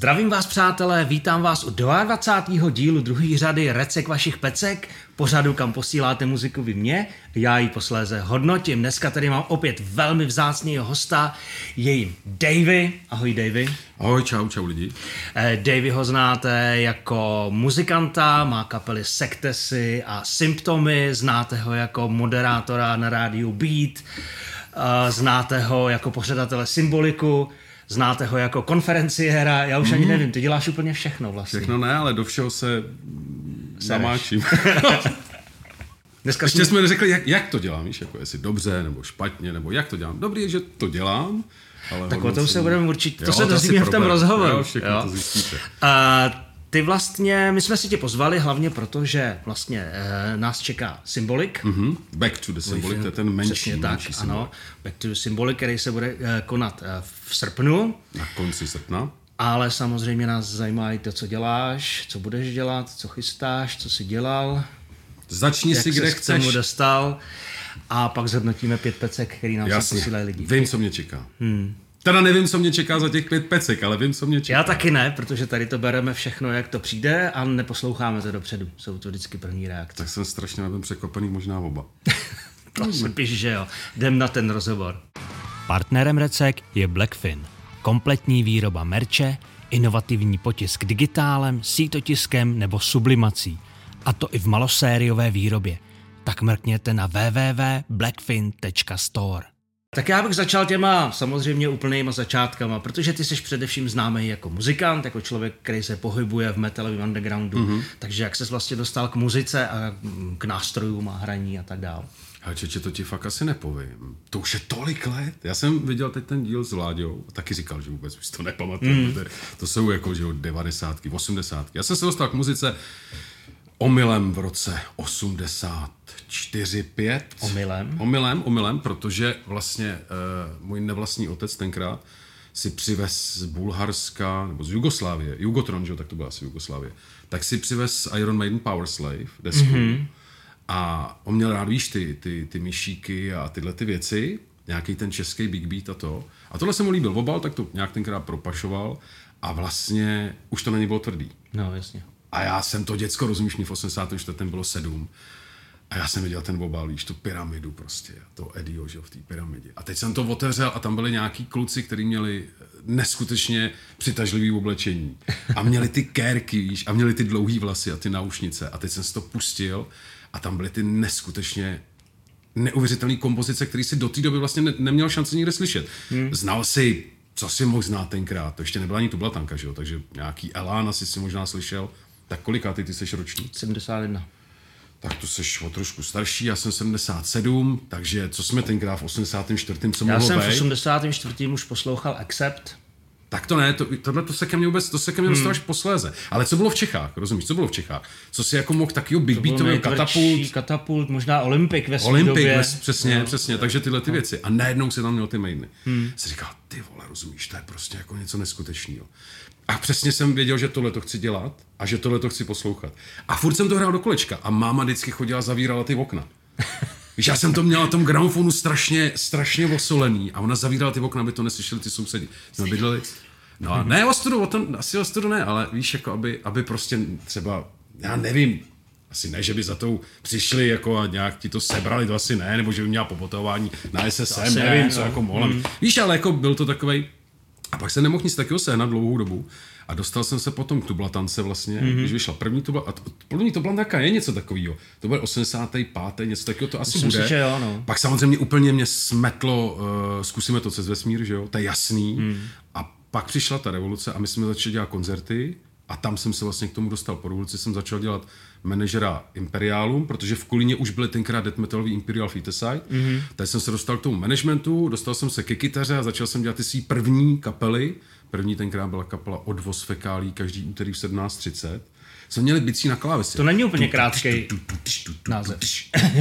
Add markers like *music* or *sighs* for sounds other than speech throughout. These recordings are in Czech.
Zdravím vás, přátelé, vítám vás u 22. dílu druhé řady Recek vašich pecek, pořadu, kam posíláte muziku vy mě, já ji posléze hodnotím. Dneska tady mám opět velmi vzácného hosta, je jim Davy. Ahoj Davy. Ahoj, čau, čau lidi. Eh, Davy ho znáte jako muzikanta, má kapely Sektesy a Symptomy, znáte ho jako moderátora na rádiu Beat, eh, znáte ho jako pořadatele Symboliku, Znáte ho jako konferenciéra, já už mm. ani mhm. nevím, ty děláš úplně všechno vlastně. Všechno ne, ale do všeho se zamáčím. *laughs* Dneska Ještě jsme, neřekli, jak, jak to dělám, víš, jako jestli dobře nebo špatně, nebo jak to dělám. Dobrý je, že to dělám, ale tak o tom se budeme určitě, to jo, se dozvíme v tom rozhovoru. Jo, všechno jo. to zjistíte. A ty vlastně, my jsme si tě pozvali hlavně proto, že vlastně e, nás čeká Symbolik. Mm-hmm. Back to the Symbolic, to je ten menší, Přesně tak, menší symbol. ano. Back to the Symbolic, který se bude e, konat e, v srpnu. Na konci srpna. Ale samozřejmě nás zajímá i to, co děláš, co budeš dělat, co chystáš, co jsi dělal. Začni jak si, kde chceš. Jak dostal. A pak zhodnotíme pět pecek, který nám Jasně. posílají lidi. Vím, co mě čeká. Hmm. Teda nevím, co mě čeká za těch pět pecek, ale vím, co mě čeká. Já taky ne, protože tady to bereme všechno, jak to přijde a neposloucháme to dopředu. Jsou to vždycky první reakce. Tak jsem strašně nevím překvapený, možná oba. *laughs* to si píš, že jo. Jdem na ten rozhovor. Partnerem Recek je Blackfin. Kompletní výroba merče, inovativní potisk digitálem, sítotiskem nebo sublimací. A to i v malosériové výrobě. Tak mrkněte na www.blackfin.store. Tak já bych začal těma samozřejmě úplnýma začátkama, protože ty jsi především známý jako muzikant, jako člověk, který se pohybuje v metalovém undergroundu. Mm-hmm. Takže jak ses vlastně dostal k muzice a k nástrojům a hraní a tak dále? Ale čeče, to ti fakt asi nepovím. To už je tolik let. Já jsem viděl teď ten díl s Vláďou a taky říkal, že vůbec už to nepamatuju. Mm. To jsou jako, že 90. 80. Já jsem se dostal k muzice omylem v roce 84, 5. Omylem? Omylem, omylem, protože vlastně uh, můj nevlastní otec tenkrát si přivez z Bulharska, nebo z Jugoslávie, Jugotron, že? tak to byla asi Jugoslávie, tak si přivez Iron Maiden Power Slave, desku. Mm-hmm. A on měl rád, víš, ty, ty, ty myšíky a tyhle ty věci, nějaký ten český big beat a to. A tohle se mu líbil obal, tak to nějak tenkrát propašoval a vlastně už to na něj bylo tvrdý. No, jasně. A já jsem to děcko, rozumíš, mě v 84. bylo sedm. A já jsem viděl ten obal, víš, tu pyramidu prostě, to Edio, že v té pyramidě. A teď jsem to otevřel a tam byli nějaký kluci, kteří měli neskutečně přitažlivý oblečení. A měli ty kérky, víš, a měli ty dlouhý vlasy a ty naušnice. A teď jsem si to pustil a tam byly ty neskutečně neuvěřitelné kompozice, které si do té doby vlastně ne- neměl šanci nikde slyšet. Hmm. Znal si, co si mohl znát tenkrát, to ještě nebyla ani tublatanka, že jo, takže nějaký Elán asi si možná slyšel, tak koliká ty, ty jsi ročník? 71. Tak to jsi o trošku starší, já jsem 77, takže co jsme tenkrát v 84. co Já jsem být? v 84. už poslouchal Accept. Tak to ne, to, tohle to se ke mně vůbec, to se ke mně dostalo až posléze. Ale co bylo v Čechách, rozumíš, co bylo v Čechách? Co si jako mohl takovýho big beatový katapult? Katapult, možná Olympik ve své Olympik, době. Ve, přesně, No. přesně, takže tyhle ty věci. A najednou se tam měl ty mainy. Hmm. Si říkal, ty vole, rozumíš, to je prostě jako něco neskutečného. A přesně jsem věděl, že tohle to chci dělat a že tohle to chci poslouchat. A furt jsem to hrál do kolečka a máma vždycky chodila zavírala ty okna. *laughs* Víš, já jsem to měl na tom gramofonu strašně, strašně osolený a ona zavírala ty okna, aby to neslyšeli ty sousedi. Jsme bydleli, no a ne ostudu, o tom, asi ostudu ne, ale víš, jako aby, aby prostě třeba, já nevím, asi ne, že by za tou přišli jako a nějak ti to sebrali, to asi ne, nebo že by měla popotování na SSM, nevím, ne, co no. jako mohla. Mm. Víš, ale jako byl to takovej, a pak jsem nemohl nic takového sehnat dlouhou dobu. A dostal jsem se potom k tublatance vlastně, mm-hmm. když vyšla první tubla, a první tublatanka je něco takového. To byl 85. něco takového, to asi Myslím bude. si, jo, no. Pak samozřejmě úplně mě smetlo, uh, zkusíme to přes vesmír, že jo, to je jasný. Mm. A pak přišla ta revoluce a my jsme začali dělat koncerty a tam jsem se vlastně k tomu dostal. Po revoluci jsem začal dělat manažera Imperiálům, protože v Kolíně už byly tenkrát death metalový Imperial Fetiside. Mm-hmm. Tady jsem se dostal k tomu managementu, dostal jsem se ke kytaře a začal jsem dělat ty svý první kapely. První tenkrát byla kapela Odvoz fekálí každý úterý v 17.30. Jsme měli bicí na klávesi. To není úplně krátkej název.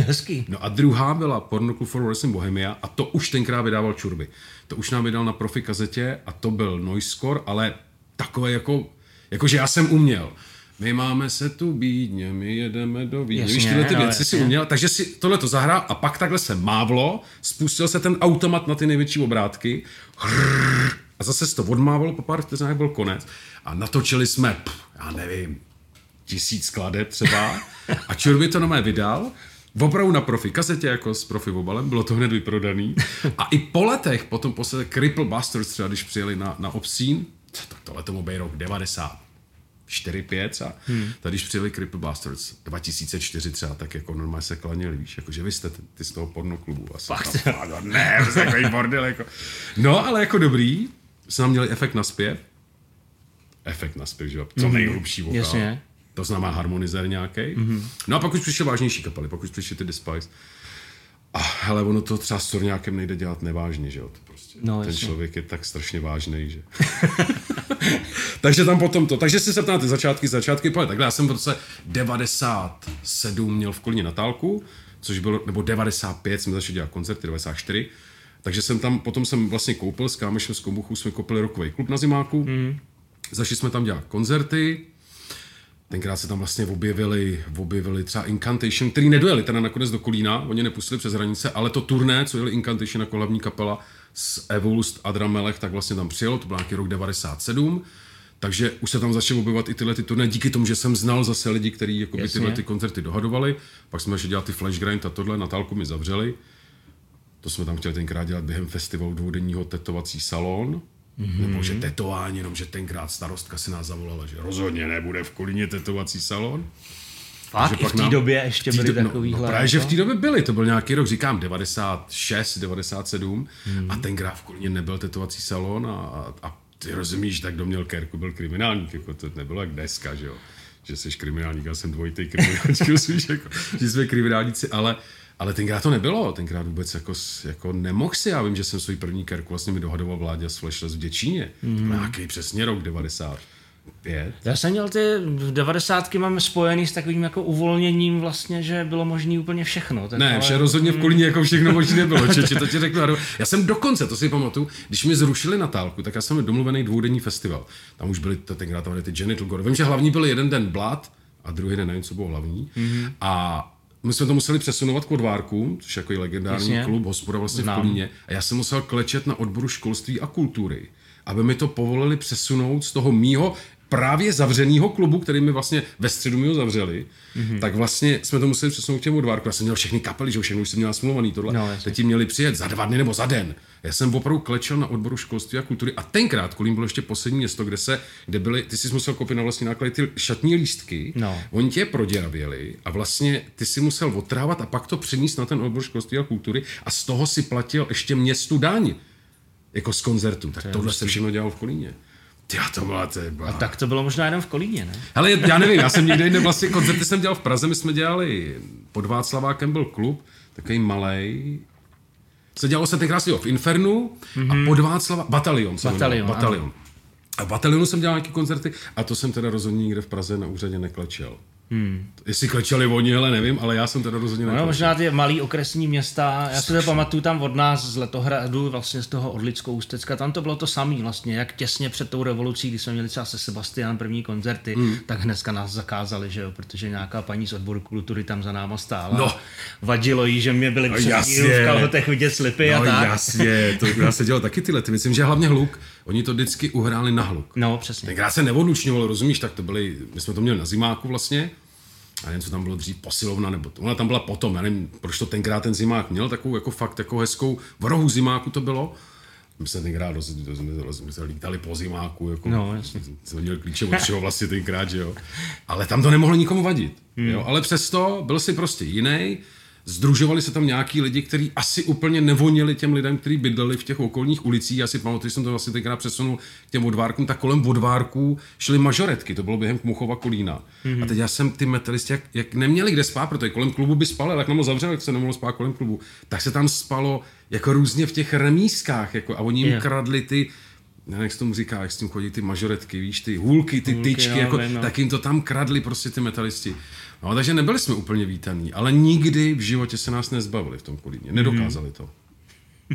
Hezký. No a druhá byla Porno Club for Wrestling Bohemia a to už tenkrát vydával Čurby. To už nám vydal na profi kazetě a to byl Noisecore, ale takové jako, jakože já jsem uměl. My máme se tu bídně, my jedeme do Vídně. Jasně, Víš, tyhle ty no, věci si jasně. uměl, takže si tohle to zahrál a pak takhle se mávlo, spustil se ten automat na ty největší obrátky hrrr, A zase se to odmávalo, po pár vteřinách byl konec. A natočili jsme, pff, já nevím, tisíc skladeb třeba. A Čurby to na mé vydal. Opravdu na profi kazetě, jako s profi obalem, bylo to hned vyprodaný. A i po letech, potom posledně Cripple Busters třeba, když přijeli na, na Obscene, tak tohle tomu byl rok 90, 4, 5 a hmm. tady, když přijeli Cripple Bastards 2004 třeba, tak jako normálně se klanili, víš, jako že vy jste ty, ty z toho pornoklubu. Asi Fakt? Tam, no, ne, to je takový *laughs* bordel, jako. No, ale jako dobrý, jsme tam měli efekt na zpěv, efekt na zpěv, že jo, co nejhlubší vokál. Jasně. To znamená harmonizer nějaký. Mm-hmm. No a pak už přišly vážnější kapely, pak už přišly ty Despise. A hele, ono to třeba s Torňákem nejde dělat nevážně, že jo? To prostě, No, ten jasně. člověk je tak strašně vážný, že... *laughs* takže tam potom to. Takže si se ptáte začátky, začátky, pojď. Takhle já jsem v roce 97 měl v Kolíně Natálku, což bylo, nebo 95 jsme začali dělat koncerty, 94. Takže jsem tam, potom jsem vlastně koupil s kámešem z Kombuchu, jsme koupili rokový klub na zimáku. Mm. Začali jsme tam dělat koncerty, Tenkrát se tam vlastně objevili, objevili třeba Incantation, který nedojeli teda nakonec do Kolína, oni nepustili přes hranice, ale to turné, co jeli Incantation jako hlavní kapela s Evulst a Dramelech, tak vlastně tam přijelo, to byl nějaký rok 97. Takže už se tam začaly objevovat i tyhle ty turné, díky tomu, že jsem znal zase lidi, kteří jako tyhle ty koncerty dohadovali. Pak jsme začali dělat ty flash grind a tohle, Natálku mi zavřeli. To jsme tam chtěli tenkrát dělat během festivalu dvoudenního tetovací salon. Mm-hmm. Nebo že tetování, jenom že tenkrát starostka si nás zavolala, že rozhodně nebude v Kolíně tetovací salon. Fakt, Že i pak v té době ještě byly do- takovýhle. No, no právě, že v jako? té době byly, to byl nějaký rok, říkám, 96, 97 hmm. a tenkrát v Kolíně nebyl tetovací salon a, a, a ty rozumíš, tak kdo měl kérku, byl kriminálník, jako to nebylo jak dneska, že jo že jsi kriminálník, já jsem dvojitý kriminálník, *laughs* jako, že jsme kriminálníci, ale, ale tenkrát to nebylo, tenkrát vůbec jako, jako nemohl si, já vím, že jsem svůj první kerku vlastně mi dohadoval vládě s Flashless v Děčíně, mm. nějaký přesně rok 95. Já jsem měl ty v 90. mám spojený s takovým jako uvolněním vlastně, že bylo možné úplně všechno. Tak Ne, ale- vše rozhodně v Kolíně jako všechno možné nebylo. *laughs* Čeči, to ti řeknu. Já jsem dokonce, to si pamatuju, když mi zrušili Natálku, tak já jsem měl domluvený dvoudenní festival. Tam už byly, to tenkrát tam byly ty Genital Gore. Vím, že hlavní byl jeden den Blood a druhý den nevím, co bylo hlavní. Mm-hmm. A my jsme to museli přesunovat k odvárkům, což je jako legendární Jasně. klub, hospoda vlastně Znám. v Kolíně. A já jsem musel klečet na odboru školství a kultury, aby mi to povolili přesunout z toho mýho právě zavřeného klubu, který mi vlastně ve středu mi ho zavřeli, mm-hmm. tak vlastně jsme to museli přesunout k těm odvárku. Já jsem měl všechny kapely, že všechno už jsem měl smluvaný tohle. No. Teď ti měli přijet za dva dny nebo za den. Já jsem opravdu klečel na odboru školství a kultury a tenkrát Kolín bylo ještě poslední město, kde se, kde byly, ty jsi musel koupit na vlastní náklady ty šatní lístky, No. oni tě je proděravěli a vlastně ty si musel otrávat a pak to přenést na ten odbor školství a kultury a z toho si platil ještě městu daň jako z koncertu. Tak tohle se všechno dělal v Kolíně. Ty to byla, to je A tak to bylo možná jenom v Kolíně, ne? ale já nevím, já jsem někde jinde vlastně koncerty jsem dělal v Praze, my jsme dělali, pod Václavákem byl klub, takový malej, se dělalo se tenkrát v Infernu mm-hmm. a pod Václava, Batalion. se Batalion, Batalion. A v Batalionu jsem dělal nějaké koncerty a to jsem teda rozhodně nikde v Praze na úřadě neklečel. Hmm. Jestli klečeli oni, ale nevím, ale já jsem teda rozhodně No, neklečel. možná ty malý okresní města, já si to pamatuju tam od nás z Letohradu, vlastně z toho Orlickou Ústecka, tam to bylo to samé vlastně, jak těsně před tou revolucí, když jsme měli třeba se Sebastian první koncerty, mm. tak hnedka nás zakázali, že jo, protože nějaká paní z odboru kultury tam za náma stála. No. Vadilo jí, že mě byly No, v kalhotech vidět slipy a No tak. jasně, to já se dělal taky tyhle. Ty. Myslím, že hlavně hluk, oni to vždycky uhráli na hluk. No, přesně. Tenkrát se neodlučňovalo, rozumíš, tak to byly, my jsme to měli na zimáku vlastně, a nevím, co tam bylo dřív, posilovna, nebo to, ona tam byla potom, já nevím, proč to tenkrát ten zimák měl, takovou jako fakt jako hezkou, v rohu zimáku to bylo, my jsme tenkrát roz, roz, roz, my jsme lítali po zimáku, jako, No, jasně. jsme měli klíče od všeho vlastně tenkrát, že jo. Ale tam to nemohlo nikomu vadit, hmm. jo. Ale přesto byl si prostě jiný. Združovali se tam nějaký lidi, kteří asi úplně nevonili těm lidem, kteří bydleli v těch okolních ulicích. Já si pamatuju, že jsem to vlastně tenkrát přesunul k těm odvárkům, tak kolem odvárků šly mažoretky, to bylo během Kmuchova Kolína. Mm-hmm. A teď já jsem ty metalisti, jak, jak, neměli kde spát, protože kolem klubu by spali, ale jak nám ho zavřeli, jak se nemohlo spát kolem klubu, tak se tam spalo jako různě v těch remískách, jako, a oni jim Jo. kradli ty, nevím, jak se tomu říká, jak s tím chodí ty mažoretky, víš, ty hůlky, ty Hůlky, tyčky, jo, jako, vím, no. tak jim to tam kradli prostě ty metalisti. No, takže nebyli jsme úplně vítaní, ale nikdy v životě se nás nezbavili v tom Kolíně. Nedokázali to.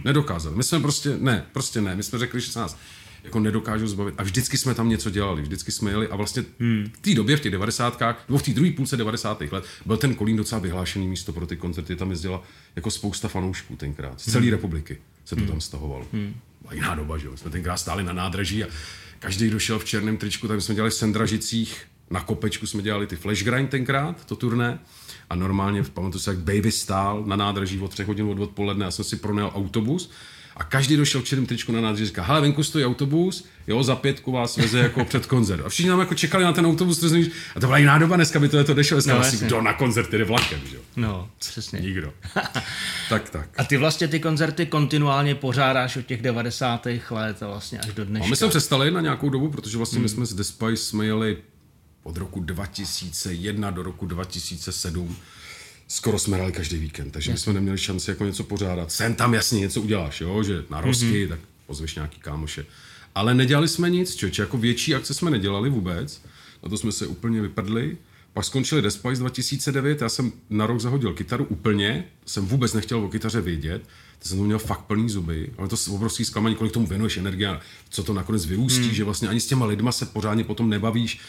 Nedokázali. My jsme prostě, ne, prostě ne. My jsme řekli, že se nás jako nedokážou zbavit. A vždycky jsme tam něco dělali, vždycky jsme jeli a vlastně v té době, v těch devadesátkách, nebo v té druhé půlce 90. let, byl ten Kolín docela vyhlášený místo pro ty koncerty, tam jezdila jako spousta fanoušků tenkrát. Z celé republiky se to tam stahovalo. jiná doba, že jo. Jsme tenkrát stáli na nádraží a každý, kdo šel v černém tričku, tak jsme dělali v Sendražicích, na kopečku jsme dělali ty flash grind tenkrát, to turné. A normálně, pamatuju se, jak Baby stál na nádraží od třech hodin od odpoledne, já jsem si pronajal autobus a každý došel v černém tričku na nádraží říká, hele, venku stojí autobus, jo, za pětku vás veze jako *laughs* před koncert. A všichni nám jako čekali na ten autobus, to znamená, a to byla jiná doba, dneska by to, to nešlo, dneska no, vlastně, kdo na koncert jde vlakem, že jo? No, přesně. Nikdo. *laughs* tak, tak. A ty vlastně ty koncerty kontinuálně pořádáš od těch 90. let a vlastně až do dneška. A my jsme přestali na nějakou dobu, protože vlastně hmm. my jsme z The Spice jsme jeli od roku 2001 do roku 2007 skoro jsme hrali každý víkend, takže my jsme neměli šanci jako něco pořádat. Sem tam jasně něco uděláš, jo, že na rozky, mm-hmm. tak pozveš nějaký kámoše. Ale nedělali jsme nic, člověče, jako větší akce jsme nedělali vůbec, na to jsme se úplně vypadli. Pak skončili Despice 2009, já jsem na rok zahodil kytaru úplně, jsem vůbec nechtěl o kytaře vědět, teď jsem to měl fakt plný zuby, ale to obrovský zklamání, kolik tomu věnuješ energie a co to nakonec vyústí, hmm. že vlastně ani s těma lidma se pořádně potom nebavíš,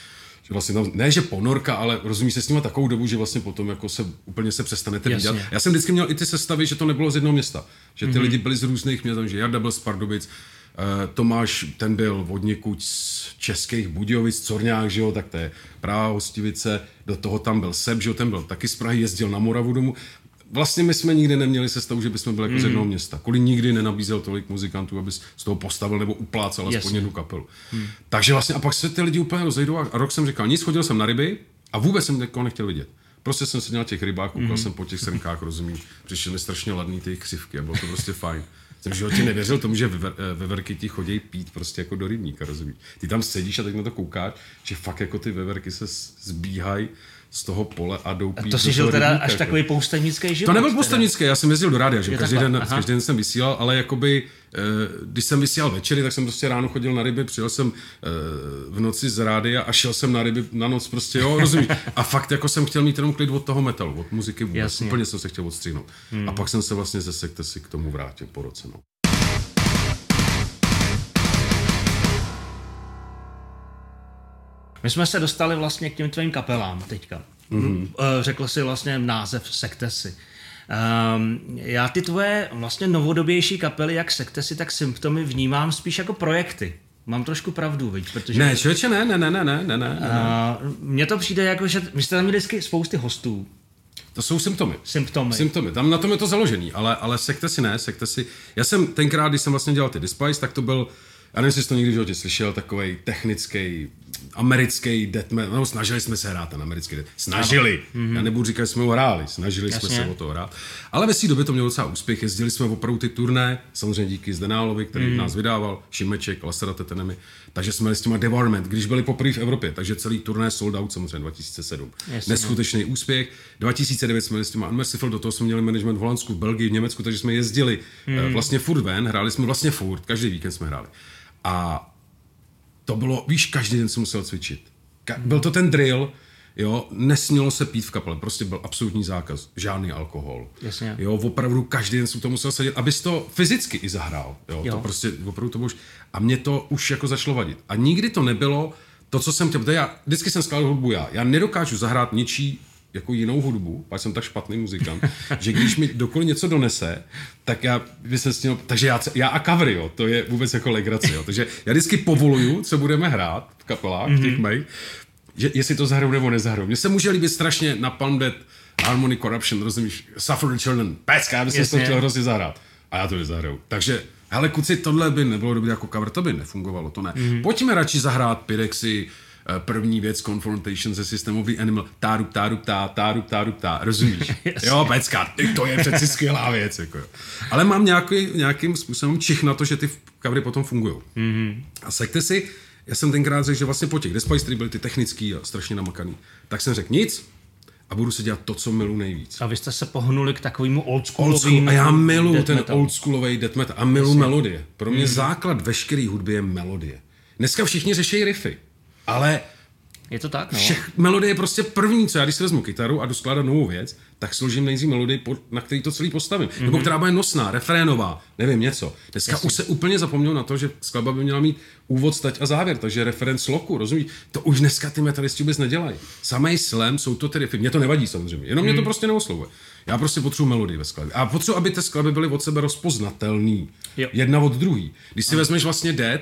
že vlastně tam, ne že ponorka, ale rozumí se s nimi takovou dobu, že vlastně potom jako se úplně se přestanete vidět. Já jsem vždycky měl i ty sestavy, že to nebylo z jednoho města, že ty mm-hmm. lidi byli z různých měst, že Jarda byl z Pardubic, uh, Tomáš, ten byl od někud z českých Budějovic, Corňák, že jo, tak to je Praha, Hostivice, do toho tam byl Seb, že jo, ten byl taky z Prahy, jezdil na Moravu domů vlastně my jsme nikdy neměli sestavu, že bychom byli jako mm. z mhm. jednoho města. Kvůli nikdy nenabízel tolik muzikantů, aby z toho postavil nebo uplácal aspoň jednu kapelu. Mm. Takže vlastně a pak se ty lidi úplně rozejdou a rok jsem říkal, nic, chodil jsem na ryby a vůbec jsem někoho nechtěl vidět. Prostě jsem seděl na těch rybách, koukal mm. jsem po těch srnkách, rozumím, přišly mi strašně ladný ty křivky a bylo to prostě fajn. Jsem v životě nevěřil tomu, že ve eh, veverky ti chodí pít prostě jako do rybníka, rozumíš? Ty tam sedíš a teď na to koukáš, že fakt jako ty veverky se zbíhají z toho pole a jdou pít. A to si žil teda až takový poustevnický život. To nebyl poustevnický, já jsem jezdil do rádia, že každý den, každý den jsem vysílal, ale jakoby, eh, když jsem vysílal večery, tak jsem prostě ráno chodil na ryby, přijel jsem eh, v noci z rádia a šel jsem na ryby na noc prostě, jo, rozumíš. A fakt jako jsem chtěl mít jenom klid od toho metalu, od muziky vůbec. Jasně. Úplně jsem se chtěl odstříhnout. Hmm. A pak jsem se vlastně ze sekte si k tomu vrátil po roce. No. My jsme se dostali vlastně k těm tvým kapelám teďka. Mm-hmm. Řekl si vlastně název Sektesy. Um, já ty tvoje vlastně novodobější kapely, jak Sektesy, tak Symptomy vnímám spíš jako projekty. Mám trošku pravdu, viď? Protože... Ne, člověče, ne, ne, ne, ne, ne, ne, ne. Uh, mně to přijde jako, že vy jste tam měli vždycky spousty hostů. To jsou symptomy. Symptomy. Symptomy. Tam na tom je to založený, ale, ale sekte si ne, sekte si. Já jsem tenkrát, když jsem vlastně dělal ty Despice, tak to byl, já nevím, jestli jsi to někdy v životě slyšel, takový technický americký death metal, no snažili jsme se hrát ten americký death, snažili, mm-hmm. já nebudu říkat, že jsme ho hráli, snažili Jasně. jsme se o to hrát, ale ve své době to mělo docela úspěch, jezdili jsme opravdu ty turné, samozřejmě díky Zdenálovi, který mm. nás vydával, Šimeček, Lasera Tetenemi, takže jsme s těma Devarment, když byli poprvé v Evropě, takže celý turné sold out samozřejmě 2007. Jasně. Neskutečný úspěch. 2009 jsme s těma Unmerciful, do toho jsme měli management v Holandsku, v Belgii, v Německu, takže jsme jezdili mm. vlastně furt ven, hráli jsme vlastně furt, každý víkend jsme hráli. A to bylo, víš, každý den jsem musel cvičit. Ka- byl to ten drill, jo, nesmělo se pít v kapele, prostě byl absolutní zákaz, žádný alkohol. Jasně. Jo, opravdu každý den jsem to musel sedět, abys to fyzicky i zahrál, jo, jo. to prostě opravdu to už, a mě to už jako začalo vadit. A nikdy to nebylo to, co jsem chtěl, já vždycky jsem skládal hudbu já, já nedokážu zahrát ničí jako jinou hudbu, pak jsem tak špatný muzikant, *laughs* že když mi dokoliv něco donese, tak já by se s tím, takže já, já a covery, jo, to je vůbec jako legrace, jo, takže já vždycky povoluju, co budeme hrát v kapelách, mm-hmm. těch mých, že jestli to zahraju nebo nezahraju. Mně se může líbit strašně na Palm Dead, Harmony Corruption, rozumíš, Suffer the Children, pecka, já bych to chtěl hrozně zahrát. A já to nezahraju. Takže, hele, kuci, tohle by nebylo dobré jako cover, to by nefungovalo, to ne. Mm-hmm. Pojďme radši zahrát Pyrexy, první věc, confrontation se systémový animal, táru, táru, tá, táru, táru, tá, rozumíš? *laughs* jo, pecka, to je přeci skvělá věc, jako. Ale mám nějaký, nějakým způsobem čich na to, že ty covery potom fungují. Mm-hmm. A sekte si, já jsem tenkrát řekl, že vlastně po těch Despice byly ty technický a strašně namakaný, tak jsem řekl nic, a budu se dělat to, co milu nejvíc. A vy jste se pohnuli k takovému oldschoolovým old A já milu ten oldschoolový death metal a milu melodie. Pro mě mm. základ veškeré hudby je melodie. Dneska všichni řeší riffy. Ale Je to tak, no. Všech melodie je prostě první, co já když si vezmu kytaru a jdu novou věc, tak složím nejdřív melodii, na který to celý postavím. Mm-hmm. Nebo která bude nosná, refrénová, nevím něco. Dneska Jasně. už se úplně zapomněl na to, že skladba by měla mít úvod, stať a závěr, takže referenc loku, rozumíš? To už dneska ty metalisti vůbec nedělají. Samej slam jsou to riffy. Mě to nevadí samozřejmě, jenom mě to prostě neoslovuje. Já prostě potřebuji melodii ve skladbě. A potřebuji, aby ty skladby byly od sebe rozpoznatelný. Jo. Jedna od druhý. Když si vezmeš vlastně Dead,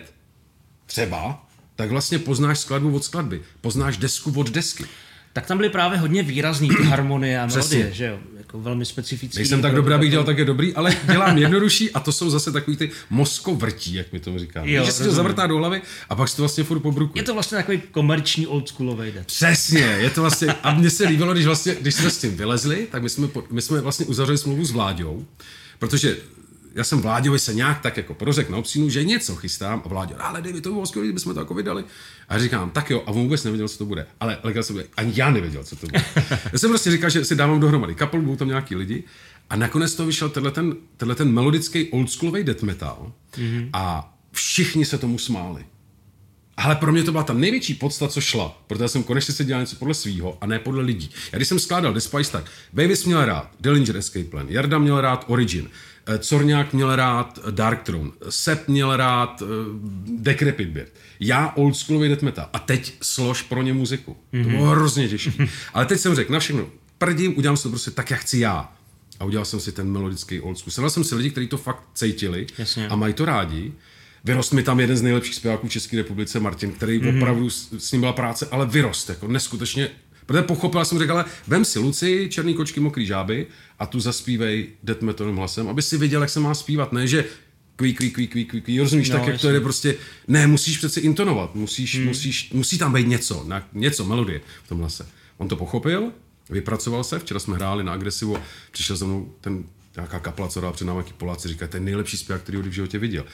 třeba, tak vlastně poznáš skladbu od skladby. Poznáš desku od desky. Tak tam byly právě hodně výrazný ty harmonie a Přesně. melodie, že jo? Jako velmi specifický. Nejsem tak dobrý, abych dělal také dobrý, ale dělám jednodušší a to jsou zase takový ty mozkovrtí, jak mi to říká. Jo, že si to zavrtá do hlavy a pak si to vlastně furt pobrukuje. Je to vlastně takový komerční oldschoolový dead. Přesně, je to vlastně, a mně se líbilo, když, vlastně, když jsme s tím vylezli, tak my jsme, my jsme vlastně uzavřeli smlouvu s Vláďou, protože já jsem Vláďovi se nějak tak jako prořekl na obsínu, že něco chystám a Vláďo, ale Davy, to by bylo skvělé, kdybychom to jako vydali. A říkám, tak jo, a on vůbec nevěděl, co to bude. Ale legal jsem, ani já nevěděl, co to bude. *laughs* já jsem prostě říkal, že si dávám dohromady kapel, budou tam nějaký lidi. A nakonec to vyšel tenhle ten, tenhle ten melodický oldschoolový death metal mm-hmm. a všichni se tomu smáli. Ale pro mě to byla ta největší podsta, co šla, protože jsem konečně se dělal něco podle svýho a ne podle lidí. Já když jsem skládal Despice, tak Babies měl rád Dillinger Escape Plan, Jarda měl rád Origin, Corňák měl rád eh, Dark Throne, Sepp měl rád uh, Decrepit Beard, já oldschoolový death metal a teď slož pro ně muziku. Mm-hmm. To bylo hrozně těžké. Ale teď jsem řekl, na všechno, prdím, udělám si to prostě tak, jak chci já. A udělal jsem si ten melodický old school. Sehnal jsem si lidi, kteří to fakt cítili Jasně. a mají to rádi. Vyrost mi tam jeden z nejlepších zpěváků v České republice, Martin, který mm-hmm. opravdu s, s ním byla práce, ale vyrost, jako neskutečně. Protože pochopil jsem, řekl, ale vem si Luci, černý kočky, mokrý žáby a tu zaspívej death metalovým hlasem, aby si věděl, jak se má zpívat, ne, že kví, kví, kví, kví, kví, kví, rozumíš, No, tak, jak to je prostě, ne, musíš přece intonovat, musíš, hmm. musíš, musí tam být něco, na, něco, melodie v tom hlase. On to pochopil, vypracoval se, včera jsme hráli na agresivu, přišel za mnou ten nějaká kapla, co dá před námi jaký Poláci, říká, to je nejlepší zpěvák, který kdy v životě viděl.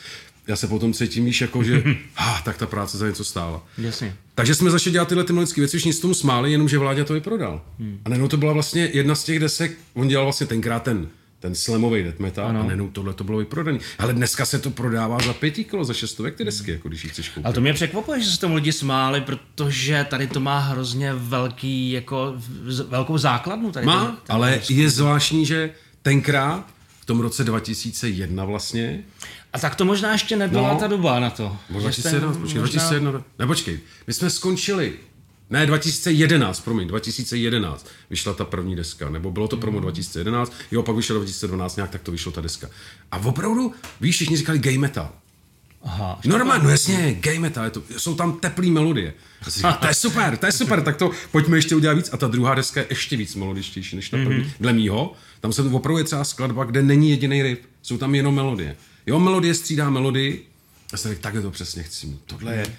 Já se potom cítím, víš, jako, že ha, *laughs* tak ta práce za něco stála. Jasně. Takže jsme začali dělat tyhle ty melodické věci, všichni se tomu smáli, jenomže Vláďa to vyprodal. Hmm. A najednou to byla vlastně jedna z těch desek, on dělal vlastně tenkrát ten, ten slamový death metal ano. a najednou tohle to bylo vyprodané. Ale dneska se to prodává za pěti kilo, za šestovek ty desky, jako když ji chceš koupit. Ale to mě překvapuje, že se tomu lidi smáli, protože tady to má hrozně velký, jako velkou základnu. Tady Má, ten, ten ale je zvláštní, že tenkrát, v tom roce 2001 vlastně, A tak to možná ještě nebyla No. ta doba na to. Že 2011, jste počkej, možná- 2001, ne, počkej, my jsme skončili, ne, 2011, promiň, 2011 vyšla ta první deska, nebo bylo to promo 2011, jo, pak vyšlo 2012, nějak tak to vyšlo ta deska. A opravdu, víš, všichni říkali gay metal. Aha. Normálně, no jasně, gay metal, je to, jsou tam teplý melodie. Říkal, to je super, to je super, tak to pojďme ještě udělat víc. A ta druhá deska je ještě víc melodičtější než ta první. Mm-hmm. Dle mýho, tam se opravdu je třeba skladba, kde není jediný riff, jsou tam jenom melodie. Jo, melodie střídá melodii, a jsem řekl, takhle to přesně chci mít. Tohle je... *sighs*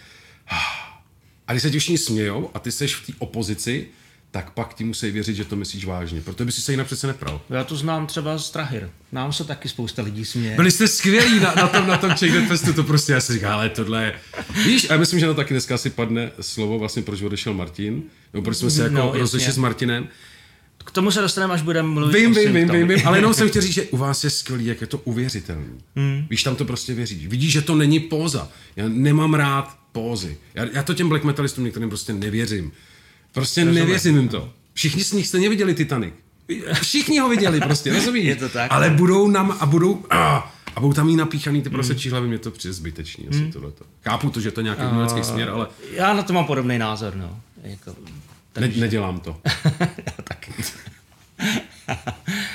A když se ti všichni smějou a ty seš v té opozici, tak pak ti musí věřit, že to myslíš vážně, protože by si se jinak přece nepral. Já to znám třeba z Trahir. Nám se taky spousta lidí směje. Byli jste skvělí na, na tom, na tom Czech Festu, to prostě já si říkám, ale tohle je... Víš, a já myslím, že na taky dneska asi padne slovo, vlastně proč odešel Martin, nebo proč jsme se jako No, no, jasně. rozešli s Martinem. K tomu se dostaneme, až budeme mluvit Vím, vím, vím, vím, vím, ale jenom *laughs* jsem chtěl říct, že u vás je skvělý, jak je to uvěřitelný. Hmm. Víš, tam to prostě věříš. Vidíš, že to není póza. Já nemám rád pózy. Já, já to těm black metalistům některým prostě nevěřím. Prostě Rozumím. nevěřím jim to. Všichni z nich jste neviděli Titanic. Všichni ho viděli prostě, *laughs* rozumíš? Je to tak. Ale budou nám a budou... A, a budou tam jí napíchaný ty prasečí hlavy, mě to přijde zbytečný, asi Hmm. tohleto. Chápu to, že to je nějaký umělecký směr, ale Já na to mám podobný názor, no. Jako, ne, nedělám to. *laughs* já taky. *laughs*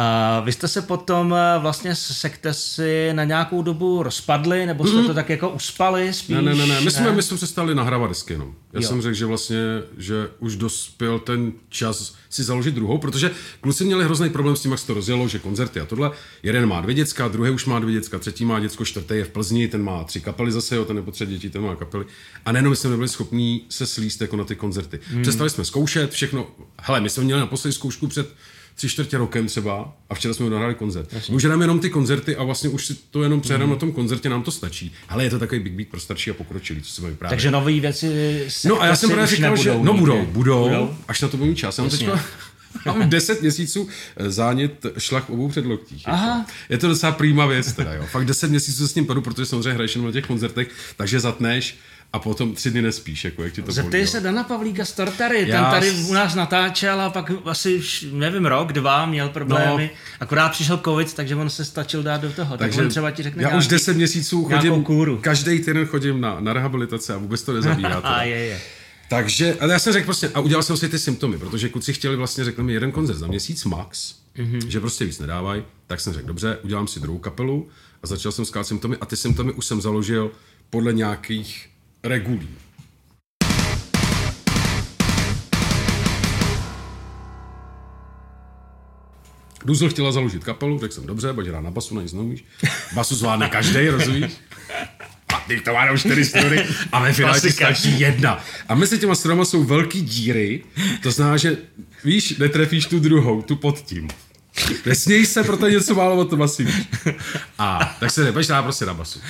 A vy jste se potom eh, vlastně s sektesi na nějakou dobu rozpadli, nebo jste to tak jako uspali spíš? Ne, ne, ne, ne. My, jsme, my jsme přestali nahrávat desky jenom. Já Jo. jsem řekl, že vlastně, že už dospěl ten čas si založit druhou, protože kluci měli hrozný problém s tím, jak se to rozjelo, že koncerty a tohle. Jeden má dvě děcka, druhý už má dvě děcka, třetí má děcko, čtvrtý je v Plzni, ten má tři kapely zase, jo, ten nepotřebuje dětí, ten má kapely. A nejenom my jsme nebyli schopní se slíst jako na ty koncerty. Hmm. Přestali jsme zkoušet všechno. Hele, my jsme měli naposledy zkoušku před tři čtvrtě rokem třeba a včera jsme nahráli koncert. My už jdeme jenom ty koncerty a vlastně už si to jenom přejedeme Mhm. mm. na tom koncertě, nám to stačí. Ale je to takový big beat pro starší a pokročilý, co se mi vyprávět. Takže nové věci No a já jsem právě říkal, že no budou, budou, budou. až na to budu mít čas. Já mám Jasně. teďka *laughs* mám 10 měsíců eh, zánět šlach obou předloktích. Aha. Jako. Je to docela prýma věc teda, jo. Fakt 10 měsíců se s ním padu, protože samozřejmě hraješ jenom na těch koncertech, takže zatneš a potom tři dny nespíš, jako jak ti to Zeptej se. Dana Pavlíka z Tortary, ten tady u nás natáčel a pak asi, nevím, rok, dva měl problémy. No. Akorát přišel covid, takže on se stačil dát do toho. Takže tak on třeba ti řekne já už nějaký- 10 měsíců chodím, kůru. každý týden chodím na, na rehabilitaci a vůbec to nezabírá. *laughs* A je, je. Takže, ale já jsem řekl prostě, a udělal jsem si ty symptomy, protože kluci chtěli vlastně, řekli mi jeden koncert za měsíc max, mm-hmm. že prostě víc nedávají, tak jsem řekl, dobře, udělám si druhou kapelu a začal jsem skát symptomy a ty symptomy už jsem založil podle nějakých regulí. Duzl chtěla založit kapelu, řekl jsem, dobře, hrát na basu, na nic neumíš. Basu zvládne každý, rozumíš? *laughs* A teď to má jenom čtyři struny a ve finále ti stačí jedna. A mezi těma strunama jsou velký díry, to znamená, že víš, netrefíš tu druhou, tu pod tím. Nesměj se, protože něco málo o tom asi víš. A tak se dát prostě na basu.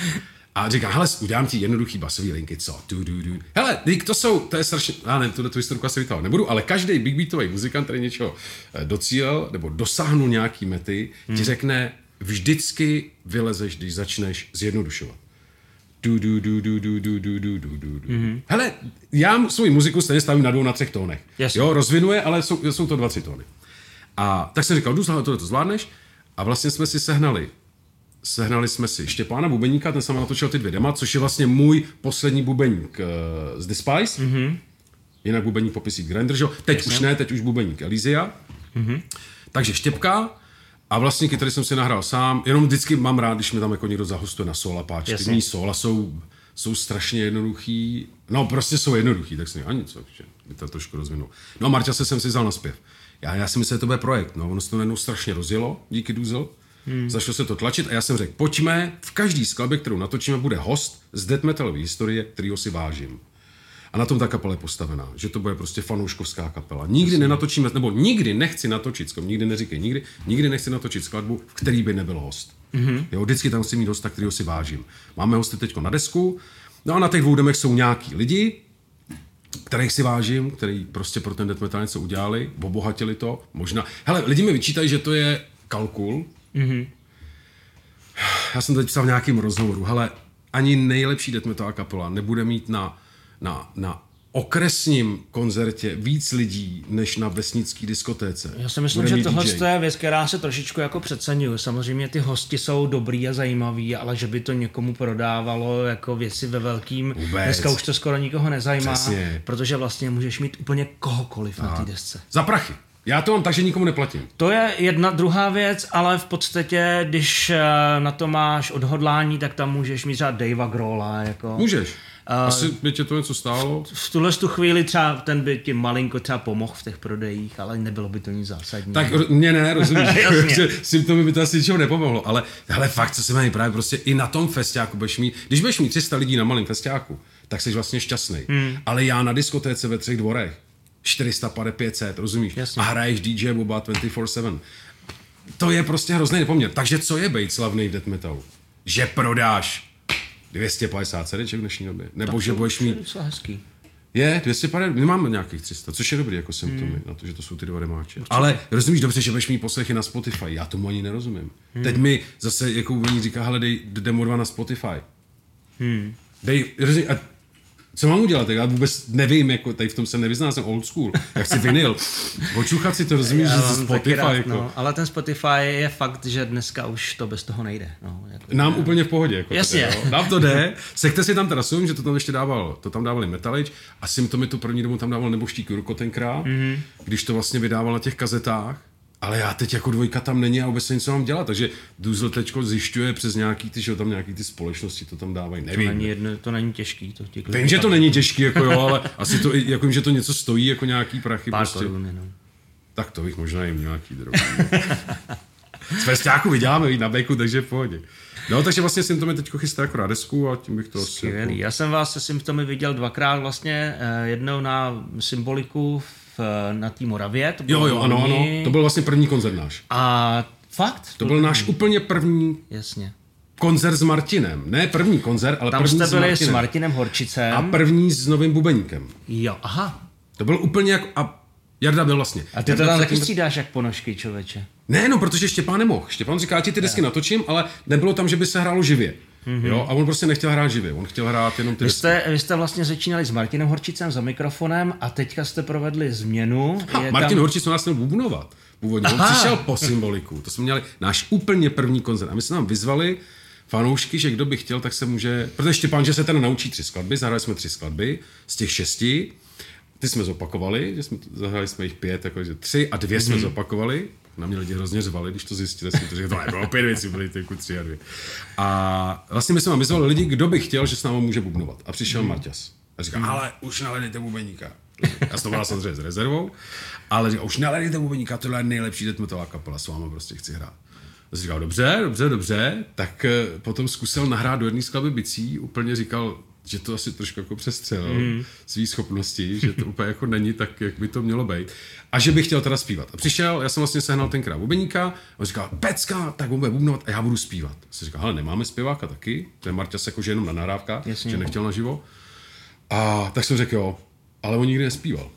A říká, hele, udělám ti jednoduchý basový linky, co? Du, du, du. Hele, dík, to jsou, to je strašně, já nevím, tuhle tu historiku asi vytáhl nebudu, ale každý big beatový muzikant, který něčeho eh, docílil nebo dosáhnul nějaký mety, hmm. ti řekne, vždycky vylezeš, když začneš zjednodušovat. Du, du, du, du, du, du, du, du, du, du, du. Mm-hmm. Hele, já svou muziku stejně stavím na dvou, na třech tónech. Jasně. Jo, rozvinuje, ale jsou, jsou to dva, tři tóny. A tak jsem říkal, jdu tohle to zvládneš. A vlastně jsme si sehnali sehnali jsme si Štěpána Bubeníka, ten jsem natočil ty dvě dema, což je vlastně můj poslední bubeník uh, z The Spice. Mm-hmm. Jinak bubeník popisí Grinder, že? Teď Jasně. už ne, teď už bubeník Elysia. Mm-hmm. Takže Štěpka a vlastně kytary jsem si nahrál sám, jenom vždycky mám rád, když mi tam jako někdo zahostuje na sola páč. Ty Jasně. mý sola jsou, jsou strašně jednoduchý, no prostě jsou jednoduchý, tak si ani co, že by to trošku rozvinul. No a Marťa se jsem si vzal na zpěv. Já, já si myslím, že to bude projekt, no, ono se to najednou strašně rozjelo, díky Duzel. Hmm. Začalo se to tlačit a já jsem řekl, pojďme, v každý skladbě, kterou natočíme, bude host z death metalové historie, kterýho si vážím. A na tom ta kapela je postavená, že to bude prostě fanouškovská kapela. Nikdy nenatočíme, nebo nikdy nechci natočit, skladbu, nikdy neříkej nikdy, nikdy nechci natočit skladbu, v který by nebyl host. Mm-hmm. Jo, vždycky tam chci mít hosta, kterýho si vážím. Máme hosty teď na desku, no a na těch dvou demech jsou nějaký lidi, kterých si vážím, který prostě pro ten death metal něco udělali, obohatili to, možná. Hele, lidi mi vyčítají, že to je kalkul. Mm-hmm. Já jsem teď psal v nějakém rozhovoru, hele, ani nejlepší death metal kapela nebude mít na, na, na okresním koncertě víc lidí, než na vesnický diskotéce. Já si myslím, Bude že tohle DJ. je věc, která se trošičku jako přeceňuje. Samozřejmě ty hosti jsou dobrý a zajímavý, ale že by to někomu prodávalo jako věci ve velkým, Vůbec. dneska už to skoro nikoho nezajímá, Přesně. protože vlastně můžeš mít úplně kohokoliv na té desce. Za prachy. Já to mám tak, že nikomu neplatím. To je jedna druhá věc, ale v podstatě, když eh, na to máš odhodlání, tak tam můžeš mít třeba Davea Grohla. Jako. Můžeš. Asi by tě to něco stálo. V tuhle tu chvíli třeba ten by ti malinko třeba pomohl v těch prodejích, ale nebylo by to nic zásadního. Tak mě ne, rozumíš, *laughs* *laughs* že symptomy by to asi ničeho nepomohlo, ale hele, fakt, co se mi právě prostě i na tom festiáku budeš mít, když budeš mít 300 lidí na malém festiáku, tak jsi vlastně šťastný. Hmm. Ale já na diskotéce ve třech dvorech, 450, 500, rozumíš? Jasně. A hraješ DJ Boba 24-7. To je prostě hrozný nepoměr. Takže co je být slavný v death metalu? Že prodáš 250 CDček v dnešní době? Nebo že budeš To je mít hezký. je, 250, my máme nějakých 300, což je dobrý jako symptomy, hmm. na to, že to jsou ty dva remáče. Ale rozumíš dobře, že budeš mít poslechy na Spotify, já tomu ani nerozumím. Hmm. Teď mi zase jako oni říká, hele, dej demo 2 na Spotify. Hmm. Dej, rozumí, a co mám udělat? Já vůbec nevím, jako tady v tom se nevyznám, jsem old school. Já chci vinyl. Očuchat si to, rozumíš, že Spotify. rád, jako. no, ale ten Spotify je fakt, že dneska už to bez toho nejde. No, jako, Nám úplně v pohodě. Jako Jasně. Jo. Nám to jde. Sekte si tam teda sum, že to tam ještě dával, to tam dávali Metalič a Symptomy tu první dobu tam dával neboštík Jurko tenkrát, mm-hmm. když to vlastně vydával na těch kazetách. Ale já teď jako dvojka tam není a vůbec nic mám dělat, takže Duzel teďko zjišťuje přes nějaký ty, že tam nějaký ty společnosti to tam dávají, to, nevím. není jedno, to není těžký. To ti Vím, že to není těžký, jako jo, ale asi to, jako vím, že to něco stojí, jako nějaký prachy. pár prostě. korun jenom. Tak to bych možná jim nějaký drobný. Z festiáku vyděláme na beku, takže v pohodě. No, takže vlastně Symptomy teď chystá jako na desku a tím bych to asi... Skvělý. Jako... Já jsem vás se symptomy viděl dvakrát vlastně, eh, jednou na symboliku v, na té Moravě. To Jo, bylo jo, ano, ano. To byl vlastně první koncert náš. A fakt? To byl náš úplně první Jasně. koncert s Martinem. Ne první koncert, ale Tam první jste s byli Martinem. s Martinem Horčicem. A první s novým bubeníkem. Jo, aha. To byl úplně jako... A Jarda byl vlastně. A ty to Jarda tam předtím- taky střídáš jak ponožky, člověče. Ne, no, protože Štěpán nemohl. Štěpán říká, ti ty desky natočím, ale nebylo tam, že by se hrálo živě. Mm-hmm. Jo, a on prostě nechtěl hrát živě, on chtěl hrát jenom ty vy jste, vy jste vlastně začínali s Martinem Horčicem za mikrofonem a teďka jste provedli změnu. Ha, je Martin tam... Horčic nás měl bubnovat. Původně. On přišel po symboliku. To jsme měli náš úplně první koncert. A my jsme nám vyzvali fanoušky, že kdo by chtěl, tak se může... Protože Štěpán, že se ten naučí tři skladby, zahrali jsme tři skladby z těch šesti. Ty jsme zopakovali, že jsme, zahrali jsme jich pět, jakože tři a dvě jsme mm-hmm. zopakovali. Na mě lidi hrozně řvali, když to zjistili, jsem to řekl, to nebylo pět věcí, byly ty tři a dvě. A vlastně my jsme vám vyzvali lidi, kdo by chtěl, že s námi může bubnovat. A přišel mm-hmm. Marťas. A říká, mm-hmm. ale už naledejte bubeníka. Já jsem to byl samozřejmě s rezervou, ale říká, už naledejte bubeníka, tohle je nejlepší death metalová kapela, s vámi prostě chci hrát. A říkal, dobře, dobře, dobře, tak eh, potom zkusil nahrát do jedné skladby bicí, úplně říkal, že to asi trošku jako přestřelil mm. svý schopnosti, že to úplně jako není tak, jak by to mělo být. A že bych chtěl teda zpívat. A přišel, já jsem vlastně sehnal tenkrát bubeníka, a on říkal, pecka, tak bude bubnovat a já budu zpívat. A jsem říkal, ale nemáme zpěváka taky, to je Marťas jakože jenom na nahrávkách, Jasně. že nechtěl naživo. A tak jsem řekl, jo, ale on nikdy nespíval.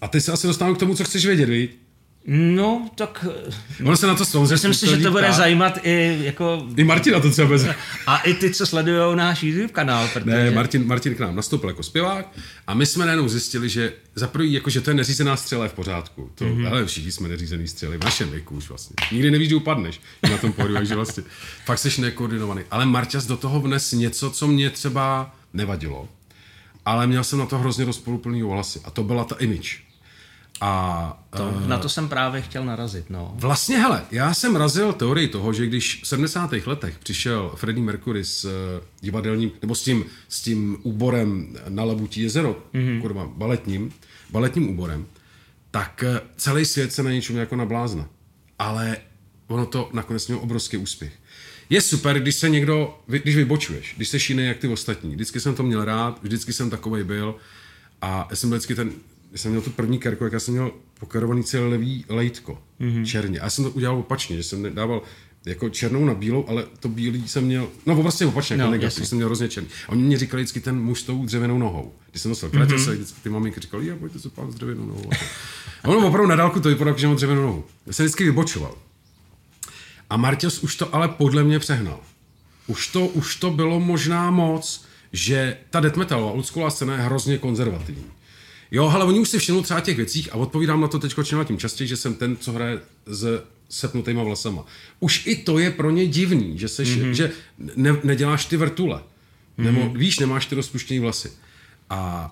A ty se asi dostanu k tomu, co chceš vědět, viď? No, tak... Ono se na to samozřejmě Myslím si, že to bude zajímat i jako... I Martina to třeba bez... A i ty, co sledují náš YouTube kanál, protože... Ne, Martin, Martin k nám nastoupil jako zpěvák a my jsme najednou zjistili, že za prvý, jako, že to je neřízená střela v pořádku. To, mm-hmm. ale všichni jsme neřízený střely v našem věku už vlastně. Nikdy nevíš, že upadneš na tom pódiu, takže vlastně fakt jsi nekoordinovaný. Ale Marťas do toho vnes něco, co mě třeba nevadilo, ale měl jsem na to hrozně rozporuplný ohlasy a to byla ta image a, to, uh, na to jsem právě chtěl narazit. No. Vlastně, hele, já jsem razil teorii toho, že když v 70. letech přišel Freddie Mercury s uh, divadelním, nebo s tím, s tím úborem na Labutí jezero, mm-hmm. kurva, baletním, baletním úborem, tak uh, celý svět se na něčem jako nablázna. Ale ono to nakonec mělo obrovský úspěch. Je super, když se někdo, když vybočuješ, když jsi jiný jak ty ostatní. Vždycky jsem to měl rád, vždycky jsem takovej byl a já jsem byl vždycky ten když jsem měl tu první kerku, jak já jsem měl pokarovaný celý levý lejtko, mm-hmm. černě. A já jsem to udělal opačně, že jsem nedával jako černou na bílou, ale to bílý jsem měl, no vlastně opačně, no, jako negativ, jsem měl hrozně černý. A oni mě říkali vždycky ten muž s tou dřevěnou nohou. Když jsem nosil kratě, mm-hmm. vždycky ty maminky říkali, já pojďte se pán s dřevěnou nohou. A ono opravdu na dálku to vypadalo, jako, že mám dřevěnou nohu. Já jsem vždycky vybočoval. A Martěs už to ale podle mě přehnal. Už to, už to bylo možná moc, že ta death metalová oldschoolová scéna je hrozně konzervativní. Jo, ale oni už si všimnou třeba těch věcích a odpovídám na to teď čím tím častěji, že jsem ten, co hraje s sepnutýma vlasama. Už i to je pro ně divný, že, seš, mm-hmm. že ne, neděláš ty vrtule. Mm-hmm. Nebo víš, nemáš ty rozpuštěné vlasy. A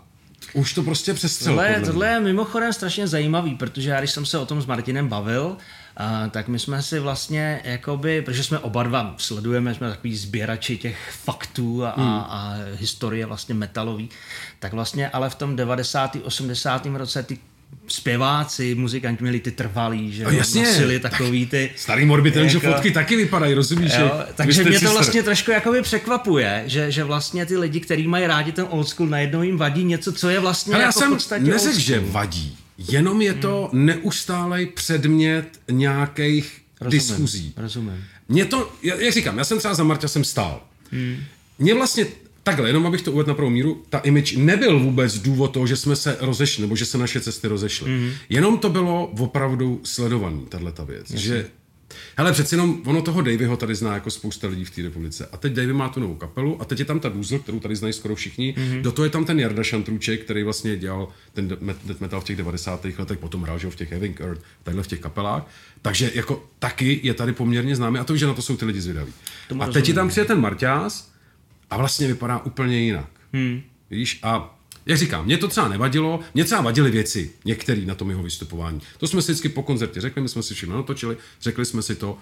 už to prostě přestřelo. Tohle, tohle je mimochodem strašně zajímavý, protože já když jsem se o tom s Martinem bavil, a, tak my jsme si vlastně, jakoby, protože jsme oba dva sledujeme, jsme takový sběrači těch faktů a, hmm. a, a historie vlastně metalový, tak vlastně ale v tom 90. 80. roce ty zpěváci, muzikanti měli ty trvalý, že no, jasně, nosili takový ty... *laughs* Starý morbid, jako, že fotky taky vypadají, rozumíš? Jo, takže mě to vlastně trošku jakoby překvapuje, že, že vlastně ty lidi, kteří mají rádi ten old school, najednou jim vadí něco, co je vlastně Ale jako já jsem neřekl, že vadí. Jenom je to hmm. neustálej předmět nějakých rozumím, diskuzí. Rozumím. Mě to, jak říkám, já jsem třeba za Marta jsem stál. Hmm. Mě vlastně Takhle, jenom abych to uvedl na prvou míru, ta image nebyl vůbec důvod toho, že jsme se rozešli, nebo že se naše cesty rozešly. Mm-hmm. Jenom to bylo opravdu sledovaný, tahle ta věc. Jasně. Že Hele, přeci jenom ono toho Davyho tady zná jako spousta lidí v té republice. A teď Davy má tu novou kapelu a teď je tam ta Důzl, kterou tady znají skoro všichni. Mm-hmm. Do toho je tam ten Jarda Šantrůček, který vlastně dělal ten death metal v těch 90. letech, potom hrál v těch Having Earth, takhle v těch kapelách. Takže jako taky je tady poměrně známý a to, že na to jsou ty lidi zvědaví. A teď je tam přijde ten Marťás a vlastně vypadá úplně jinak. Hmm. Víš, a jak říkám, mě to třeba nevadilo, mě třeba vadily věci, některé na tom jeho vystupování. To jsme si vždycky po koncertě řekli, my jsme si všechno natočili, řekli jsme si to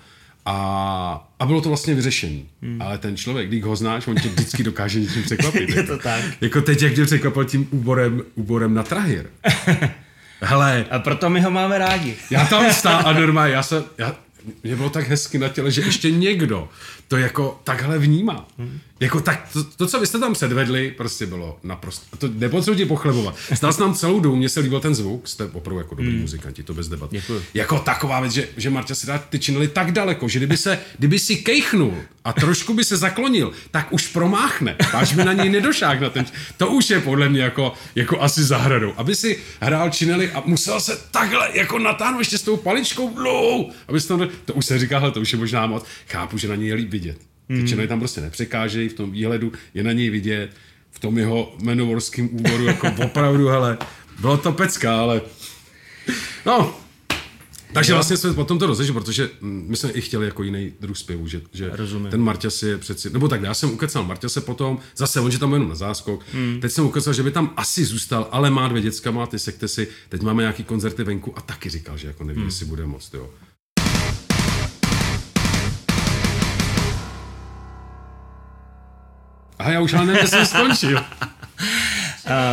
a, a bylo to vlastně vyřešení. Hmm. Ale ten člověk, když ho znáš, on tě vždycky dokáže něčím překvapit. *laughs* Je to tak. Jako teď, jak tě překvapil tím úborem, úborem na trahir. *laughs* Hele. A proto my ho máme rádi. já tam *laughs* stál a normálně, já se, já, mě bylo tak hezky na těle, že ještě někdo to jako takhle vnímá. Hmm. Jako tak, to, to, co vy jste tam předvedli, prostě bylo naprosto, to nepotřebuji ti pochlebovat. Stál nám celou dobu, mně se líbil ten zvuk, jste opravdu jako dobrý hmm. muzikanti, to bez debat. Děkuji. Jako taková věc, že, že Marta si dá ty činili tak daleko, že kdyby se, kdyby si kejchnul a trošku by se zaklonil, tak už promáchne, až by na něj nedošák na ten, to už je podle mě jako, jako asi zahradou. Aby si hrál činili a musel se takhle jako natáhnout ještě s tou paličkou dlouhou, aby to, to už se říká, to už je možná moc, chápu, že na něj je líp vidět. Ty činely tam prostě nepřekážejí, v tom výhledu je na něj vidět, v tom jeho menovorském úvodu, jako *laughs* opravdu, hele, bylo to pecka, ale no, takže vlastně jsme potom to rozešli, protože mm, my jsme i chtěli jako jiný druh zpěvu, že, že Rozumím. ten Marťas je přeci, nebo tak já jsem ukecal Marťase potom, zase on, že tam jenom na záskok, hmm. teď jsem ukecal, že by tam asi zůstal, ale má dvě děcka, má ty sektesy, teď máme nějaký koncerty venku a taky říkal, že jako nevím, hmm. jestli bude moc, jo. A já už ale nevím, jestli jsem skončil.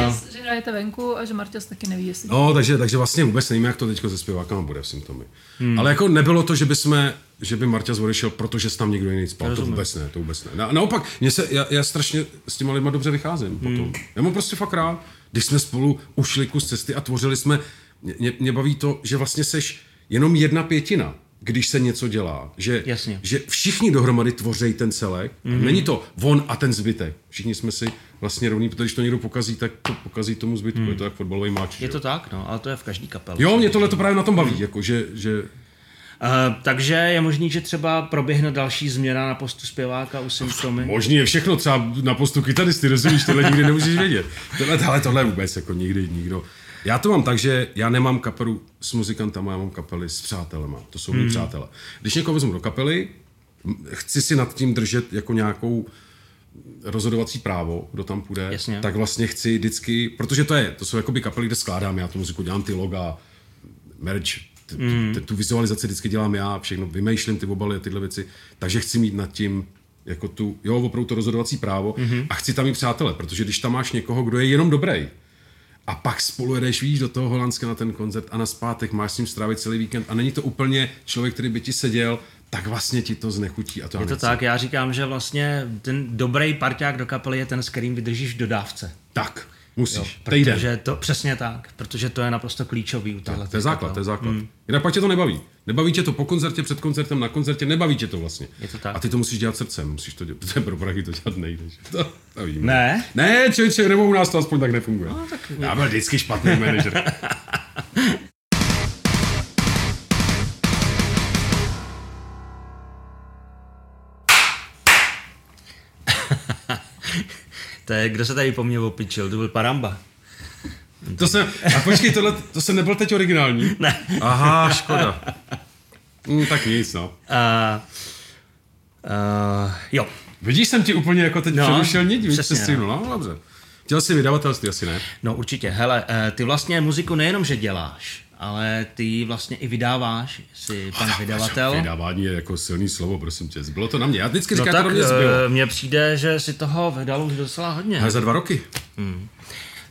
Uh, že hrajete venku a že Marťas taky neví, jestli... No, takže, takže vlastně vůbec nevíme, jak to teď se zpěvákama bude v symptomy. Hmm. Ale jako nebylo to, že by jsme, že by Marťas odešel, protože se tam někdo jiný spal. To vůbec ne, to vůbec ne. Na, naopak, mě se, já, já, strašně s těma lidma dobře vycházím hmm. potom. Já mám prostě fakt rád, když jsme spolu ušli kus cesty a tvořili jsme, mě, mě baví to, že vlastně seš jenom jedna pětina když se něco dělá. Že, Jasně. že všichni dohromady tvoří ten celek. Mm-hmm. Není to on a ten zbytek. Všichni jsme si vlastně rovní, protože když to někdo pokazí, tak to pokazí tomu zbytku. Mm. Je to jak fotbalový máč. Je to tak, no, ale to je v každý kapele. Jo, mě tohle to právě na tom baví, mm. jako, že, že Uh, takže je možný, že třeba proběhne další změna na postu zpěváka u Symptomy? Možný je všechno, třeba na postu kytaristy, rozumíš, tohle nikdy nemůžeš vědět. Tohle, ale tohle vůbec, jako nikdy nikdo. Já to mám tak, že já nemám kapelu s muzikantama, já mám kapely s přátelema. To jsou mý hmm. přátelé. Když někoho vezmu do kapely, chci si nad tím držet jako nějakou rozhodovací právo, kdo tam půjde, Jasně. tak vlastně chci vždycky, protože to je, to jsou jakoby kapely, kde skládám já tu muziku, dělám ty loga, merch, mm. tu vizualizaci vždycky dělám já, všechno vymýšlím ty obaly a tyhle věci, takže chci mít nad tím jako tu, jo, opravdu to rozhodovací právo mm-hmm. a chci tam mít přátele, protože když tam máš někoho, kdo je jenom dobrý, a pak spolu jedeš, víš, do toho Holandska na ten koncert a na zpátek máš s ním strávit celý víkend a není to úplně člověk, který by ti seděl, tak vlastně ti to znechutí a to Je to nechci. tak, já říkám, že vlastně ten dobrý parťák do kapely je ten, s kterým vydržíš dodávce. Tak, musíš. Jo, protože to, přesně tak, protože to je naprosto klíčový u tak, To je základ, to je základ. Hmm. Jinak pak tě to nebaví. Nebaví tě to po koncertě, před koncertem, na koncertě, nebaví tě to vlastně. Je to tak. A ty to musíš dělat srdcem, musíš to dělat, *laughs* pro Prahy to dělat nejde. To, to vím. Ne? Ne, člověče, nebo u nás to aspoň tak nefunguje. No, tak... Já byl vždycky špatný manažer. *laughs* *laughs* to je, kdo se tady po mně opičil, to byl Paramba. To jsem, a počkej, tohle, to jsem nebyl teď originální? *laughs* Ne. Aha, škoda. Mm, tak nic, no. Uh, uh, jo. Vidíš, jsem ti úplně jako teď no, přerušil nit, víš, přesně, se no. no, dobře. Chtěl jsi vydavatelství, asi ne? No určitě, hele, eh, ty vlastně muziku nejenom, že děláš, ale ty vlastně i vydáváš, jsi pan vydavatel. Vydávání je jako silný slovo, prosím tě. Bylo to na mě. Já vždycky No říkám, tak to na mě zbylo. eh, mně přijde, že si toho vydal už docela hodně. Ale za dva roky.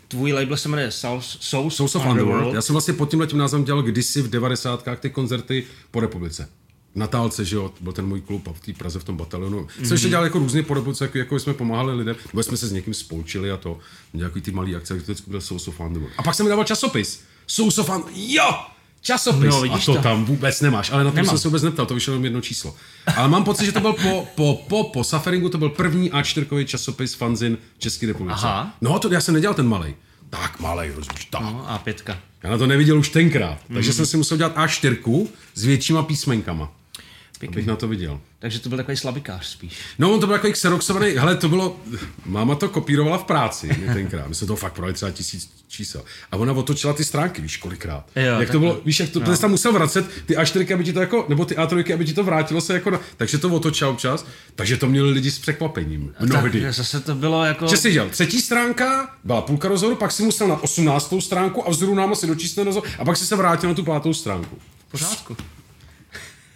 Tvůj label se jmenuje South, South, Souls of Underworld. Já jsem vlastně pod tímhle tím názvem dělal kdysi v 90. ty koncerty po republice. Na Tálce, že jo, byl ten můj klub a v té Praze v tom batalionu. Mm-hmm. Jsem ještě dělal jako různě po republice, jako, jako jsme pomáhali lidem, nebo jsme se s někým spolčili a to, nějaký ty malý akce, to byl Souls of Underworld. A pak jsem mi dával časopis. Underworld, jo! Časopis. No, a vidíš to, to. tam vůbec nemáš, ale na to Nemám. jsem se vůbec neptal, to vyšlo jenom jedno číslo. Ale mám pocit, že to byl po, po, po, po Sufferingu, to byl první A4 časopis fanzin České republice. Aha. No, to já jsem nedělal ten malý. Tak malý, rozumíš, tak. No, a pětka. Já na to neviděl už tenkrát, takže jsem si musel dělat A4 s většíma písmenkama, Pěkný. abych na to viděl. Takže to byl takový slabikář spíš. No, on to byl takový xeroxovaný, hele, to bylo, máma to kopírovala v práci mě tenkrát, my jsme to fakt prodali třeba tisíc čísel. A ona otočila ty stránky, víš, kolikrát. Jo, jak to bylo, víš, jak to, no. tam musel vracet ty A4, aby ti to jako, nebo ty A3, aby ti to vrátilo se jako na, takže to otočila občas, takže to měli lidi s překvapením. Mnohdy. Tak zase to bylo jako... Že si dělal třetí stránka, byla půlka rozhovoru, pak si musel na 18. stránku a vzhůru nám si dočíst a pak si se vrátil na tu pátou stránku. v pořádku.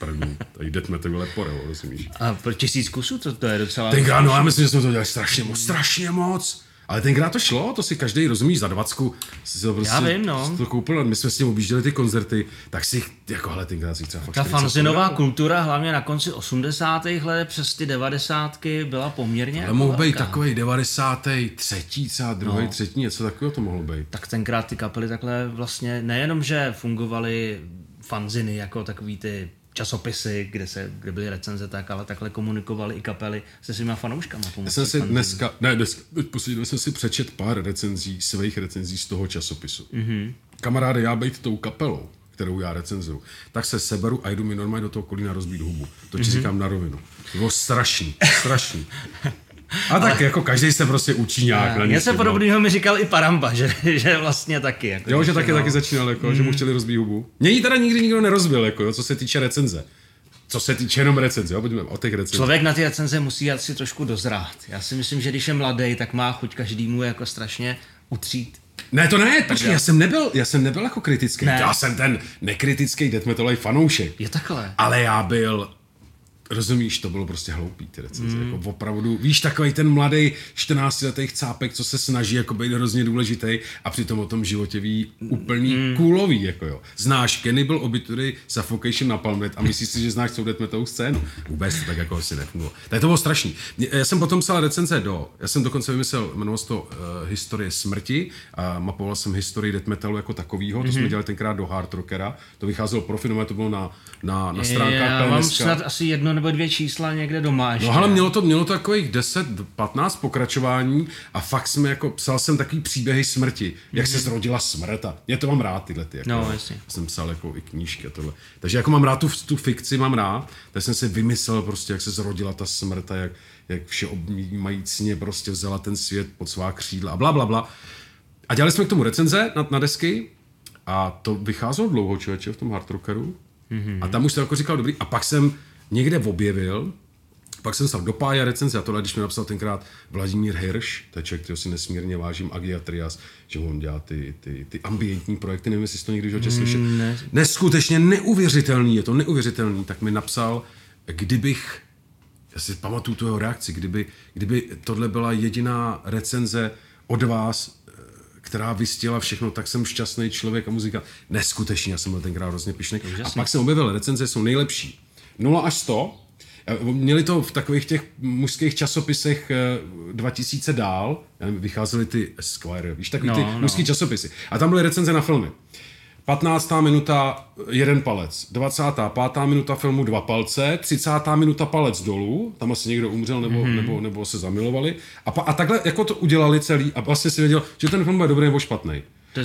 První, tady death metal vole porel, rozumíš? A pro tisíc kusů to, to je docela... Tenkrát, no já myslím, že jsme to dělali strašně moc, strašně moc. Ale tenkrát to šlo, to si každý rozumíš za dvacku. Si to prostě, Já vím, no. to koupil, my jsme s ním objížděli ty koncerty, tak si, jako hele, tenkrát si třeba fakt Ta 40 fanzinová kultura, hlavně na konci 80. let přes ty 90. byla poměrně Ale mohl být takový 93. třeba druhý, No. třetí, něco takového to mohlo být. Tak tenkrát ty kapely takhle vlastně nejenom, že fungovaly fanziny jako takový ty časopisy, kde, se, kde byly recenze, tak, ale takhle komunikovali i kapely se svýma fanouškama. Já jsem si dneska, ne, dneska, době jsem si přečet pár recenzí, svých recenzí z toho časopisu. Mm-hmm. Kamaráde, já být tou kapelou, kterou já recenzuju, tak se seberu a jdu mi normálně do toho kolína rozbít hubu. To ti mm-hmm. říkám na rovinu. To bylo strašný, strašný. *laughs* A tak Ale... jako každý se prostě učí nějak. Mně se podobného mi říkal i Paramba, *laughs* že, že vlastně taky. Jako jo, že taky, no. taky začínal, jako, mm. že mu mhm. chtěli rozbít hubu. Mě ji teda nikdy nikdo nerozbil, jako, co se týče recenze. Co se týče jenom recenze, jo, pojďme o těch recenzích. Člověk na ty recenze musí asi trošku dozrát. Já si myslím, že když je mladý, tak má chuť každému jako strašně utřít ne, to ne, počkej, já jsem nebyl, já jsem nebyl jako kritický. Ne. Já jsem ten nekritický death metalový fanoušek. Je takhle. Ale já byl rozumíš, to bylo prostě hloupý ty recenze. Mm. Jako opravdu, víš, takový ten mladý 14-letý chcápek, co se snaží jako být hrozně důležitý a přitom o tom životě ví úplný mm. kůlový, jako jo. Znáš Cannibal Obituary, Suffocation na Palmet a myslíš si, že znáš celou death scénu. Vůbec to tak jako asi nefungovalo. Tak to bylo strašný. Já jsem potom psal recenze do, já jsem dokonce vymyslel, jmenoval to uh, Historie smrti a mapoval jsem historii death metalu jako takovýho, to mm-hmm. jsme mhm. dělali tenkrát do Hard Rockera, to vycházelo profi, to bylo na, na, na stránkách Já mám snad asi jedno nebo dvě čísla někde doma ještě. No ale mělo to, mělo to takových 10-15 pokračování a fakt jsme jako, psal jsem takový příběhy smrti, jak mm-hmm. se mhm. zrodila smrt a já to mám rád tyhle ty. Jako, no, jasně. Jsem psal jako i knížky a tohle. Takže jako mám rád tu, tu fikci, mám rád, tak jsem si vymyslel prostě, jak se zrodila ta smrt a jak, jak vše objímajícně prostě vzala ten svět pod svá křídla a bla, bla, bla. A dělali jsme k tomu recenze na, na desky a to vycházelo dlouho, člověče, v tom hard rockeru. Mm-hmm. A tam už jsem jako říkal, dobrý. A pak jsem někde objevil, pak jsem psal do Pája recenze a tohle, když mi napsal tenkrát Vladimír Hirsch, to je člověk, kterého si nesmírně vážím, Agia Trias, že on dělá ty, ty, ty ambientní projekty, nevím, jestli jsi to někdy životě mm, slyšel. Ne. Neskutečně neuvěřitelný, je to neuvěřitelný, tak mi napsal, kdybych, já si pamatuju tu jeho reakci, kdyby, kdyby tohle byla jediná recenze od vás, která vystěla všechno, tak jsem šťastný člověk a muzika. Neskutečně, já jsem byl tenkrát hrozně pišný. A pak jsem objevil, recenze jsou nejlepší. 0 až 100, Měli to v takových těch mužských časopisech 2000 eh, dál, vycházely ty Esquire, víš, takový no, ty no. mužský časopisy. A tam byly recenze na filmy. 15. minuta jeden palec, 25. minuta filmu dva palce, 30. minuta palec dolů, tam asi někdo umřel nebo, mm-hmm. nebo, nebo se zamilovali. A, pa, a takhle jako to udělali celý a vlastně si věděl, že ten film bude dobrý nebo špatný.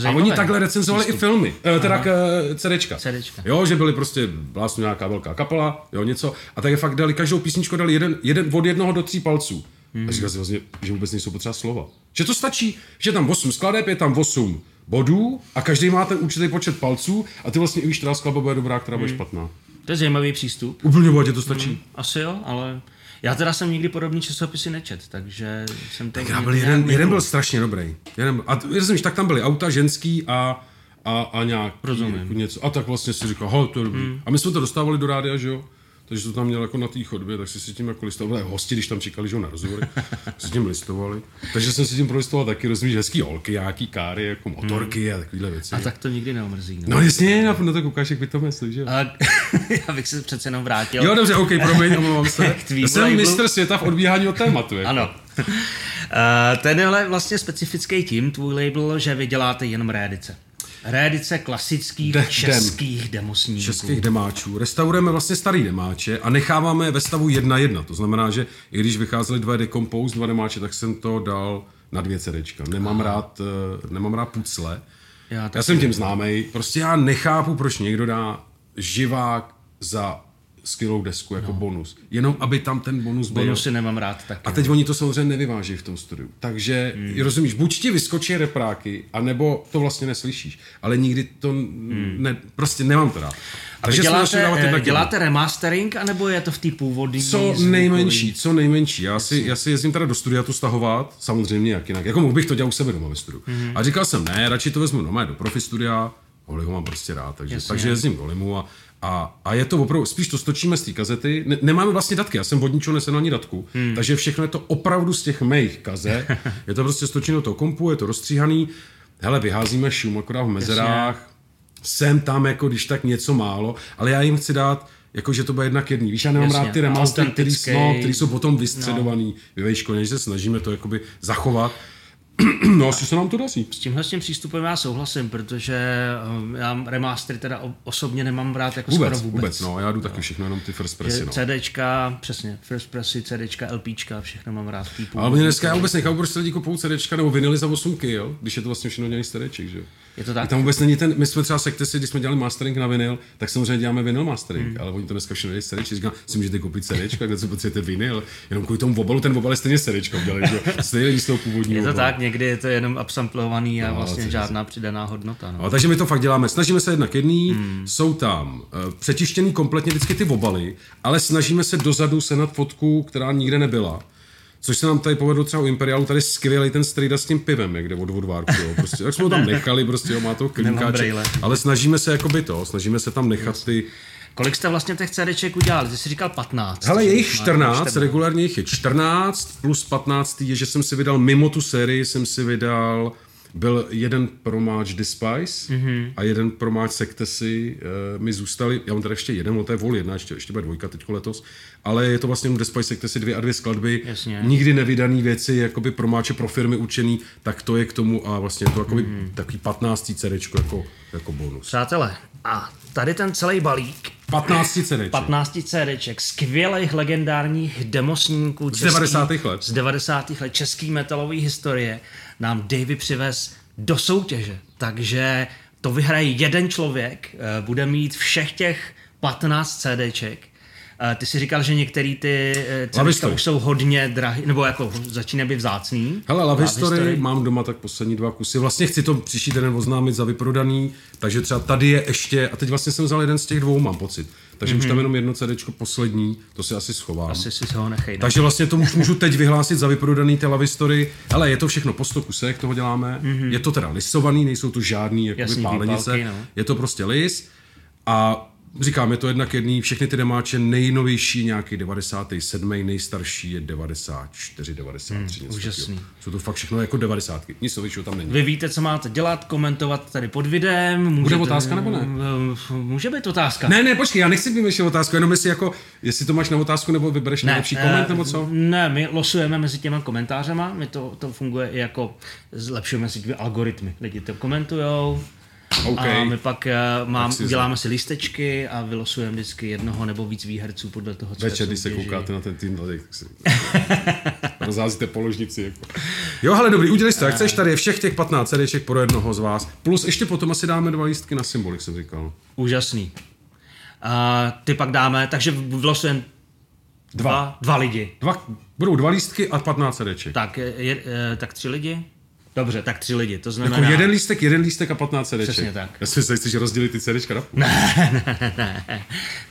A oni takhle recenzovali i filmy, uh, teda k, uh, CDčka. CDčka. Jo, že byli prostě vlastně nějaká velká kapela, jo, něco. A tak je fakt dali, každou písničku dali jeden, jeden od jednoho do tří palců. Hmm. A říkal si vlastně, že vůbec nejsou potřeba slova. Že to stačí, že tam 8 skladeb, je tam 8 bodů a každý má ten určitý počet palců a ty vlastně víš, která skladba bude dobrá, která bude hmm. špatná. To je zajímavý přístup. Úplně bohatě to stačí. Hmm. Asi jo, ale já teda jsem nikdy podobný časopisy nečet, takže jsem tak byl jeden, jeden byl strašně dobrý. Jeden, a rozumíš, tak tam byly auta ženský a, a, a nějak Rozumím. něco. A tak vlastně si říkal, to je dobrý. Hmm. A my jsme to dostávali do rádia, že jo? Takže to tam měl jako na té chodbě, tak si si tím jako listoval. Hosti, když tam čekali, že na rozhovory, *laughs* si tím listovali. Takže jsem si tím prolistoval taky, rozumíš, hezký holky, nějaký káry, jako motorky hmm. a takovéhle věci. A tak to nikdy neomrzí. No, no jasně, na, no to koukáš, jak by to myslí, že A, *laughs* já bych se přece jenom vrátil. Jo, dobře, OK, promiň, omlouvám se. *laughs* jsem labelu. mistr světa v odbíhání od tématu. Jako. Ano. Uh, ten je vlastně specifický tím, tvůj label, že vy děláte jenom rédice. Rédice klasických De- českých dem. demosníků. Českých demáčů. Restaurujeme vlastně starý demáče a necháváme je ve stavu 1.1. To znamená, že i když vycházely dva Decompose, dva demáče, tak jsem to dal na dvě CDčka. Nemám, rád, uh, nemám rád pucle. Já, já jsem tím známý. Prostě já nechápu, proč někdo dá živák za skvělou desku jako no. bonus. Jenom aby tam ten bonus byl. Bonusy nemám rád taky. A teď no. oni to samozřejmě nevyváží v tom studiu. Takže hmm. rozumíš, buď ti vyskočí repráky, anebo to vlastně neslyšíš. Ale nikdy to hmm. ne, prostě nemám to rád. A Takže děláte, děláte remastering, anebo je to v té původní? Co nejmenší, co nejmenší. Já si, já si jezdím teda do studia to stahovat, samozřejmě jak jinak. Jako mohl bych to dělat u sebe doma ve studiu. Hmm. A říkal jsem, ne, radši to vezmu doma do profi studia, ho mám prostě rád, takže, takže jezdím do Limu a a, a je to opravdu, spíš to stočíme z té kazety. Ne, nemáme vlastně datky, já jsem od ničeho nesenu ani datku, hmm. takže všechno je to opravdu z těch mých kazet. *laughs* je to prostě stočeno toho kompu, je to rozstříhaný. Hele, vyházíme šum akorát v mezerách. Jasně. Jsem tam, jako když tak něco málo, ale já jim chci dát jako, že to bude jednak jedný. Víš, já nemám Jasně, rád ty remastery, který, no, který jsou potom vystředovaný no. ve výško, než se snažíme to jakoby zachovat. No, asi se nám to daří. S tímhle s tím přístupem já souhlasím, protože um, já remastery teda osobně nemám rád jako Vůbec, skoro vůbec. vůbec. no, já jdu taky všechno jenom ty first pressy, no. CDčka, přesně, first pressy, CDčka, LPčka, všechno mám rád. Ale mě dneska já vůbec nechápu, proč se lidi kupují CDčka nebo vinily za 8 kg, když je to vlastně všechno dělaný z CDček, že jo? Je to tak? I tam vůbec není ten, my jsme třeba sektesi, když jsme dělali mastering na vinyl, tak samozřejmě děláme vinyl mastering, hmm. ale oni to dneska všechno dělají CDček. Říkám, si můžete koupit CDčko, kde co potřebujete vinyl, jenom kvůli tomu obalu, ten obal je stejně CDčko udělali, že? *laughs* Stejně není z toho původního Je to obalu. tak, někdy je to jenom upsamplovaný a No, vlastně žádná přidaná hodnota. No. No, takže my to fakt děláme. Snažíme se jednak jedný, hmm. jsou tam uh, přetištěný kompletně vždycky ty obaly, ale snažíme se dozadu senat fotku, která nikde nebyla. Což se nám tady povedlo třeba u Imperialu, tady skvělý ten strejda s tím pivem, jak jde od vodvárku, jo. Prostě, tak jsme ho tam *laughs* nechali, prostě jo, má to klínkáče, brejle. ale snažíme se jakoby to, snažíme se tam nechat ty, Kolik jste vlastně těch CDček udělali? Ty jsi říkal 15. Hele, je jich Máš 14, regulárně jich je 14, plus 15 je, že jsem si vydal mimo tu sérii, jsem si vydal, byl jeden promáč Despise mm-hmm. a jeden promáč Sektesy uh, mi zůstali, já mám tady ještě jeden, no to je vol jedna, ještě, ještě bude dvojka teďko letos, ale je to vlastně jenom Despise Sektesy dvě a dvě skladby, Jasně. nikdy nevydaný věci, jakoby promáče pro firmy určený, tak to je k tomu a vlastně je to jakoby mm-hmm. takový 15 CDčko jako, jako bonus. Přátelé, a tady ten celý balík 15 CDček. 15 CDček, skvělých legendárních demosníků Z 90. let. z 90. let český metalové historie nám Davy přivez do soutěže. Takže to vyhraje jeden člověk, eh, bude mít všech těch 15 CDček. Eh, Ty si říkal, že některé ty eh, CDčka History. už jsou hodně drahé, nebo jako začínají být vzácný. Hele, Love History, History. mám doma tak poslední dva kusy. Vlastně chci to příští týden oznámit za vyprodaný, takže třeba tady je ještě, a teď vlastně jsem vzal jeden z těch dvou, mám pocit. Takže mm-hmm. už tam jenom jedno CDčko poslední, to si asi schovám. Asi si ho nechej. no. Takže vlastně to už můžu teď vyhlásit za vyprodaný ty Love History. Ale je to všechno po 100 kusech, toho děláme. Mm-hmm. Je to teda lisovaný, nejsou to žádný jakoby, Jasný, pálenice. výpalky, no. Je to prostě lis. A říkám, je to jednak jedný, všechny ty demáče, nejnovější nějaký 97. nejstarší je 94, 93. něco úžasný. takového. Jsou to fakt všechno jako 90. Nic novějšího tam není. Vy víte, co máte dělat, komentovat tady pod videem. Můžete, otázka nebo ne? Eh, Může být otázka. Ne, ne, počkej, já nechci vymýšlet otázku, jenom jestli jako, jestli to máš na otázku, nebo vybereš nejlepší koment, eh, nebo co? Ne, my losujeme mezi těma komentářema, my to, to funguje i jako, zlepšujeme si ty algoritmy. Lidi to komentujou, OK. a my pak uh, mám, si uděláme si lístečky a vylosujeme vždycky jednoho nebo víc výherců podle toho, co Večer, když se koukáte na ten tým tak si *laughs* rozházíte položnici. Jako. Jo, ale dobrý, udělej to, jak chceš, tady je všech těch 15 CDček pro jednoho z vás. Plus ještě potom asi dáme dva lístky na symbolik, jsem říkal. Úžasný. Uh, ty pak dáme, takže vylosujeme dva, dva lidi. Dva, budou dva lístky a 15 CDček. Tak, je, je, eh, tak tři lidi? Dobře, tak tři lidi, to znamená... Jako jeden lístek, jeden lístek a 15 CDček. Přesně tak. Já si myslel, že chceš rozdělit ty CDčka na půl. ne,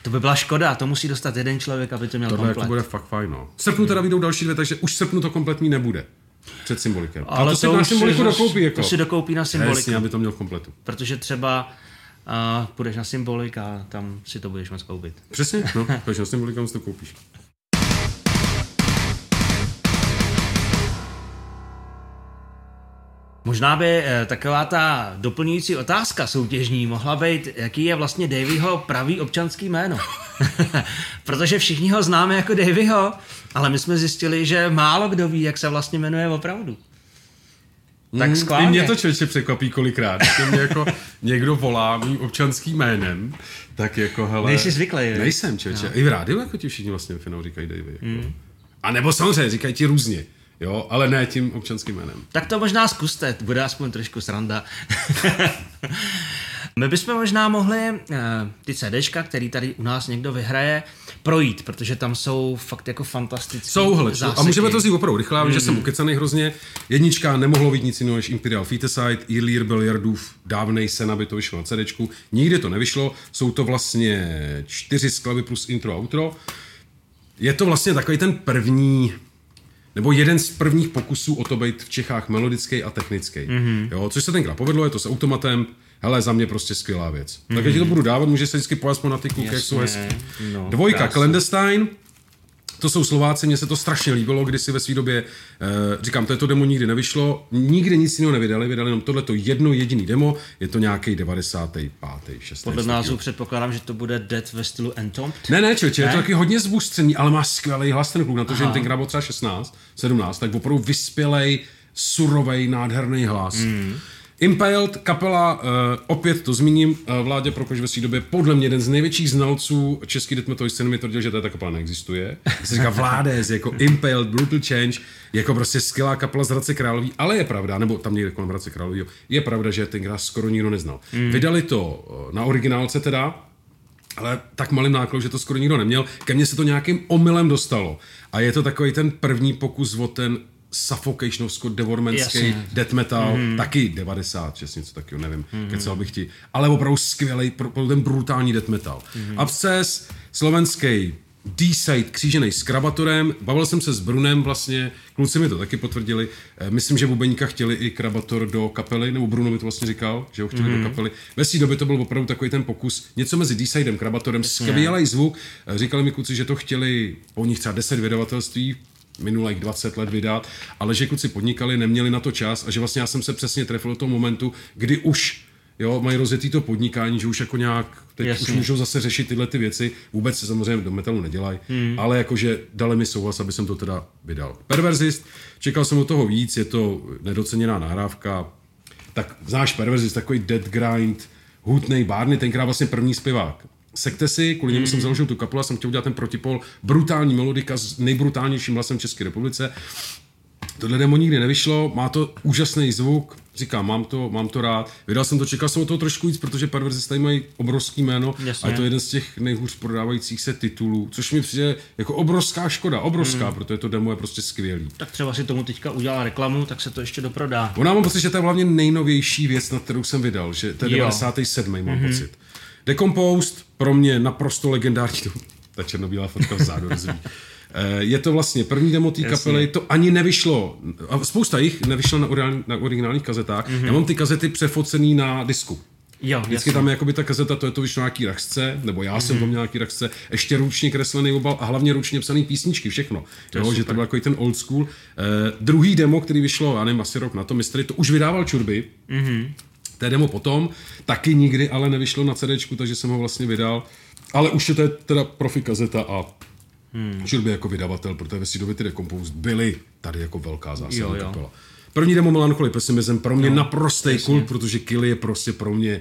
to by byla škoda, to musí dostat jeden člověk, aby to měl Tohle komplet. jako bude fakt fajn, no. V srpnu teda vyjdou další dvě, takže už v srpnu to kompletní nebude. Před symbolikem. Ale a to, si na už symboliku si- dokoupí, jako. To si dokoupí na symboliku, Jasně, aby to měl v kompletu. protože třeba uh, půjdeš na symbolik a tam si to budeš moct koupit. Přesně, no, *laughs* takže na symbolikám si to koupíš. Možná by eh, taková ta doplňující otázka soutěžní mohla být, jaký je vlastně Davyho pravý občanský jméno. *laughs* Protože všichni ho známe jako Davyho, ale my jsme zjistili, že málo kdo ví, jak se vlastně jmenuje opravdu. Tak Mm, I mě to člověče překvapí kolikrát. Když mě jako někdo volá mým občanským jménem, tak jako hele... Nejsi zvyklý, jo? Nejsem, člověče. I v rádiu jako ti všichni vlastně finou říkají Davy. Jako. Mm. A nebo samozřejmě říkají ti různě. Jo, ale ne tím občanským jménem. Tak to možná zkuste, bude aspoň trošku sranda. *laughs* My bychom možná mohli eh, ty CDčka, který tady u nás někdo vyhraje, projít, protože tam jsou fakt jako fantastické Jsou, hele, a můžeme to říct. vzít opravdu rychle, vím, že jsem ukecaný hrozně. Jednička nemohlo být nic jiného než Imperial Feticide, Earlier Billiardův dávnej sen, aby to vyšlo na CDčku. Nikdy to nevyšlo, jsou to vlastně čtyři skladby plus intro a outro. Je to vlastně takový ten první, nebo jeden z prvních pokusů o to být v Čechách melodický a technický. Mm-hmm. Jo, což se tenkrát povedlo, je to s automatem, hele, za mě prostě skvělá věc. Mm-hmm. Tak já ti to budu dávat, může se vždycky pojasmo na ty kluky, jak jsou hezký. no, Dvojka, krásný. Clandestine, to jsou Slováci, mně se to strašně líbilo, když si ve své době, eh, říkám, to demo nikdy nevyšlo, nikdy nic jiného nevydali, vydali jenom tohleto jedno jediný demo, je to nějaký 95. 6. Podle názvu předpokládám, že to bude Dead ve stylu Entombed. Ne, ne, čověče, je to taky hodně zbůstřený, ale má skvělý hlas ten kluk, na to, že Aha. jim tenkrát byl třeba 16, 17, tak opravdu vyspělej, surovej, nádherný hlas. Mm. Impaled, kapela, uh, opět to zmíním, uh, Vládě Prokož ve své době, podle mě jeden z největších znalců český death metal scény mi tvrdil, že ta kapela neexistuje. Se říká Vládes, jako Impaled, Brutal Change, jako prostě skvělá kapela z Hradce Králový, ale je pravda, nebo tam někde kolem Hradce Králový, je pravda, že tenkrát skoro nikdo neznal. Mm. Vydali to uh, na originálce teda, ale tak malým nákladem, že to skoro nikdo neměl. Ke mně se to nějakým omylem dostalo. A je to takový ten první pokus o ten suffocationovsko devormenský death metal, mm. taky 96, něco takového, nevím, mm. kecal bych ti, ale opravdu skvělý, pro, ten brutální death metal. Mm. Absces, slovenský D-side křížený s krabatorem, bavil jsem se s Brunem vlastně, kluci mi to taky potvrdili, eh, myslím, že Bubeníka chtěli i krabator do kapely, nebo Bruno mi to vlastně říkal, že ho chtěli mm. do mhm. kapely. Ve své době to byl opravdu takový ten pokus, něco mezi D-sidem, krabatorem, skvělý zvuk, eh, říkali mi kluci, že to chtěli po nich třeba 10 vydavatelství, minulých 20 let vydat, ale že kluci podnikali, neměli na to čas a že vlastně já jsem se přesně trefil do toho momentu, kdy už jo, mají rozjetý to podnikání, že už jako nějak, teď Jasně. už můžou zase řešit tyhle ty věci, vůbec se samozřejmě do metalu nedělají, hmm. ale jakože dali mi souhlas, aby jsem to teda vydal. Perverzist, čekal jsem od toho víc, je to nedoceněná nahrávka, tak znáš Perverzist, takový dead grind, hutnej Barney, tenkrát vlastně první zpěvák Sektesy, kvůli němu jsem založil tu kapelu a jsem chtěl udělat ten protipol, brutální melodika s nejbrutálnějším hlasem České republice. Tohle demo nikdy nevyšlo, má to úžasný zvuk, říkám, mám to, mám to rád. Vydal jsem to, čekal jsem o toho trošku víc, protože Perverzes tady mají obrovský jméno Jasně. a je to jeden z těch nejhůř prodávajících se titulů, což mi přijde jako obrovská škoda, obrovská, mm. protože to demo je prostě skvělý. Tak třeba si tomu teďka udělá reklamu, tak se to ještě doprodá. Ona mám pocit, že to je hlavně nejnovější věc, na kterou jsem vydal, že to je 97. mám mm-hmm. pocit. Decomposed, pro mě naprosto legendární, ta černobílá fotka vzadu rozví. *laughs* Eh, je to vlastně první demo té kapely, to ani nevyšlo, a spousta jich nevyšlo na, originál, na originálních kazetách. Mm-hmm. Já mám ty kazety přefocený na disku. Jo, Vždycky jasný. tam je jakoby ta kazeta, to je to vyšlo nějaký rachce, nebo já mm-hmm. jsem to měl nějaký rachce, ještě ručně kreslený obal a hlavně ručně psaný písničky, všechno. To jo, že to byl jako ten old school. Uh, druhý demo, který vyšlo, já nevím, asi rok na to, Mystery, to už vydával Čurby. Mm-hmm. To je demo potom, taky nikdy ale nevyšlo na CD, takže jsem ho vlastně vydal. Ale už je to teda profi kazeta a hmm. by jako vydavatel, protože ve době ty Decomposed byly tady jako velká zásadní kapela. První demo Melancholy Pessimism pro mě no, naprostý kult, protože Kill je prostě pro mě,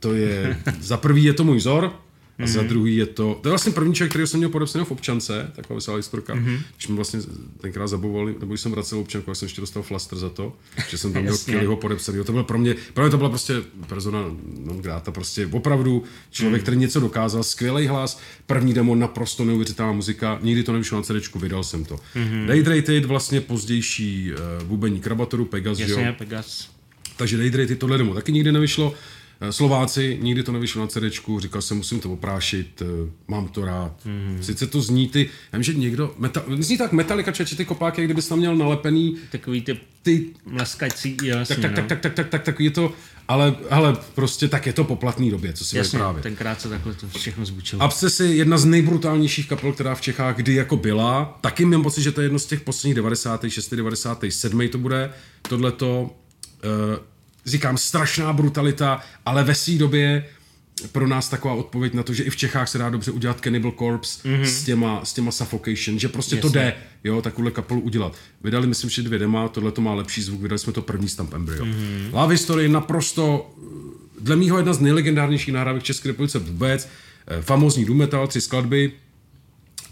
to je, za prvý je to můj vzor, a za mhm. druhý je to, to je vlastně první člověk, který jsem měl podepsaný v občance, taková veselá historka. Mm-hmm. Když mi vlastně tenkrát zabavovali, nebo když jsem vracel občanku, tak jsem ještě dostal flaster za to, že jsem tam *laughs* měl Kellyho podepsaný. To bylo pro mě, pro mě to byla prostě persona non grata, prostě opravdu člověk, mm. který něco dokázal, skvělý hlas, první demo, naprosto neuvěřitelná muzika, nikdy to nevyšlo na CD, vydal jsem to. Mm-hmm. Daydrated, vlastně pozdější uh, vůbení Krabatoru, Pegas, Jasně, jo? Pegas. Takže Daydrated, tohle demo taky nikdy nevyšlo. Eh, Slováci, nikdy to nevyšlo na CD, říkal jsem, musím to oprášit, eh, mám to rád. Mm. Sice to zní ty, já vím, že někdo, meta, zní tak metalika, čeče ty kopáky, jak kdybys tam měl nalepený. Takový ty, ty mlaskací, jasně, tak, tak, no. tak, tak, tak, tak, tak, tak, je to, ale, ale prostě tak je to po platný době, co si Jasně, právě. tenkrát se takhle to všechno zbučilo. Abscess je jedna z nejbrutálnějších kapel, která v Čechách kdy jako byla. Taky mám pocit, že to je jedno z těch posledních 96. 97. to bude. tohleto, uh, říkám, strašná brutalita, ale ve své době pro nás taková odpověď na to, že i v Čechách se dá dobře udělat Cannibal Corpse mm-hmm. s, těma, s těma Suffocation, že prostě Jasně. to jde, jo, takovouhle kapelu udělat. Vydali, myslím, že dvě dema, tohle to má lepší zvuk, vydali jsme to první Stamp Embryo. Mm-hmm. Love Story naprosto, dle mýho jedna z nejlegendárnějších nahrávek v České republice vůbec, eh, famózní doom metal, tři skladby,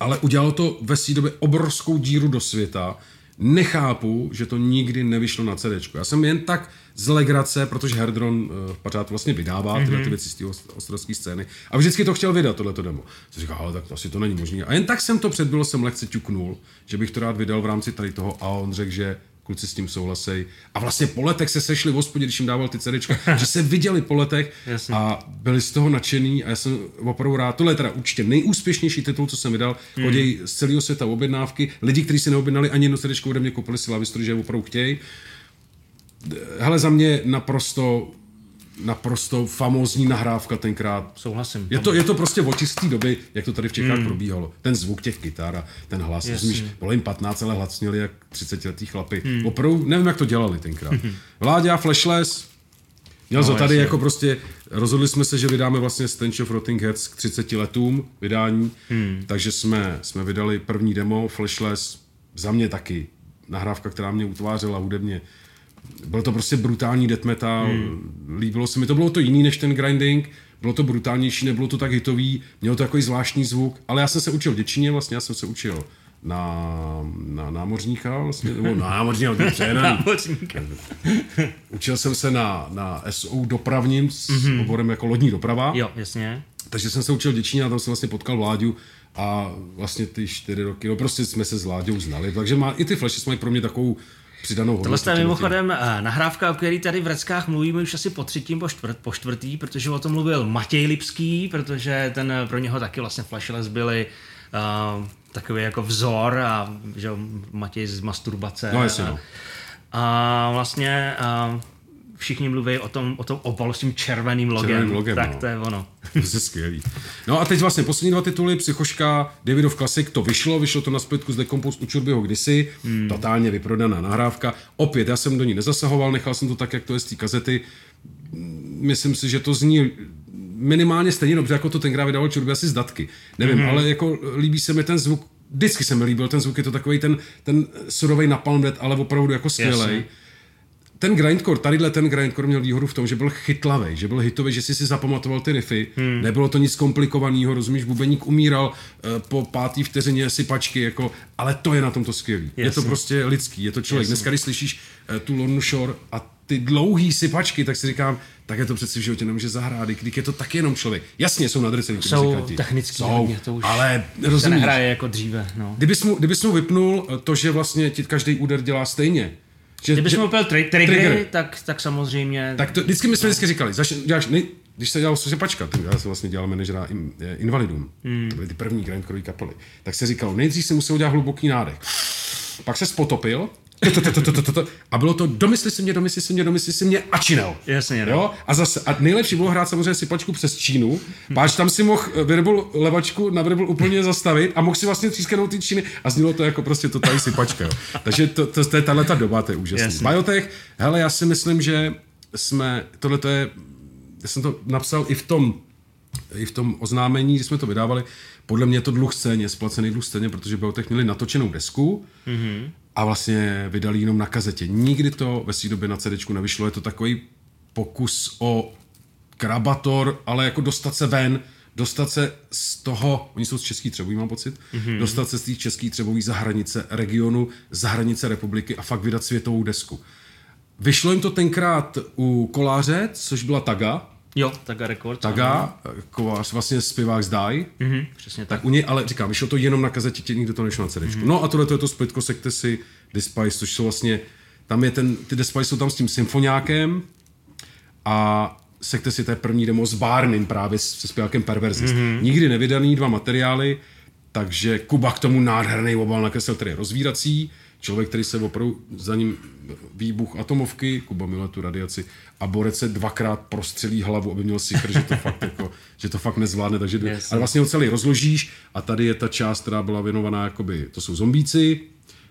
ale udělalo to ve své době obrovskou díru do světa, nechápu, že to nikdy nevyšlo na CD. Já jsem jen tak z legrace, protože Herdron uh, pořád vlastně vydává tyhle mm-hmm. ty věci z té ostrovské scény a vždycky to chtěl vydat, tohleto demo. Jsem říkal, ale tak to asi to není možné. A jen tak jsem to předbylo, jsem lehce ťuknul, že bych to rád vydal v rámci tady toho a on řekl, že kluci s tím souhlasej. A vlastně po letech se sešli v hospodě, když jim dával ty CDčka, *laughs* že se viděli po letech Jasně. a byli z toho nadšený a já jsem opravdu rád. Tohle je teda určitě nejúspěšnější titul, co jsem vydal. Hmm. Chodí z celého světa objednávky. Lidi, kteří si neobjednali ani jedno CDčko ode mě, koupili si Lavistory, že opravdu chtějí. Hele, za mě naprosto naprosto famózní nahrávka tenkrát. Souhlasím. Je to, je to prostě v čisté doby, jak to tady v Čechách mm. probíhalo. Ten zvuk těch kytar a ten hlas. Rozumíš, bylo jim 15, ale hlas měli jak 30 letý chlapy. Mm. Opravdu nevím, jak to dělali tenkrát. Vláďa Flashless, Měl no, to tady jasně. jako prostě, rozhodli jsme se, že vydáme vlastně Stench of Rotting Heads k 30 letům vydání, hmm. takže jsme, jsme vydali první demo, Flashless, za mě taky nahrávka, která mě utvářela hudebně. Byl to prostě brutální death metal, hmm. líbilo se mi, to bylo to jiný než ten grinding, bylo to brutálnější, nebylo to tak hitový, mělo to takový zvláštní zvuk, ale já jsem se učil děčině, vlastně já jsem se učil na, na námořníka, vlastně, nebo na námořníka, *laughs* námořníka. *laughs* Učil jsem se na, na SO dopravním s mm-hmm. oborem jako lodní doprava. Jo, jasně. Takže jsem se učil děčině a tam jsem vlastně potkal Vláďu a vlastně ty čtyři roky, no prostě jsme se s Vláďou znali, takže má, i ty flashy mají pro mě takovou přidanou hodnotu. Tohle je mimochodem eh, nahrávka, o které tady v Reckách mluvíme už asi po třetím, po, čtvrt, po čtvrtý, protože o tom mluvil Matěj Lipský, protože ten eh, pro něho taky vlastně Flashless byli uh, takový jako vzor a že Matěj z masturbace. No jasně, no. A, a vlastně a všichni mluví o tom, o tom obalu s tím červeným logem. Červeným logem tak no. to je ono. *laughs* To je skvělý. No a teď vlastně poslední dva tituly, Psychoška, Davidov Classic, to vyšlo, vyšlo to na splitku z Decompost u Čurbyho kdysi, hmm. totálně vyprodaná nahrávka. Opět, já jsem do ní nezasahoval, nechal jsem to tak, jak to je z té kazety. Myslím si, že to zní minimálně stejně dobře, jako to tenkrát vydával Čurby asi z datky. Nevím, mm-hmm. ale jako líbí se mi ten zvuk, vždycky se mi líbil ten zvuk, je to takový ten, ten surový napalm ale opravdu jako skvělý. Ten grindcore, tadyhle ten grindcore měl výhodu v tom, že byl chytlavý, že byl hitový, že si si zapamatoval ty riffy, hmm. nebylo to nic komplikovaného, rozumíš, bubeník umíral uh, po pátý vteřině sypačky, jako, ale to je na tom to skvělý. Jasně. Je to prostě lidský, je to člověk. Jasně. Dneska, když slyšíš uh, tu Lornu Shore a ty dlouhý sypačky, tak si říkám, tak je to přeci v životě nemůže zahrát, když je to taky jenom člověk. Jasně, jsou nadresený Jsou technicky, jsou, to už ale rozumíš. Se nehraje jako dříve. No. Kdybys, mu, kdybys mu vypnul to, že vlastně ti každý úder dělá stejně, že, Kdybys mu vypnul tri- triggery, trigger, tak, tak samozřejmě... Tak to, vždycky my jsme vždycky říkali, zaš, děláš, nej, když se dělal Sypačka, ten já jsem vlastně dělal manažera in, invalidům, hmm. to byly ty první grindcore kapely, tak se říkalo, nejdřív si musel udělat hluboký nádech. Pak se spotopil a bylo to domysli si mě, domysli si mě, domysli si mě a činel. Jasně, no. jo? A zase, a nejlepší bylo hrát samozřejmě sypačku přes Čínu, páč tam si mohl vyrbul levačku na vyrbul úplně zastavit a mohl si vlastně třísknout ty Číny a znělo to jako prostě to tady sypačka. Jo. Takže to, to, to, je tahle ta doba, to je úžasný. Biotech, hele, já si myslím, že jsme, tohle to je, já jsem to napsal i v tom, i v tom oznámení, když jsme to vydávali, podle mě je to dluh scéně, splacený dluh scéně, protože Biotech měli natočenou desku, mm-hmm a vlastně vydali jenom na kazetě. Nikdy to ve své době na CD nevyšlo, je to takový pokus o krabator, ale jako dostat se ven, dostat se z toho, oni jsou z Český třebový, mám pocit, mm-hmm. dostat se z těch Český třebový za hranice regionu, za hranice republiky a fakt vydat světovou desku. Vyšlo jim to tenkrát u Koláře, což byla Taga, Jo, Taga Records. Taga, kovář, vlastně zpěvák z Die. Mm-hmm, přesně tak. tak. u něj, ale říkám, vyšlo to jenom na kazetě, tě nikdo to nešlo na CD. Mm-hmm. No a tohle to je to splitko Sektesy, Despice, což jsou vlastně, tam je ten, ty Despice jsou tam s tím symfoniákem a Sektesy to je první demo s Barnim právě se zpěvákem Perverzist. Mm-hmm. Nikdy nevydaný dva materiály, takže Kuba k tomu nádherný obal nakreslil, který je rozvírací, člověk, který se opravdu za ním výbuch atomovky, Kuba miluje tu radiaci, a borec se dvakrát prostřelí hlavu, aby měl si že to fakt, *laughs* jako, že to fakt nezvládne. Takže, yes. Ale vlastně ho celý rozložíš a tady je ta část, která byla věnovaná, jakoby, to jsou zombíci,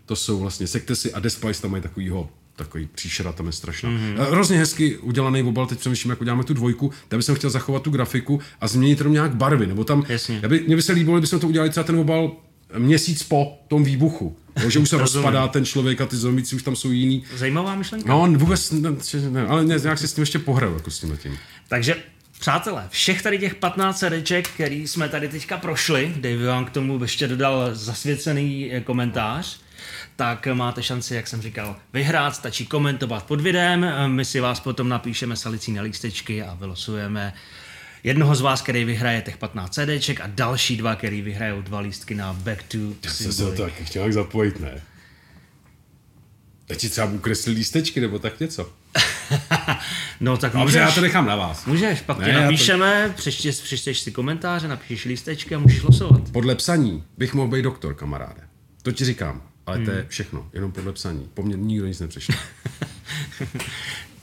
to jsou vlastně sektesy a Despice tam mají takovýho takový příšera tam je strašná. Mm-hmm. Hrozně hezky udělaný obal, teď přemýšlím, jak uděláme tu dvojku, já bych chtěl zachovat tu grafiku a změnit jenom nějak barvy, nebo tam, Jasně. by, mě by se líbilo, kdybychom to udělali třeba ten obal měsíc po tom výbuchu. Jo, že už se rozpadá ten člověk a ty zombíci už tam jsou jiný. Zajímavá myšlenka. No, on vůbec, ne, ne, ale ne, nějak si s tím ještě pohrál, jako s tím tím. Takže Přátelé, všech tady těch 15 CDček, který jsme tady teďka prošli, Dave vám k tomu ještě dodal zasvěcený eh, komentář, tak máte šanci, jak jsem říkal, vyhrát, stačí komentovat pod videem, my si vás potom napíšeme salicí na lístečky a vylosujeme jednoho z vás, který vyhraje těch 15 CDček a další dva, který vyhrajou dva lístky na Back to Já jsem se to taky chtěl zapojit, ne? Já ti třeba ukreslil lístečky nebo tak něco. *laughs* no tak můžeš. Dobře, já to nechám na vás. Můžeš, pak ne, napíšeme, to... přečtěš, přečtěš si komentáře, napíšeš lístečky a můžeš losovat. Podle psaní bych mohl být doktor, kamaráde. To ti říkám. Ale hmm. to je všechno, jenom podle psaní. Po mně nikdo nic nepřišel. *laughs*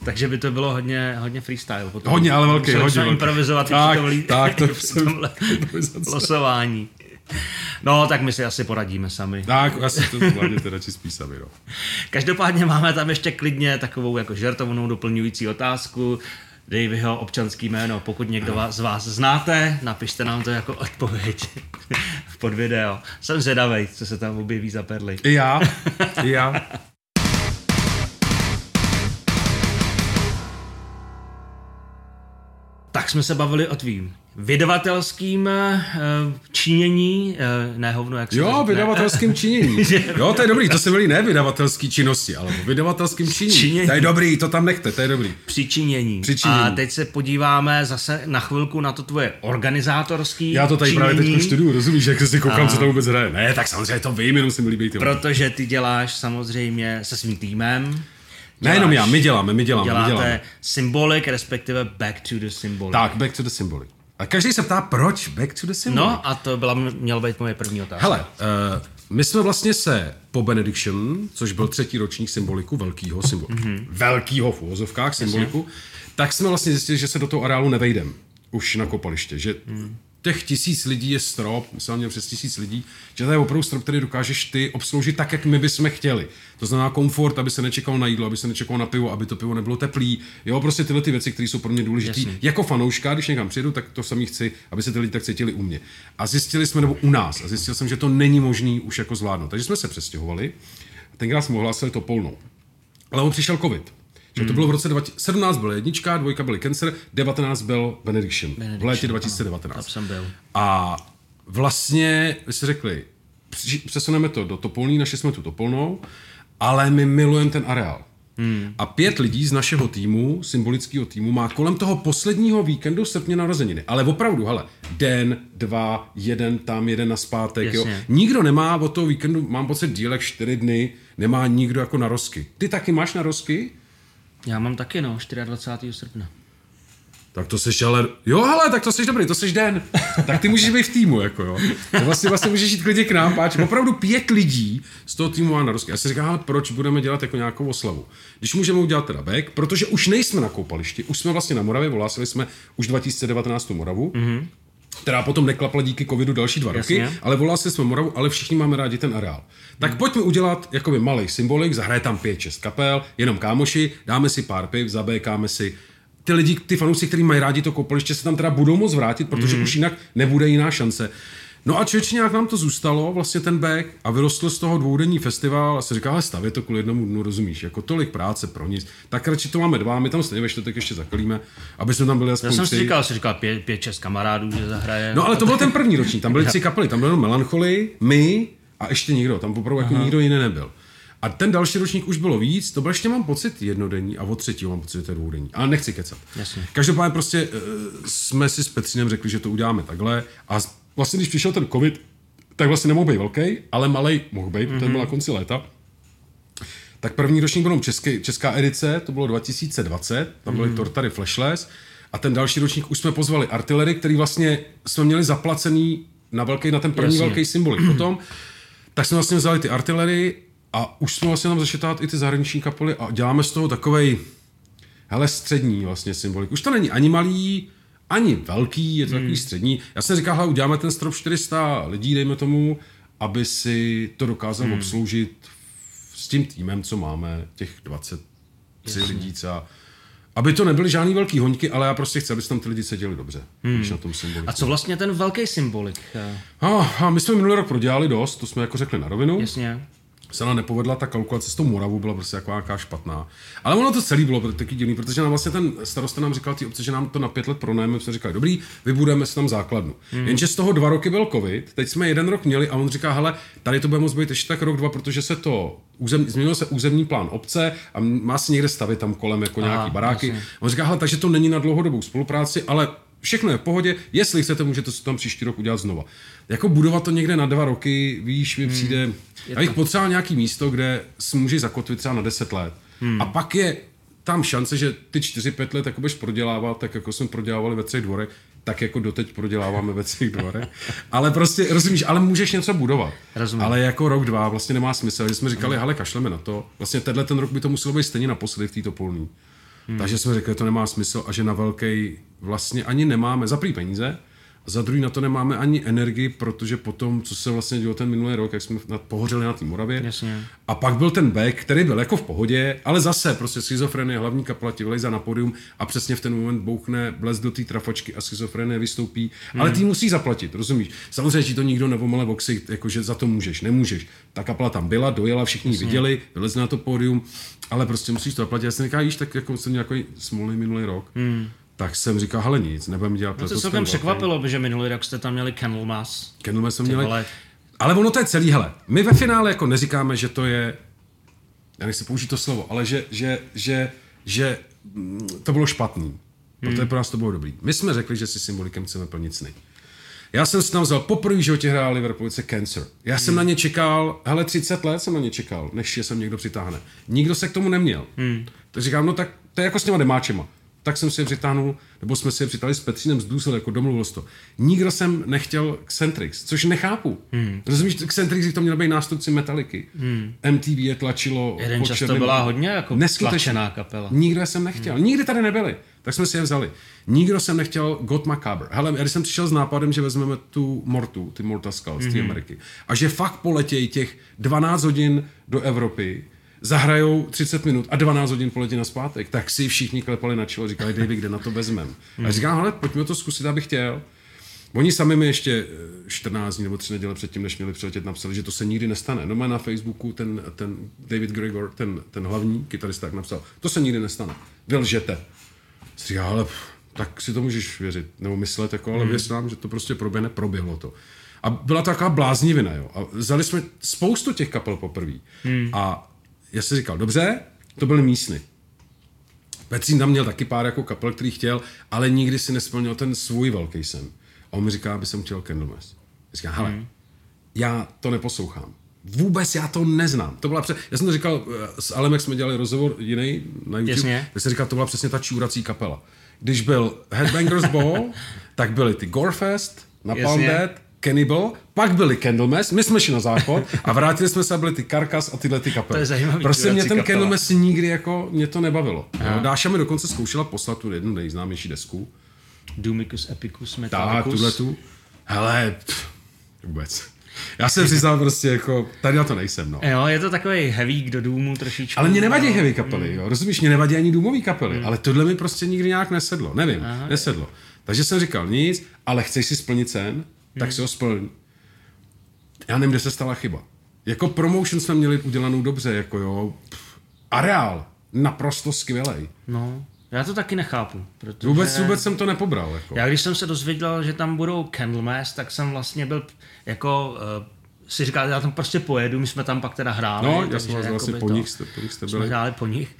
Takže by to bylo hodně, hodně freestyle. Potom. Hodně, ale velký, hodně velký. improvizovat tak, lí... tak, to *laughs* jsem losování. No, tak my si asi poradíme sami. Tak, asi to zvládněte radši spíš sami, no. Každopádně máme tam ještě klidně takovou jako žertovnou doplňující otázku. Davyho občanský jméno. Pokud někdo vás, z vás znáte, napište nám to jako odpověď *laughs* pod video. Jsem zvědavej, co se tam objeví za perly. I já, i já. *laughs* Tak jsme se bavili o tvým vydavatelským uh, činění, uh, ne hovno, jak se Jo, vydavatelským činění. *laughs* Jo, to je dobrý, to se byli ne vydavatelský činnosti, ale vydavatelským činění. Činění. To je dobrý, to tam nechte, to je dobrý. Přičinění. Přičinění. A teď se podíváme zase na chvilku na to tvoje organizátorský Já to tady činění, právě teď studuju, rozumíš, jak si koukám, co to vůbec hraje. Ne, tak samozřejmě to vím, jenom se mi líbí ty. Protože ty děláš samozřejmě se svým týmem. Nejenom Děláš- já, my děláme, my děláme, my Děláte děláme. symbolik, respektive back to the symbolic. Tak, back to the symbolic. A každý se ptá, proč back to the symbolic? No a to byla, měla být moje první otázka. Hele, uh, my jsme vlastně se po Benediction, což byl třetí ročník symboliku, velkýho symboliku, mm-hmm. velkýho v úvozovkách symboliku, tak jsme vlastně zjistili, že se do toho areálu nevejdem už na kopaliště, že mm. Těch tisíc lidí je strop, my jsme měli přes tisíc lidí, že to je opravdu strop, který dokážeš ty obsloužit tak, jak my bychom chtěli. To znamená komfort, aby se nečekalo na jídlo, aby se nečekalo na pivo, aby to pivo nebylo teplý. Jo, prostě tyhle ty věci, které jsou pro mě důležité. Jako fanouška, když někam přijedu, tak to samý chci, aby se ty lidi tak cítili u mě. A zjistili jsme, nebo u nás, a zjistil jsem, že to není možný už jako zvládnout. Takže jsme se přestěhovali. Tenkrát jsme ohlásili to polnou. Ale on přišel covid. Že to bylo v roce 2017 byl jednička, dvojka byl cancer, 19 byl Benediction, v létě 2019. Tam jsem byl. A vlastně, vy jste řekli, přesuneme to do Topolní, našli jsme tu Topolnou, ale my milujeme ten areál. Hmm. A pět lidí z našeho týmu, symbolického týmu, má kolem toho posledního víkendu srpně narozeniny. Ale opravdu, hele, den, dva, jeden tam, jeden na zpátek. Jo. Nikdo nemá od toho víkendu, mám pocit, dílek čtyři dny, nemá nikdo jako narozky. Ty taky máš narozky? Já mám taky, no, 24. srpna. Tak to seš ale, jo hele, tak to seš dobrý, to seš den. Tak ty můžeš být v týmu, jako jo. To vlastně, vlastně můžeš jít klidně k nám, páč. Opravdu pět lidí z toho týmu má na rozky. Já si říkám, proč budeme dělat jako nějakou oslavu? Když můžeme udělat teda back, protože už nejsme na koupališti, už jsme vlastně na Moravě, volásili jsme už 2019 tu Moravu. Mm-hmm. Která potom neklapla díky covidu další dva roky, Jasně. ale volali jsme Moravu, ale všichni máme rádi ten areál. Tak hmm. pojďme udělat jakoby malý symbolik, zahraje tam pět, šest kapel, jenom kámoši, dáme si pár piv, zabékáme si. Ty lidi, ty fanoušci, kteří mají rádi to koupaliště, se tam teda budou moc vrátit, protože hmm. už jinak nebude jiná šance. No a člověče nějak nám to zůstalo, vlastně ten back, a vyrostl z toho dvoudenní festival a se říká, ale stavě to kvůli jednomu dnu, rozumíš, jako tolik práce pro nic. Tak radši to máme dva, my tam stejně ve čtvrtek ještě zakalíme, aby jsme tam byli aspoň Já jsem si říkal, si říkal pět, pět, šest kamarádů, že zahraje. No ale to byl ten první ročník, tam byly tři kapely, tam byl jenom Melancholy, my a ještě nikdo, tam opravdu jako nikdo jiný nebyl. A ten další ročník už bylo víc, to byl ještě mám pocit jednodenní a od třetího mám pocit, že to je dvoudenní. Ale nechci kecat. Jasně. Každopádně prostě uh, jsme si s Petřinem řekli, že to uděláme takhle a vlastně když přišel ten covid, tak vlastně nemohl být velký, ale malý mohl být, mm-hmm. ten byl na konci léta. Tak první ročník byl český, česká edice, to bylo 2020, tam byly mm. Tortary Flashless. A ten další ročník už jsme pozvali artillery, který vlastně jsme měli zaplacený na, velký, na ten první Jasně. velký symbolik. *clears throat* Potom, tak jsme vlastně vzali ty artillery a už jsme vlastně tam zašetát i ty zahraniční kapely a děláme z toho takovej, hele, střední vlastně symbolik. Už to není ani malý, ani velký, je to takový střední. Já jsem říkal, hele, uděláme ten strop 400 lidí, dejme tomu, aby si to dokázal obsloužit s tím týmem, co máme, těch 23 lidí, co aby to nebyly žádný velký hoňky, ale já prostě chci, aby se tam ty lidi seděli dobře, hmm. když na tom symboliku. A co vlastně ten velký symbolik? A, a my jsme minulý rok prodělali dost, to jsme jako řekli na rovinu. Jasně. Se nám nepovedla ta kalkulace s tou Moravu, byla prostě jako nějaká špatná. Ale ono to celý bylo taky divný, protože nám vlastně ten starosta nám říkal ty obce, že nám to na pět let pronajme, my jsme říkali, dobrý, vybudujeme si tam základnu. Hmm. Jenže z toho dva roky byl covid, teď jsme jeden rok měli a on říká, hele, tady to bude moct být ještě tak rok, dva, protože se to územ, změnil se územní plán obce a má si někde stavit tam kolem jako Aha, nějaký baráky. jasně. On říká, hele, takže to není na dlouhodobou spolupráci, ale všechno je v pohodě, jestli chcete, můžete to tam příští rok udělat znova. Jako budovat to někde na dva roky, víš, mi přijde, já bych potřeboval nějaký místo, kde si můžeš zakotvit třeba na 10 let. A pak je tam šance, že ty 4-5 let jako budeš prodělávat, tak jako jsme prodělávali ve třech dvorech, tak jako doteď proděláváme ve třech dvorech. *laughs* Ale prostě, rozumíš, ale můžeš něco budovat. Rozumím. Ale jako rok, dva vlastně nemá smysl. Že jsme říkali, hele, kašleme na to. Vlastně tenhle ten rok by to muselo být stejně naposledy v této polní. Hmm. Takže jsme řekli, že to nemá smysl a že na velký vlastně ani nemáme za prý peníze za druhý na to nemáme ani energii, protože potom, co se vlastně dělo ten minulý rok, jak jsme pohořeli na té Moravě, Jasně. a pak byl ten back, který byl jako v pohodě, ale zase prostě schizofrenie, hlavní kapela ti vylejza na podium a přesně v ten moment bouchne bles do té trafačky a schizofrenie vystoupí. Hmm. Ale ty musí zaplatit, rozumíš? Samozřejmě ti to nikdo nevomele boxy, jakože za to můžeš, nemůžeš. Ta kapela tam byla, dojela, všichni ji viděli, vylezli na to pódium, ale prostě musíš to zaplatit. Já jsem říkal, tak jako jsem měl nějaký smolný minulý rok. Hmm tak jsem říkal, hele nic, nebudem dělat No to celkem překvapilo, že minulý rok jste tam měli Candlemas. Candlemas jsme měli, vole. ale ono to je celý, hele, my ve finále jako neříkáme, že to je, já nechci použít to slovo, ale že, že, že, že mm, to bylo špatný, protože hmm. pro nás to bylo dobrý. My jsme řekli, že si symbolikem chceme plnit sny. Já jsem si tam vzal poprvé životě hrál Liverpoolice Cancer. Já hmm. jsem na ně čekal, hele, 30 let jsem na ně čekal, než je sem někdo přitáhne. Nikdo se k tomu neměl. Hmm. Tak říkám, no tak to je jako s těma demáčema tak jsem si je přitáhnul, nebo jsme si je přitahli s Petřínem z Dusel, jako domluvil to. Nikdo jsem nechtěl Xentrix, což nechápu. Hmm. Rozumíš, Xentrix to měl být nástupci Metaliky. Hmm. MTV je tlačilo. Jeden čas to byla hodně jako tlačená kapela. Nikdo jsem nechtěl. Hmm. Nikdy tady nebyli. Tak jsme si je vzali. Nikdo jsem nechtěl God Macabre. Hele, já jsem přišel s nápadem, že vezmeme tu Mortu, ty Morta Skull z té hmm. Ameriky. A že fakt poletějí těch 12 hodin do Evropy, zahrajou 30 minut a 12 hodin poletí na zpátek, tak si všichni klepali na čelo, říkali, David, kde na to vezmem. A říkám, ale pojďme to zkusit, abych chtěl. Oni sami mi ještě 14 dní nebo 3 neděle předtím, než měli přiletět, napsali, že to se nikdy nestane. No má na Facebooku ten, ten David Gregor, ten, ten hlavní kytarista, tak napsal, to se nikdy nestane. Vy lžete. Říká, ale tak si to můžeš věřit, nebo myslet, jako, ale hmm. věř nám, že to prostě proběhne, proběhlo to. A byla to taková bláznivina, jo. A vzali jsme spoustu těch kapel poprvé. Hmm. A já si říkal, dobře, to byly mísny. Petřín tam měl taky pár jako kapel, který chtěl, ale nikdy si nesplnil ten svůj velký sen. A on mi říká, aby jsem chtěl Candlemass. Říká, hele, mm. já to neposlouchám. Vůbec já to neznám. To byla pře- já jsem to říkal, eh, s Alem, jak jsme dělali rozhovor jiný na YouTube, Jasně. tak jsem říkal, to byla přesně ta čůrací kapela. Když byl Headbangers Ball, *laughs* tak byly ty Gorefest, Napalm Dead, Cannibal, pak byli Candlemass, my jsme šli na záchod a vrátili jsme se a byli ty Karkas a tyhle ty kapely. To je zajímavý. Prostě mě ten Candlemass nikdy jako, mě to nebavilo. Jo, Dáša mi dokonce zkoušela poslat tu jednu nejznámější desku. Dumicus Epicus Metallicus. Tak, tuhle tu. Hele, pff, vůbec. Já jsem přiznal prostě jako, tady na to nejsem, no. Jo, je to takový heavy do důmu trošičku. Ale mě nevadí no. heavy kapely, jo, rozumíš, mě nevadí ani důmový kapely, mm. ale tohle mi prostě nikdy nějak nesedlo, nevím, Aha, nesedlo. Takže jsem říkal nic, ale chceš si splnit sen, tak si ho splň. Já nevím, kde se stala chyba. Jako promotion jsme měli udělanou dobře, jako jo. Areál, naprosto skvělej. No, já to taky nechápu. Protože vůbec, vůbec jsem to nepobral. Jako. Já když jsem se dozvěděl, že tam budou Candlemass, tak jsem vlastně byl jako uh, si říkal, já tam prostě pojedu, my jsme tam pak teda hráli. No, já jsem vlastně po nich, jste, po nich jste byli. Jsme hráli po nich.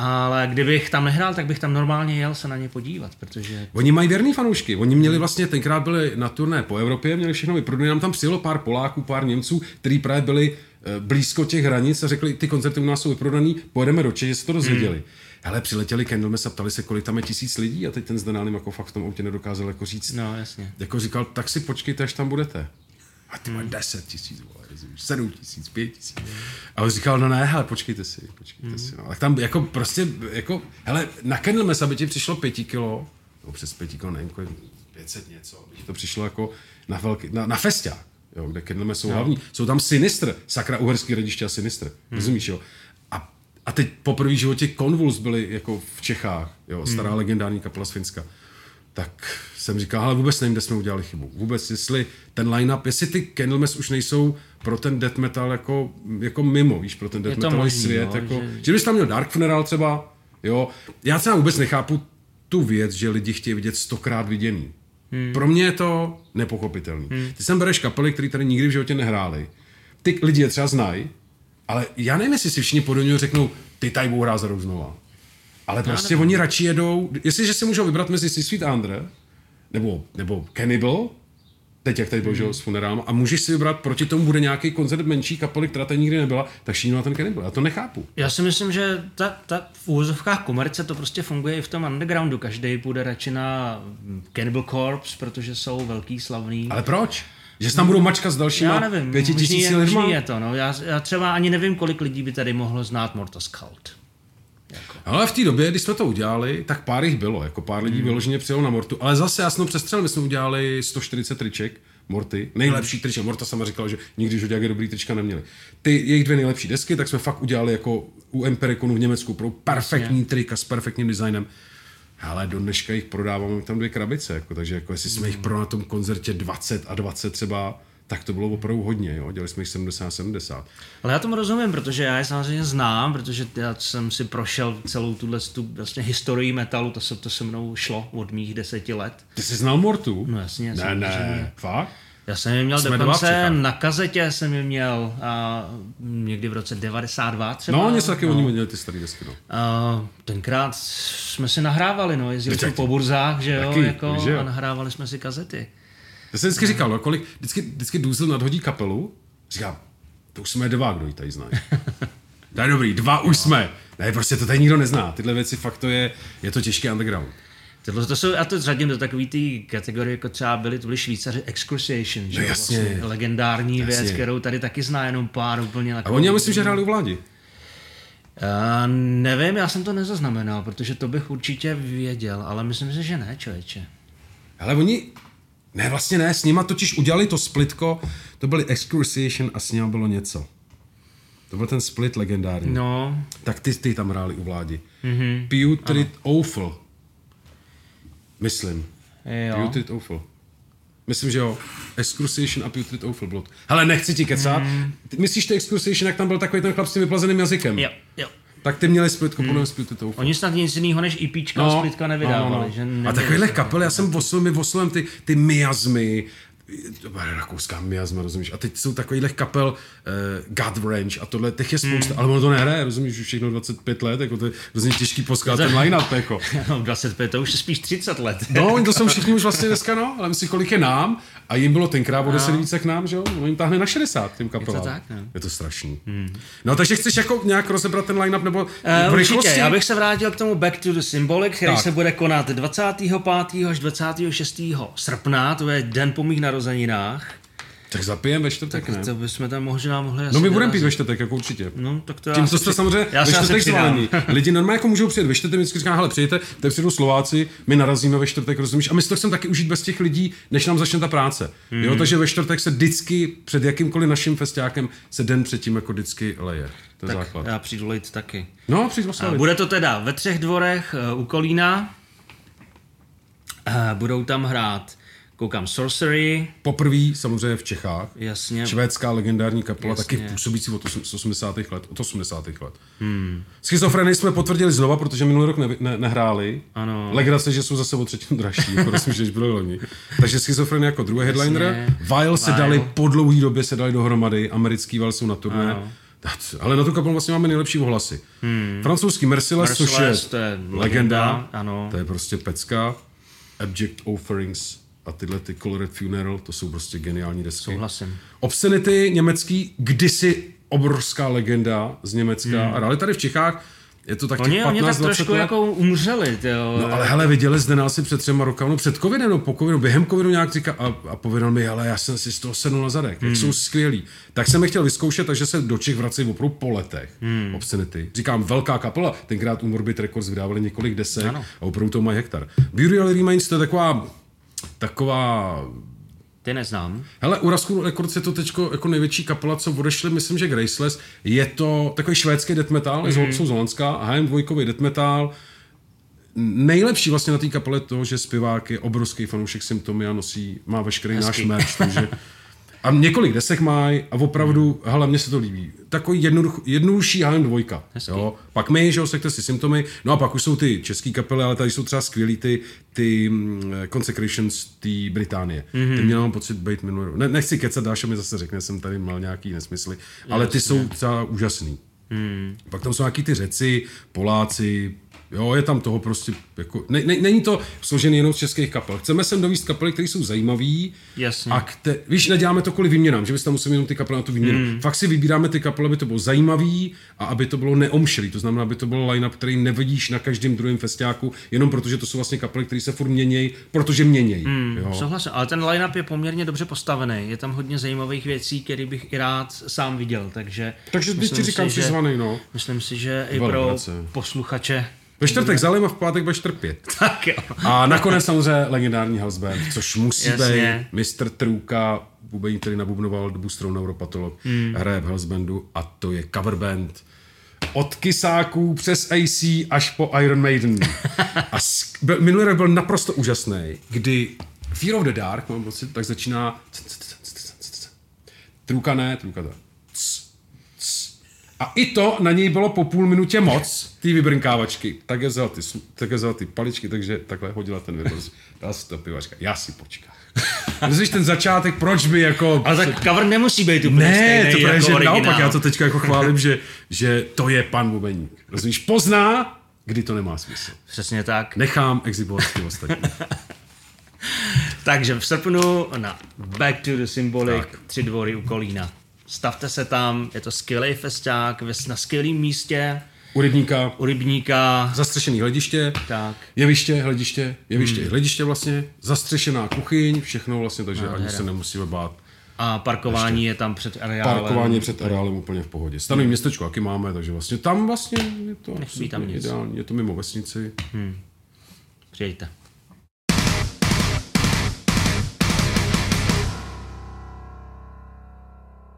Ale kdybych tam nehrál, tak bych tam normálně jel se na ně podívat, protože... Oni mají věrný fanoušky. Oni měli vlastně, tenkrát byli na turné po Evropě, měli všechno vyprodané. Nám tam přijelo pár Poláků, pár Němců, kteří právě byli eh, blízko těch hranic a řekli, ty koncerty u nás jsou vyprodaný, pojedeme do Čech, že se to dozvěděli. Hmm. Hele, přiletěli Candlemass a ptali se, kolik tam je tisíc lidí a teď ten Zdenálem jako fakt v tom autě nedokázal jako říct. No, jasně. Jako říkal, tak si počkejte, až tam budete. A ty hmm. 10 tisíc, sedm tisíc, pět tisíc. A on říkal, no ne, hele, počkejte si, počkejte mm. si. No. Tak tam jako prostě, jako, hele, na Candlemas, aby ti přišlo pěti kilo, no přes pěti kilo, nevím, 500 něco, aby to přišlo jako na, velký, na, na festiák, jo, kde Candlemas jsou no. hlavní. Jsou tam Sinistr, sakra uherský rodiště a Sinistr, mm. rozumíš, jo. A, a teď po první životě Convuls byli jako v Čechách, jo, stará mm. legendární kapela z Finska tak jsem říkal, ale vůbec nevím, kde jsme udělali chybu. Vůbec, jestli ten line-up, jestli ty Candlemass už nejsou pro ten death metal jako, jako mimo, víš, pro ten death metal svět. Jo, jako, že... že bys tam měl Dark Funeral třeba, jo. Já třeba vůbec nechápu tu věc, že lidi chtějí vidět stokrát viděný. Hmm. Pro mě je to nepochopitelný. Hmm. Ty sem bereš kapely, které tady nikdy v životě nehráli. Ty lidi je třeba znají, ale já nevím, jestli si všichni podobně řeknou, ty tady budou hrát za znova. Ale prostě oni radši jedou, jestliže si můžou vybrat mezi Six Feet Under nebo, nebo Cannibal, teď jak tady byl mm. s funerálem, a můžeš si vybrat, proti tomu bude nějaký koncert menší kapely, která tady nikdy nebyla, tak šínu ten Cannibal. Já to nechápu. Já si myslím, že ta, ta v úvozovkách komerce to prostě funguje i v tom undergroundu. Každý půjde radši na Cannibal Corpse, protože jsou velký, slavný. Ale proč? Že se tam budou mačka s dalšíma já nevím, pěti tisíci lidma? je to, no. Já, já, třeba ani nevím, kolik lidí by tady mohlo znát Mortos Cult. Jako. Ale v té době, když jsme to udělali, tak pár jich bylo, jako pár lidí vyloženě přijelo na Mortu, ale zase to přestřelil, my jsme udělali 140 triček, Morty, nejlepší triček. Morta sama říkala, že nikdy žoďáky dobrý trička neměli. Ty jejich dvě nejlepší desky, tak jsme fakt udělali jako u Empericonu v Německu pro perfektní trika s perfektním designem. Ale do dneška jich prodáváme tam dvě krabice, jako, takže jako jestli jsme jich pro na tom koncertě 20 a 20 třeba, tak to bylo opravdu hodně, jo? dělali jsme jich 70 70. Ale já tomu rozumím, protože já je samozřejmě znám, protože já jsem si prošel celou tuhle tu vlastně historii metalu, to se, to se mnou šlo od mých deseti let. Ty jsi znal Mortu? No jasně, Ne, samozřejmě. ne, fakt? Já jsem je měl Jsme dokonce na kazetě, jsem je měl a někdy v roce 92 třeba. No, něco taky oni měli ty staré desky, no. A tenkrát jsme si nahrávali, no, jezdili jsme po burzách, že jo, Taky, jako, že jo. a nahrávali jsme si kazety. Já jsem vždycky říkal, no, kolik, vždycky, vždycky Důzl nadhodí kapelu, říkám, to už jsme dva, kdo ji tady znají. *laughs* to je dobrý, dva už jsme. Ne, prostě to tady nikdo nezná. Tyhle věci fakt to je, je to těžký underground. Tohle to jsou, já to řadím do takové té kategorie, jako třeba byli, to byli Švýcaři Excruciation, že No jasně. vlastně legendární Jasně. věc, kterou tady taky zná jenom pár úplně. A oni, já myslím, že hráli u vládi. Já nevím, já jsem to nezaznamenal, protože to bych určitě věděl, ale myslím si, že ne, člověče. Ale oni, ne, vlastně ne, s nima totiž udělali to splitko, to byly Excruciation a s nima bylo něco. To byl ten split legendární. No, Tak ty, ty tam hráli u vládi. Mm-hmm. Putrid Awful. Myslím. jo. Putrid Awful. Myslím, že jo. Excruciation a Putrid Awful bylo to. Hele, nechci ti kecat. Mm. Myslíš ty Excruciation, jak tam byl takový ten chlap s tím vyplazeným jazykem? Jo, jo. Tak ty měli splitko mm. podle mě s Putrid Awful. Oni snad nic jiného než EPčka no, splitka nevydávali. Že A takovýhle kapel, já jsem vosil, my vosilem ty, ty miasmy, to byla rakouská miasma, rozumíš? A teď jsou takovýhle kapel uh, God Range a tohle, těch je spousta, Hmm. ale ono to nehraje, rozumíš, už všechno 25 let, jako to je hrozně těžký poskat ten line-up, jako. *laughs* No, 25, to už je spíš 30 let. No, oni to jsou všichni už vlastně dneska, no, ale myslím, kolik je nám a jim bylo tenkrát o 10 více k nám, že jo? Ono jim táhne na 60 těm kapelám. tak, no. Je to strašný. Hmm. No, takže chceš jako nějak rozebrat ten line-up, nebo Uh, v určitě, rychlosti? já bych se vrátil k tomu Back to the Symbolic, který Tak. se bude konat 25. až 26. srpna, to je den po mých narozeninách. Tak zapijem ve čtvrtek, ne? To bychom tam možná mohli No my budeme pít ve čtvrtek, jako určitě. No, tak to já Tím to jste při- samozřejmě já ve čtvrtek zvolení. *laughs* Lidi normálně jako můžou přijet ve čtvrtek, vždycky říká, hele, přijďte, tady přijdou Slováci, my narazíme ve čtvrtek, rozumíš? A my si to chceme taky užít bez těch lidí, než nám začne ta práce. Mhm. Jo, takže ve čtvrtek se vždycky před jakýmkoliv naším festiákem se den předtím jako vždycky leje. To je základ. Já přijdu lejt taky. No, A oslavit. Bude to teda ve třech dvorech eh, u Kolína. Eh, Budou tam hrát, koukám, Sorcery, Poprvé samozřejmě v Čechách. jasně. Švédská legendární kapela, Jasně. taky působící od osm- z 80. let, od 80. let. Hmm. Schizofrenii jsme potvrdili znova, protože minulý rok ne, ne, nehráli. Ano. Legrace, že jsou zase o třetinu dražší, jako myslím, že byly loni. Takže schizofrenie jako druhý headliner. Jasně. Vile se Vile. dali po dlouhé době se dali dohromady, americký Vile jsou na turné. Ano. Ale na tu kapelu vlastně máme nejlepší ohlasy. Hmm. Francouzský Merciless, což je to je legenda, ano. To je prostě pecka. Abject Offerings a tyhle ty Colored Funeral, to jsou prostě geniální desky. Souhlasím. Obscenity německý, kdysi obrovská legenda z Německa. Hmm. A hráli tady v Čechách, je to tak Oni, oni tak 15 20 trošku let. jako umřeli, tyjo. No ale hele, viděli zde nás asi před třema rokama, no před covidem, no po covidu, během covidu nějak říká a, a pověděl mi, ale já jsem si z toho sednul na zadek, hmm. jak jsou skvělí. Tak jsem je chtěl vyzkoušet, takže se do Čech vrací opravdu po letech. Hmm. Obscenity. Říkám, velká kapela, tenkrát u Morbid Records vydávali několik desek Ano. a opravdu to mají hektar. Burial Remains to je taková taková Ty neznám. Hele, u Rascal Records je to teď jako největší kapela, co odešli, myslím, že Graceless. Je to takový švédský death metal, mm-hmm. jsou z Holandska, HM2 death metal. Nejlepší vlastně na té kapele to, že zpěvák je obrovský fanoušek Symptomia, nosí, má veškerý náš Hezký. merch, takže *laughs* a několik desek mají a opravdu, hele, mně se to líbí. Takový jednoduch, jednodušší HM2. Hezký. Jo. Pak my, že jo, sekte si symptomy, no a pak už jsou ty český kapely, ale tady jsou třeba skvělý ty, ty mm, Consecrations té Británie. Mm-hmm. Ty měl mám pocit být minulý. Ne, nechci kecat, Dáša mi zase řekne, jsem tady mal nějaký nesmysly, ale ty jsou třeba úžasný. Mm. Pak tam jsou nějaký ty řeci, Poláci, Jo, je tam toho prostě, jako, ne, ne, není to složený jenom z českých kapel. Chceme sem dovíst kapely, které jsou zajímavé. Jasně. A kte, víš, neděláme to kvůli výměnám, že bys tam museli jenom ty kapely na tu výměnu. Hmm. Fakt si vybíráme ty kapely, aby to bylo zajímavý a aby to bylo neomšelý. To znamená, aby to byl line-up, který nevidíš na každém druhém festiáku, jenom protože to jsou vlastně kapely, které se furt měnějí, protože měnějí. Hmm, jo. Souhlasím, ale ten line-up je poměrně dobře postavený. Je tam hodně zajímavých věcí, které bych i rád sám viděl. Takže, Takže teď ti říkám, si, že, zvaný, no. myslím si, že i pro posluchače ve čtvrtek Zalim a v pátek budeš trpět. Tak jo. A nakonec samozřejmě legendární house band, což musí být Mr. Trůka, bubení, který nabubnoval dobu strou neuropatolog, hmm. hraje v house bandu a to je cover band od Kisáků přes AC až po Iron Maiden. A minulý rok byl naprosto úžasný, kdy Fear of the Dark, mám pocit, tak začíná Trůka ne, Trůka to. A i to na něj bylo po půl minutě moc, ty vybrnkávačky. Tak je vzal ty, tak je vzal ty paličky, takže takhle hodila ten virus. *laughs* Dal si to pivačka. Já si počkám. Myslíš ten začátek, proč by jako... Ale tak cover nemusí být úplně Ne, stejný to jako že originál. naopak, já to teďka jako chválím, *laughs* že, že to je pan Bubeník. Rozumíš, pozná, kdy to nemá smysl. Přesně tak. Nechám exhibovat ty ostatní. *laughs* Takže v srpnu na Back to the Symbolic, tak. tři dvory u Kolína. Stavte se tam, je to skvělý festiák, na skvělém místě. U rybníka. U rybníka. Zastřešený hlediště. Tak. Jeviště, hlediště, jeviště, hmm. hlediště vlastně. Zastřešená kuchyň, všechno vlastně, takže no, ani se nemusíme bát. A parkování Ještě. je tam před areálem. Parkování je před areálem úplně v pohodě. Stanový hmm. městečko, jaký máme, takže vlastně tam vlastně je to tam nic. ideální. Je to mimo vesnici. Hmm. Přijďte.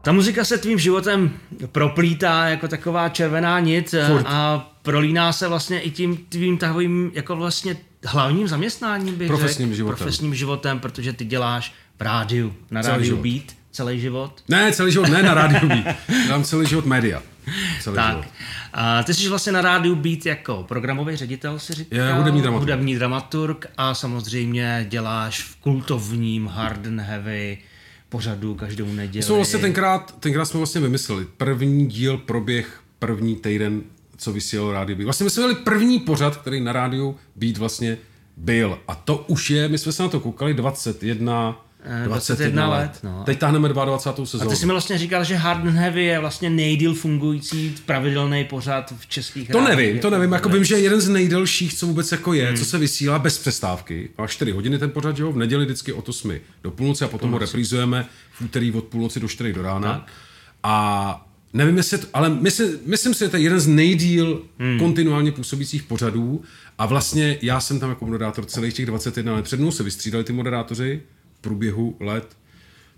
Ta muzika se tvým životem proplítá jako taková červená nit Furt. a prolíná se vlastně i tím tvým takovým jako vlastně hlavním zaměstnáním, bych Profesním řekl, životem. Profesním životem, protože ty děláš v rádiu, na celý rádiu život. Beat, celý život. Ne, celý život, ne na rádiu Beat. *laughs* Dělám celý život média. Celý tak. Život. A ty jsi vlastně na rádiu Beat jako programový ředitel, si říkal. Je hudební dramaturg. Hudební dramaturg a samozřejmě děláš v kultovním hard and heavy pořadu každou neděli. Jsme vlastně tenkrát, tenkrát jsme vlastně vymysleli. První díl proběh první týden, co vysílal rádio Beat. Vlastně my jsme měli první pořad, který na rádiu Beat vlastně byl. A to už je, my jsme se na to koukali 21 21 let. let. No. Teď táhneme 22. sezónu. A ty jsi mi vlastně říkal, že Hard and Heavy je vlastně nejdíl fungující pravidelný pořad v českých To nevím, to nevím. Jako vím, že je jeden z nejdelších, co vůbec jako je, hmm. co se vysílá bez přestávky. Má 4 hodiny ten pořad, jo? v neděli vždycky od 8 do půlnoci a potom půlnoci. ho reprízujeme v úterý od půlnoci do 4 do rána. Tak. A nevím, jestli to, ale myslím, myslím si, že to je jeden z nejdíl hmm. kontinuálně působících pořadů a vlastně já jsem tam jako moderátor celých těch 21 let. Před mnou se vystřídali ty moderátoři, průběhu let,